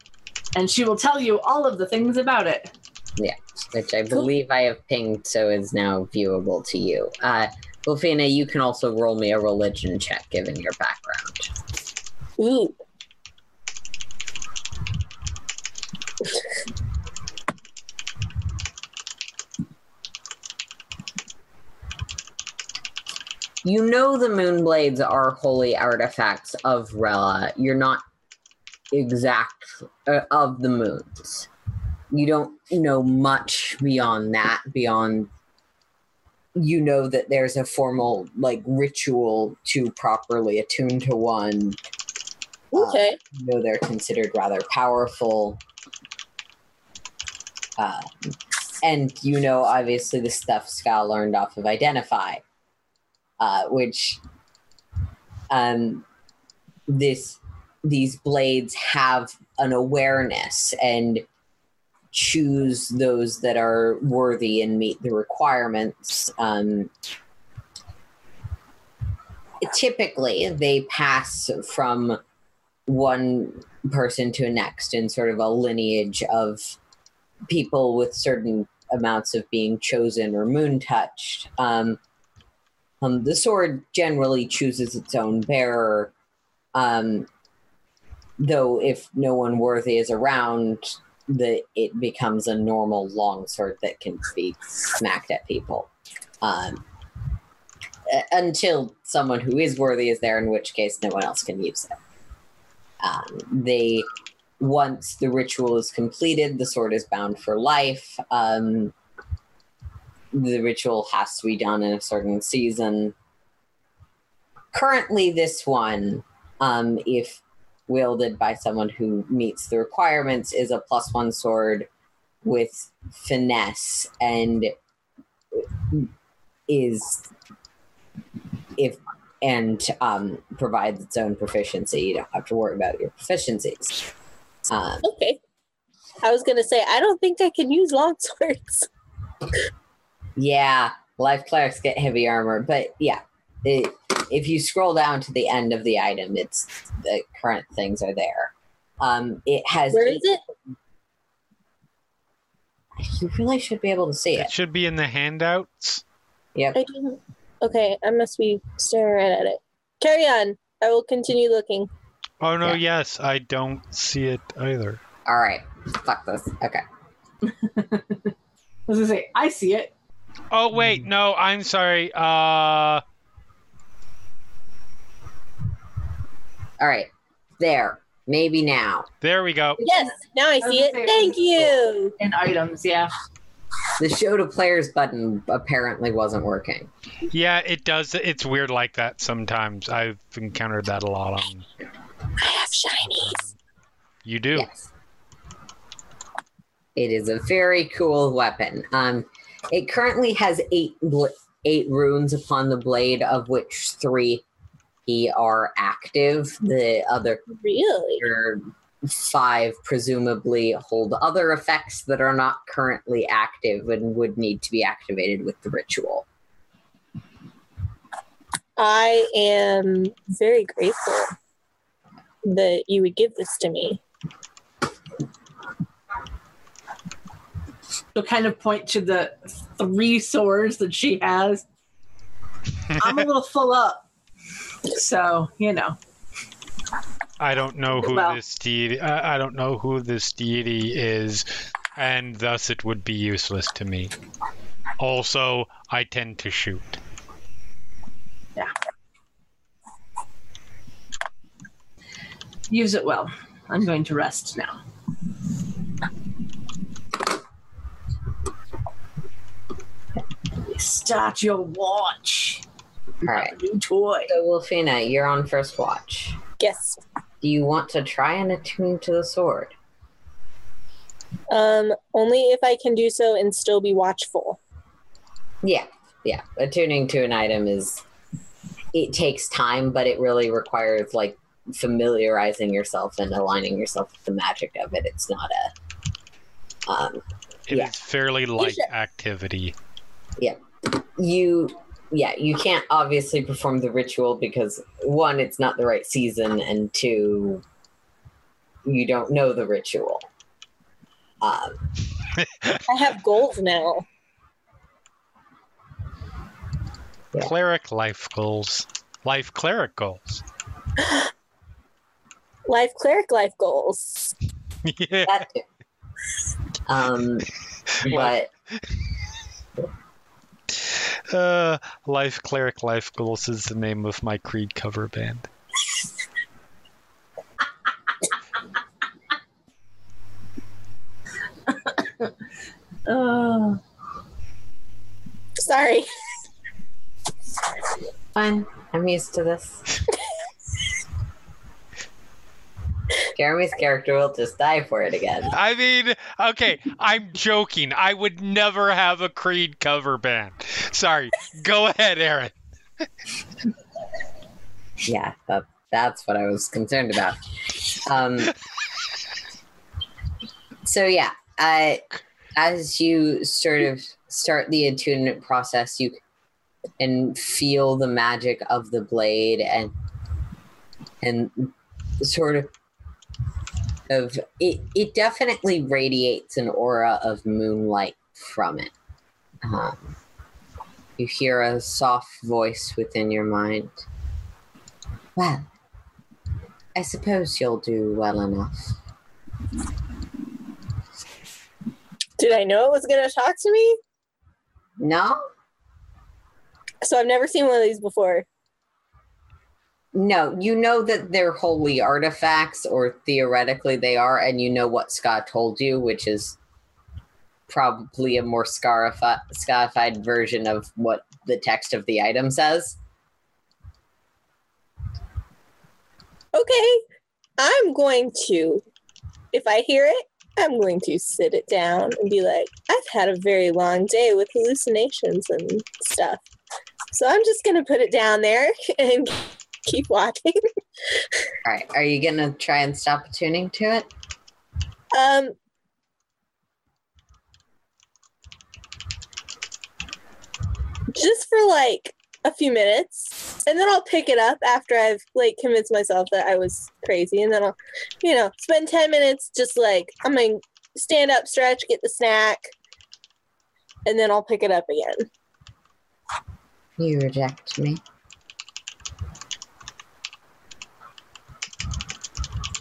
and she will tell you all of the things about it. Yeah, which I believe I have pinged, so is now viewable to you. Uh, Wolfina, you can also roll me a religion check given your background. Ooh. You know the Moonblades are holy artifacts of Rella. You're not exact uh, of the moons. You don't know much beyond that. Beyond, you know that there's a formal like ritual to properly attune to one. Uh, Okay. you know they're considered rather powerful. Uh, and you know, obviously, the stuff Skal learned off of Identify, uh, which um, this these blades have an awareness and choose those that are worthy and meet the requirements. Um, typically, they pass from one person to a next in sort of a lineage of people with certain amounts of being chosen or moon touched. Um, um, the sword generally chooses its own bearer, um, though if no one worthy is around, the it becomes a normal long sword that can be smacked at people. Um, until someone who is worthy is there, in which case no one else can use it. Um, they once the ritual is completed, the sword is bound for life. Um, the ritual has to be done in a certain season. Currently, this one, um, if wielded by someone who meets the requirements, is a plus one sword with finesse and is if and um, provides its own proficiency. You don't have to worry about your proficiencies. Um, Okay. I was gonna say I don't think I can use long *laughs* swords. yeah, life clerics get heavy armor, but yeah, it, if you scroll down to the end of the item, it's the current things are there. Um, it has. Where is it? You really should be able to see It it. should be in the handouts. Yep. I don't. Okay, I must be staring right at it. Carry on. I will continue looking. Oh no, Yeah. yes, I don't see it either. All right. Fuck this. Okay. I was gonna say, I see it. Oh wait, no, I'm sorry. Uh, All right. There. Maybe now. There we go. Yes, now I I see it. say- Thank you. And items, yeah. The show to players button apparently wasn't working. Yeah, it does. It's weird like that sometimes. I've encountered that a lot on. I have shinies. You do. Yes. It is a very cool weapon. Um, it currently has eight bl- eight runes upon the blade, of which three are active. The other Really? Five presumably hold other effects that are not currently active and would need to be activated with the ritual. I am very grateful that you would give this to me. She'll kind of point to the three swords that she has. *laughs* I'm a little full up. So, you know. I don't know who Well- this deity. I I don't know who this deity is, and thus it would be useless to me. Also, I tend to shoot. Use it well. I'm going to rest now. Start your watch. All right. New toy. So, Wolfina, you're on first watch. Yes. Do you want to try and attune to the sword? Um, only if I can do so and still be watchful. Yeah, yeah. Attuning to an item is it takes time, but it really requires like familiarizing yourself and aligning yourself with the magic of it. It's not a um It is Yeah. fairly light activity. Yeah. you yeah, you can't obviously perform the ritual because one, it's not the right season, and two, you don't know the ritual. Um, *laughs* I have goals now. Yeah. Cleric life goals. Life cleric goals. *gasps* Life cleric life goals. *laughs* yeah. that too. Um, but Uh, life cleric life goals is the name of my Creed cover band. Uh, Sorry. fine, I'm used to this. *laughs* Jeremy's character will just die for it again. I mean, okay, I'm joking. I would never have a Creed cover band. Sorry. Go ahead, Erin. Yeah, that, that's what I was concerned about. Um, so yeah, I, as you sort of start the attunement process, you can feel the magic of the blade and and sort of of it. It definitely radiates an aura of moonlight from it. Um, you hear a soft voice within your mind. Well, I suppose you'll do well enough. Did I know it was going to talk to me? No? So I've never seen one of these before. No, you know that they're holy artifacts, or theoretically they are, and you know what Scott told you, which is probably a more scarifi- scarified version of what the text of the item says. Okay. I'm going to, if I hear it, I'm going to sit it down and be like, I've had a very long day with hallucinations and stuff. So I'm just going to put it down there *laughs* and keep walking. *laughs* All right, are you gonna try and stop attuning to it? Um, just for like a few minutes, and then I'll pick it up after I've like convinced myself that I was crazy, and then I'll, you know, spend ten minutes just like I'm gonna stand up, stretch, get the snack, and then I'll pick it up again. You reject me.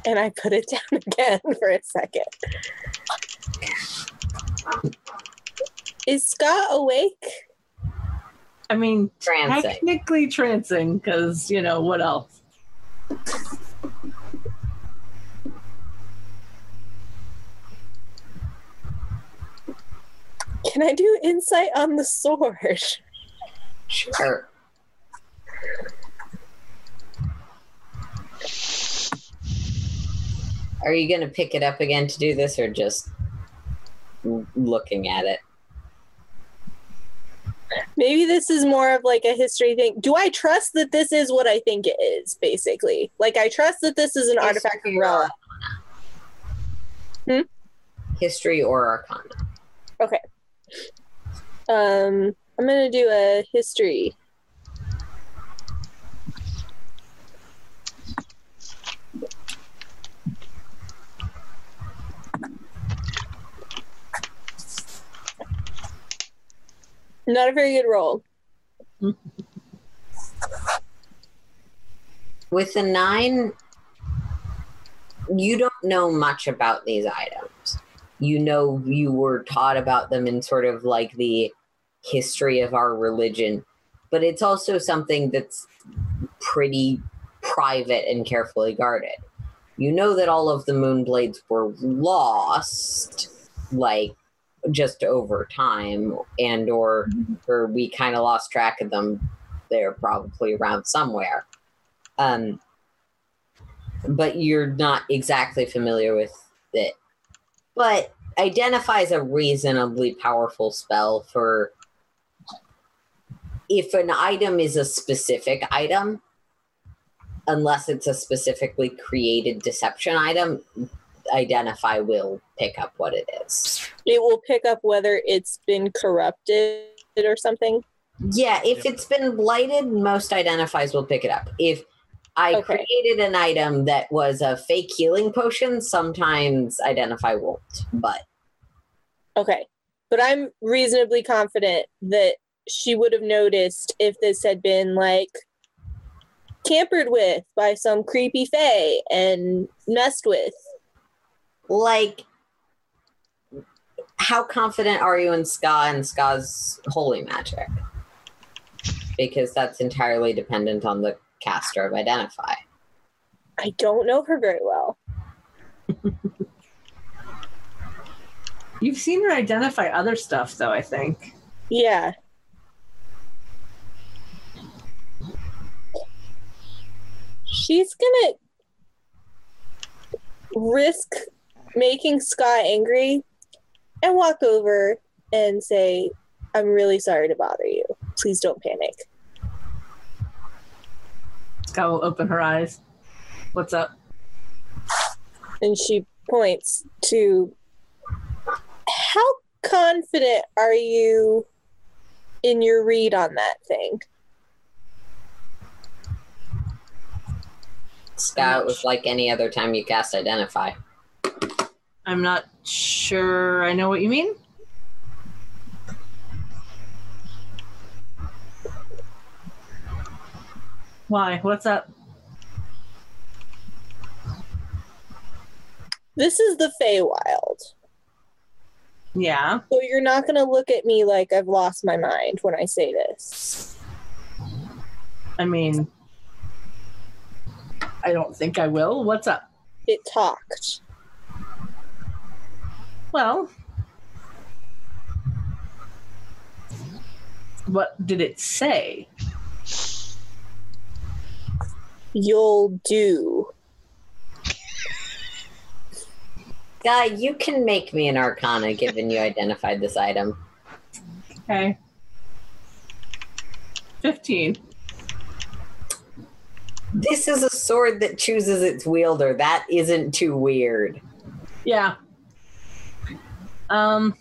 and I put it *laughs* down again for a second. Is Scott awake? I mean, trancing. technically trancing, because, you know, what else? Can I do insight on the sword? Sure. Are you going to pick it up again to do this or just looking at it? Maybe this is more of like a history thing. Do I trust that this is what I think it is, basically? Like, I trust that this is an artifact History or Relic. Arcana? Hmm? History or Arcana? Okay. Um, I'm gonna do a history. Not a very good roll. With a nine, you don't know much about these items. You know, you were taught about them in sort of like the history of our religion, but it's also something that's pretty private and carefully guarded. You know that all of the moon blades were lost, like just over time, and or or we kind of lost track of them. They're probably around somewhere. Um, but you're not exactly familiar with it. But identifies a reasonably powerful spell for if an item is a specific item, unless it's a specifically created deception item, identify will pick up what it is. It will pick up whether it's been corrupted or something. Yeah, if it's been blighted, most identifies will pick it up. If I Okay. created an item that was a fake healing potion, sometimes identify won't. But Okay. But I'm reasonably confident that she would have noticed if this had been like tampered with by some creepy fae and messed with. Like how confident are you in Ska and Ska's holy magic? Because that's entirely dependent on the caster of identify. I don't know her very well. *laughs* You've seen her identify other stuff, though, I think. Yeah. She's gonna risk making Scott angry and walk over and say, I'm really sorry to bother you. Please don't panic. Scott will open her eyes. What's up? And she points to how confident are you in your read on that thing? Ska was like any other time you cast identify. I'm not sure I know what you mean. Why? What's up? This is the Feywild. Yeah. So you're not going to look at me like I've lost my mind when I say this. I mean, I don't think I will. What's up? It talked. Well, what did it say? You'll do. Guy, you can make me an arcana given you identified this item. Okay. 15. This is a sword that chooses its wielder. That isn't too weird. Yeah. Um.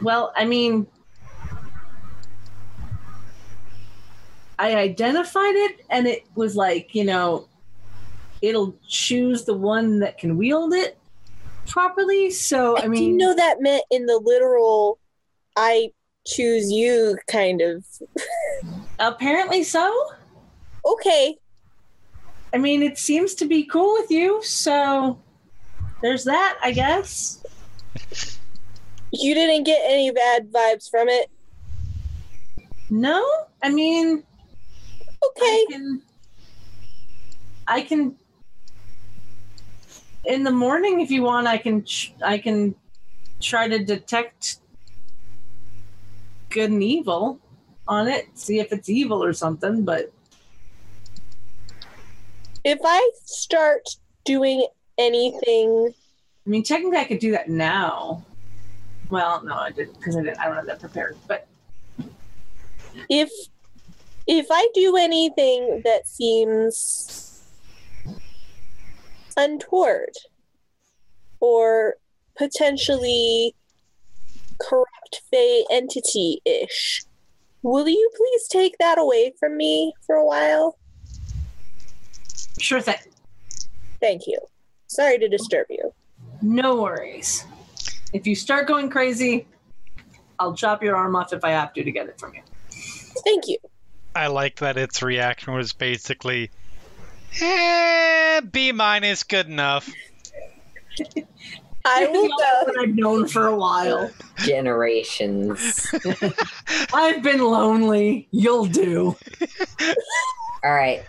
Well, I mean, I identified it, and it was like, you know, it'll choose the one that can wield it properly. So, I I mean, didn't know that meant in the literal I choose you kind of. *laughs* apparently so. Okay. I mean, it seems to be cool with you, so there's that, I guess. You didn't get any bad vibes from it. No, I mean, Okay. I can. I can. In the morning, if you want, I can. I can try to detect good and evil on it, see if it's evil or something, but If I start doing anything, I mean technically I could do that now. Well, no, I didn't because I didn't I don't have that prepared. But if if I do anything that seems untoward or potentially corrupt fey entity ish, will you please take that away from me for a while? sure thing. Thank you. Sorry to disturb you. No worries. If you start going crazy, I'll chop your arm off if I have to to get it from you. Thank you. I like that its reaction was basically, eh, B minus, good enough. I *laughs* will go. I've known for a while. Generations. *laughs* I've been lonely. You'll do. All right.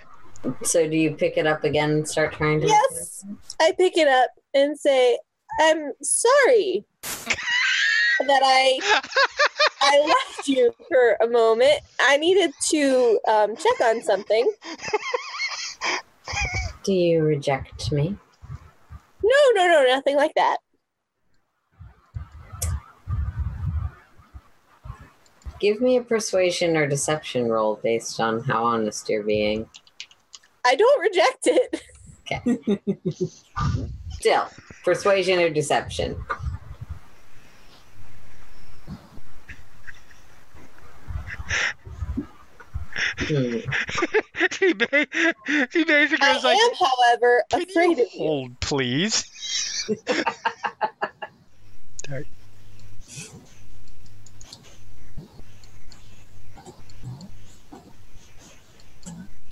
So do you pick it up again and start trying to? Yes. I pick it up and say, I'm sorry *laughs* that I I left you for a moment. I needed to um, check on something. Do you reject me? No, no, no, nothing like that. Give me a persuasion or deception roll based on how honest you're being. I don't reject it. Okay. *laughs* Still, persuasion or deception. Hmm. *laughs* he, ba- he basically I was like, am, however, "Can afraid you of you. hold, please?" *laughs*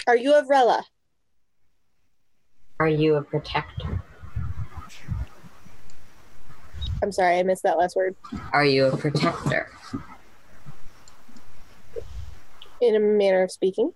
Are you Avrella? Are you a protector? I'm sorry, I missed that last word. Are you a protector? In a manner of speaking.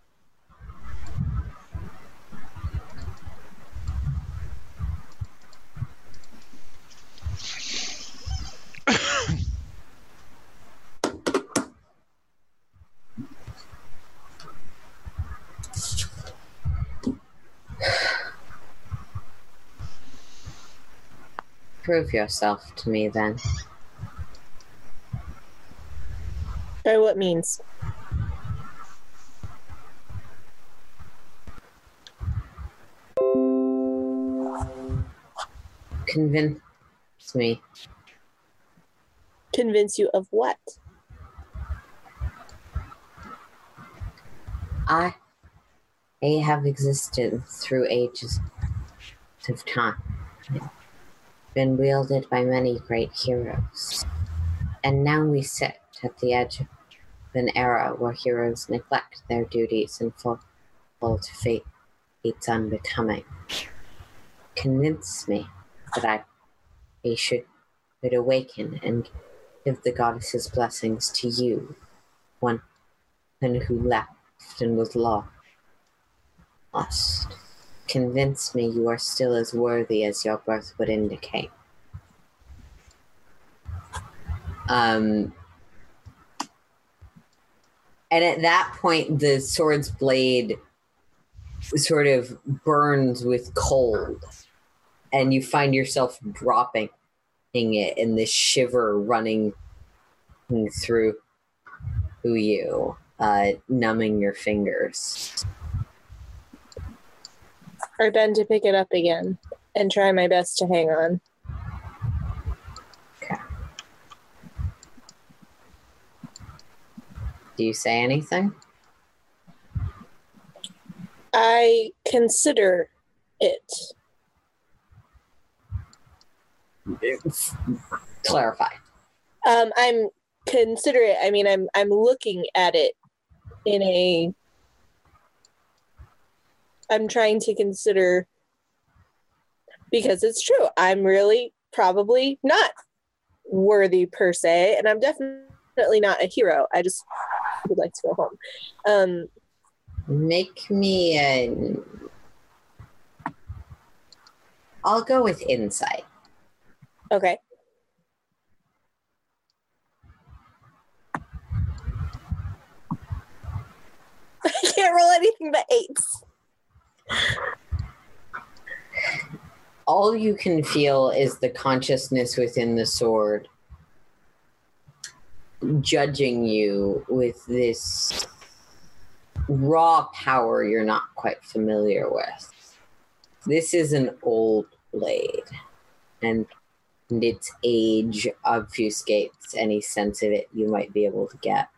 Prove yourself to me then. By what means? Convince me. Convince you of what? I, I have existed through ages of time, been wielded by many great heroes, and now we sit at the edge of an era where heroes neglect their duties and fall, to fate. It's unbecoming. Convince me that I, I should, should awaken and give the goddess's blessings to you, one, one who left and was lost. Convince me you are still as worthy as your birth would indicate. Um, and at that point, the sword's blade sort of burns with cold, and you find yourself dropping it, and this shiver running through you uh, numbing your fingers. I bend to pick it up again and try my best to hang on. Do you say anything? I consider it. Clarify. Um, I'm considerate. I mean, I'm I'm looking at it in a. I'm trying to consider because it's true. I'm really probably not worthy per se, and I'm definitely not a hero. I just would like to go home. Um, Make me an. I'll go with insight. Okay. *laughs* I can't roll anything but eights all you can feel is the consciousness within the sword judging you with this raw power you're not quite familiar with. This is an old blade, and, its age obfuscates any sense of it you might be able to get.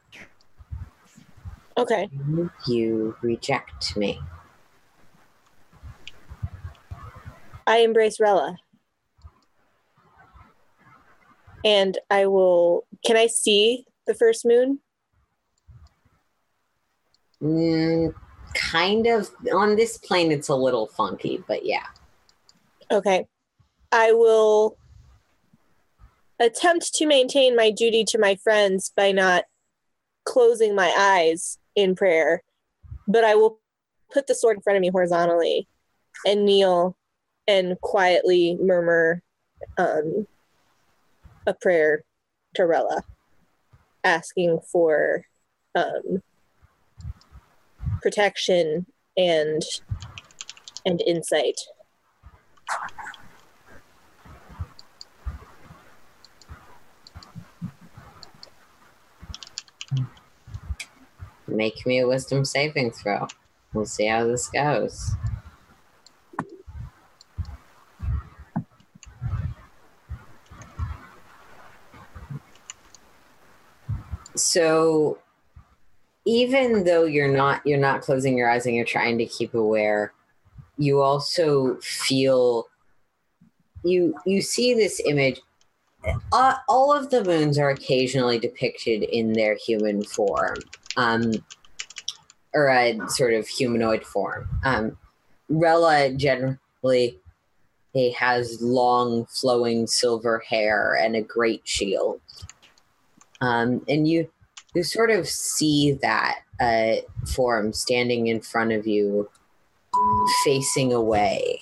Okay. You reject me. I embrace Rella. And I will. Can I see the first moon? Mm, kind of. On this plane, it's a little funky, but yeah. Okay. I will attempt to maintain my duty to my friends by not closing my eyes in prayer, but I will put the sword in front of me horizontally and kneel and quietly murmur um, a prayer to Rella, asking for um, protection and and insight. Make me a wisdom saving throw. We'll see how this goes. So even though you're not you're not closing your eyes and you're trying to keep aware, you also feel you you see this image uh, all of the moons are occasionally depicted in their human form um, or a sort of humanoid form. Um, Rella generally he has long flowing silver hair and a great shield. Um, and you you sort of see that uh, form standing in front of you, facing away.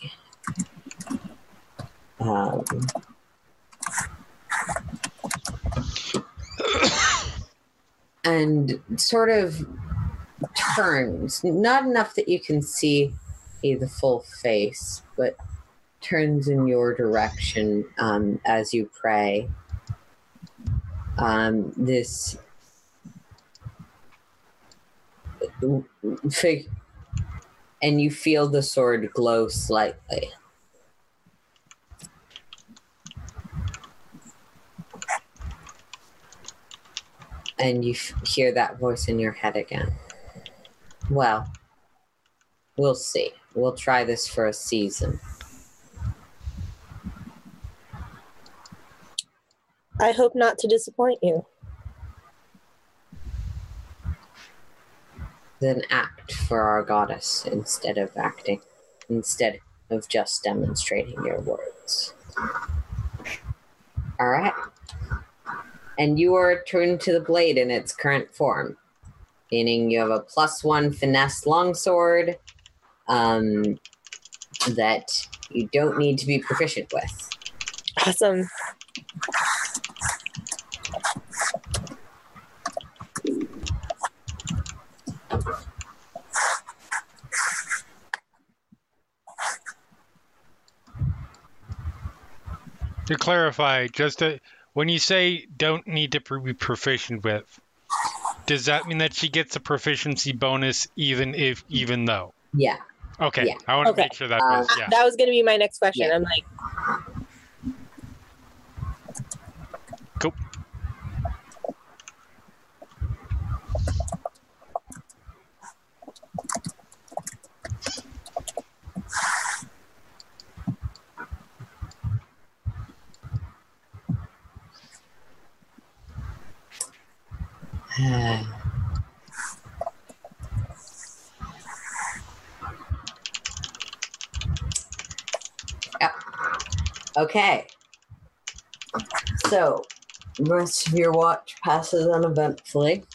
Um, *coughs* and sort of turns, not enough that you can see the full face, but turns in your direction um, as you pray. Um, this fig, and you feel the sword glow slightly. and you f- hear that voice in your head again. Well, we'll see. We'll try this for a season. I hope not to disappoint you. Then act for our goddess instead of acting, instead of just demonstrating your words. All right and you are attuned to the blade in its current form, meaning you have a plus one finesse longsword um, that you don't need to be proficient with. Awesome. To clarify, just to, when you say don't need to be proficient with, does that mean that she gets a proficiency bonus even if even though? Yeah. Okay. Yeah. I want to Okay. make sure that Uh, goes. Yeah. That was going to be my next question. Yeah. I'm like, Okay. So, the rest of your watch passes uneventfully.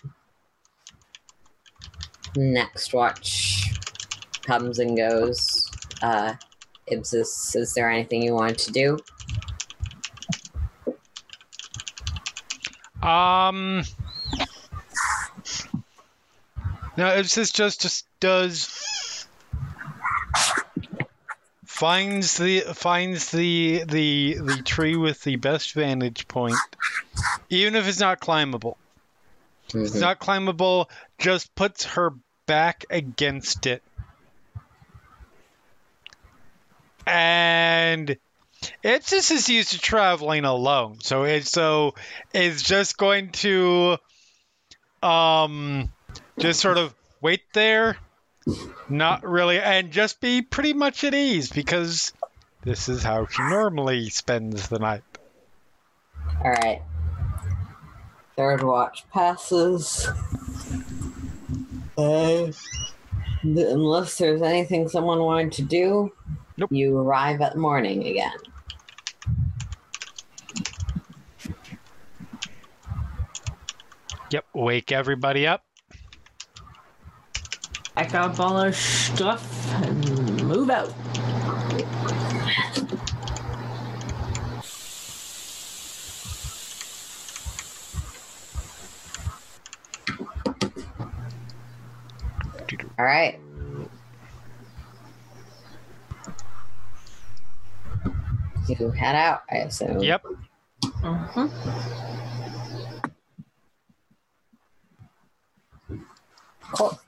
Next watch comes and goes. Uh, Ibsis, is there anything you want to do? Um. Now, is this just just does finds the finds the the the tree with the best vantage point, even if it's not climbable. If it's not climbable, just puts her back against it. And it's just is used to traveling alone. So it's so it's just going to um just sort of wait there, not really and just be pretty much at ease because this is how she normally spends the night. All right. Third watch passes. Uh, unless there's anything someone wanted to do, Nope. you arrive at morning again. Yep, wake everybody up. Pack up all our stuff and move out. All right. You head out, I assume. Yep. Mm-hmm. Cool.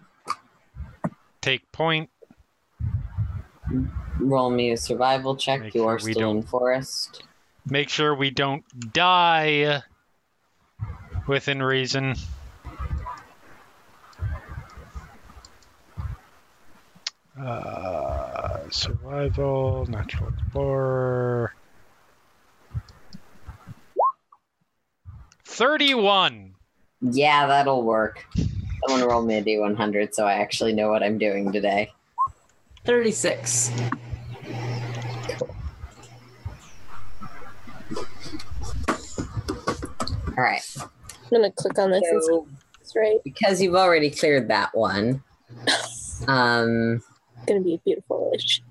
Take point. Roll me a survival check. Make you are sure we still in don't- forest. Make sure we don't die within reason. Uh, survival, natural explorer. 31. Yeah, that'll work. Someone roll me a d100 so I actually know what I'm doing today. 36. All right. I'm gonna click on this. and So, right. because you've already cleared that one, um, It's gonna be a beautiful relationship.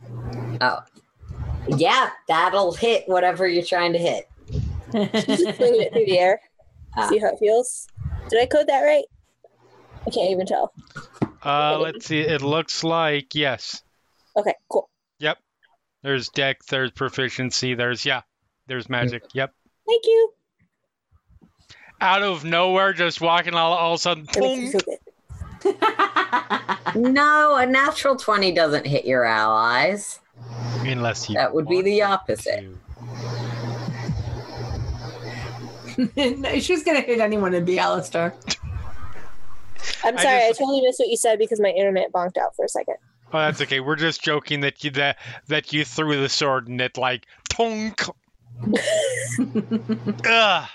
oh, yeah, that'll hit whatever you're trying to hit. Just fling it through the air. *laughs* Ah. See how it feels. Did I code that right? I can't even tell. Uh, let's see. It looks like, yes. Okay, cool. Yep. There's Dex, there's proficiency, there's, yeah, there's magic. Yep. Thank you. Out of nowhere, just walking all, all of a sudden, That makes me boom. feel good. *laughs* No, a natural 20 doesn't hit your allies. Unless you. That would be the opposite. *laughs* to. she's gonna hit anyone and be Alistair. *laughs* I'm sorry, I, just- totally missed what you said because my internet bonked out for a second. Oh, that's okay. We're just joking that you that that you threw the sword and it like tonk. *laughs* Ugh.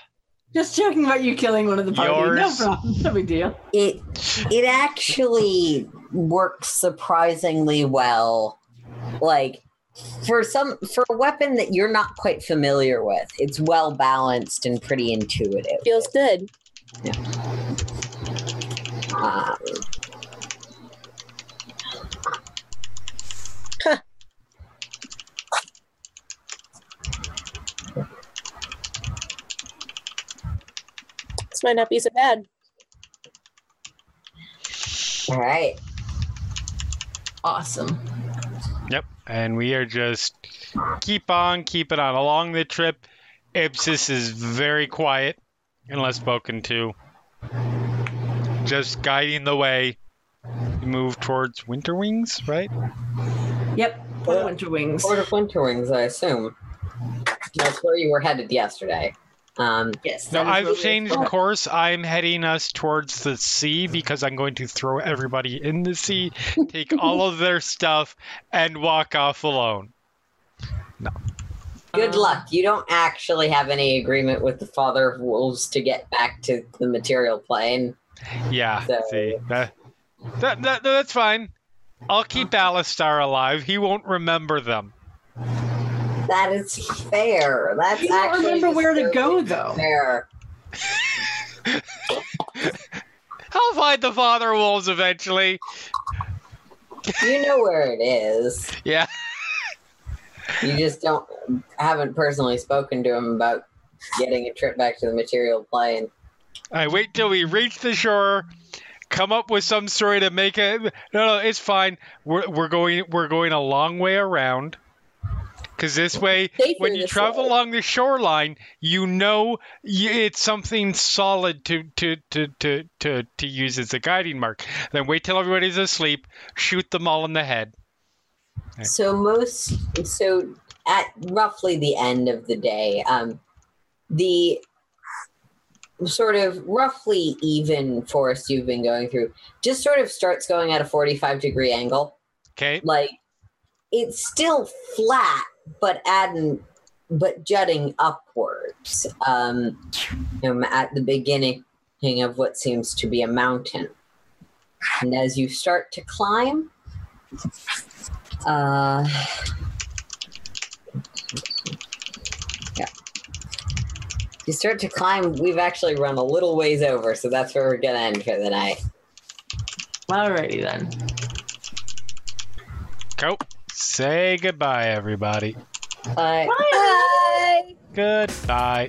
Just joking about you killing one of the party. Yours. No problem. No big deal. It it actually works surprisingly well. Like for some for a weapon that you're not quite familiar with, it's well balanced and pretty intuitive. Feels good. This might not be so bad. all right. Awesome. Yep. And we are just keep on keeping on along the trip. Ibsis is very quiet unless spoken to. Just guiding the way. We move towards Winter Wings, right? Yep. Port of Winter Wings. Port of Winter Wings, I assume. That's where you were headed yesterday. Um, Yes. No, I've changed course. I'm heading us towards the sea because I'm going to throw everybody in the sea, take all of their stuff, and walk off alone. No. Good Um, luck. You don't actually have any agreement with the Father of Wolves to get back to the material plane. Yeah, So- see, that, that, that that's fine. I'll keep Alistair alive. He won't remember them. That is fair. That's You don't actually remember where to go though. Fair. *laughs* I'll find the father wolves eventually. You know where it is. Yeah. You just don't haven't personally spoken to him about getting a trip back to the material plane. I wait till we reach the shore, come up with some story to make it. No, no, it's fine. We're we're going we're going a long way around. Because this way, when you travel way. along the shoreline, you know it's something solid to to, to, to, to to use as a guiding mark. Then wait till everybody's asleep, shoot them all in the head. So most so at roughly the end of the day, um, the sort of roughly even forest you've been going through just sort of starts going at a 45 degree angle. Okay. Like it's still flat, but adding but jutting upwards. Um, you know, at the beginning of what seems to be a mountain. And as you start to climb, uh, You start to climb. We've actually run a little ways over, so that's where we're gonna end for the night. Alrighty then. Go. Say goodbye, everybody. Bye. Bye. Goodbye.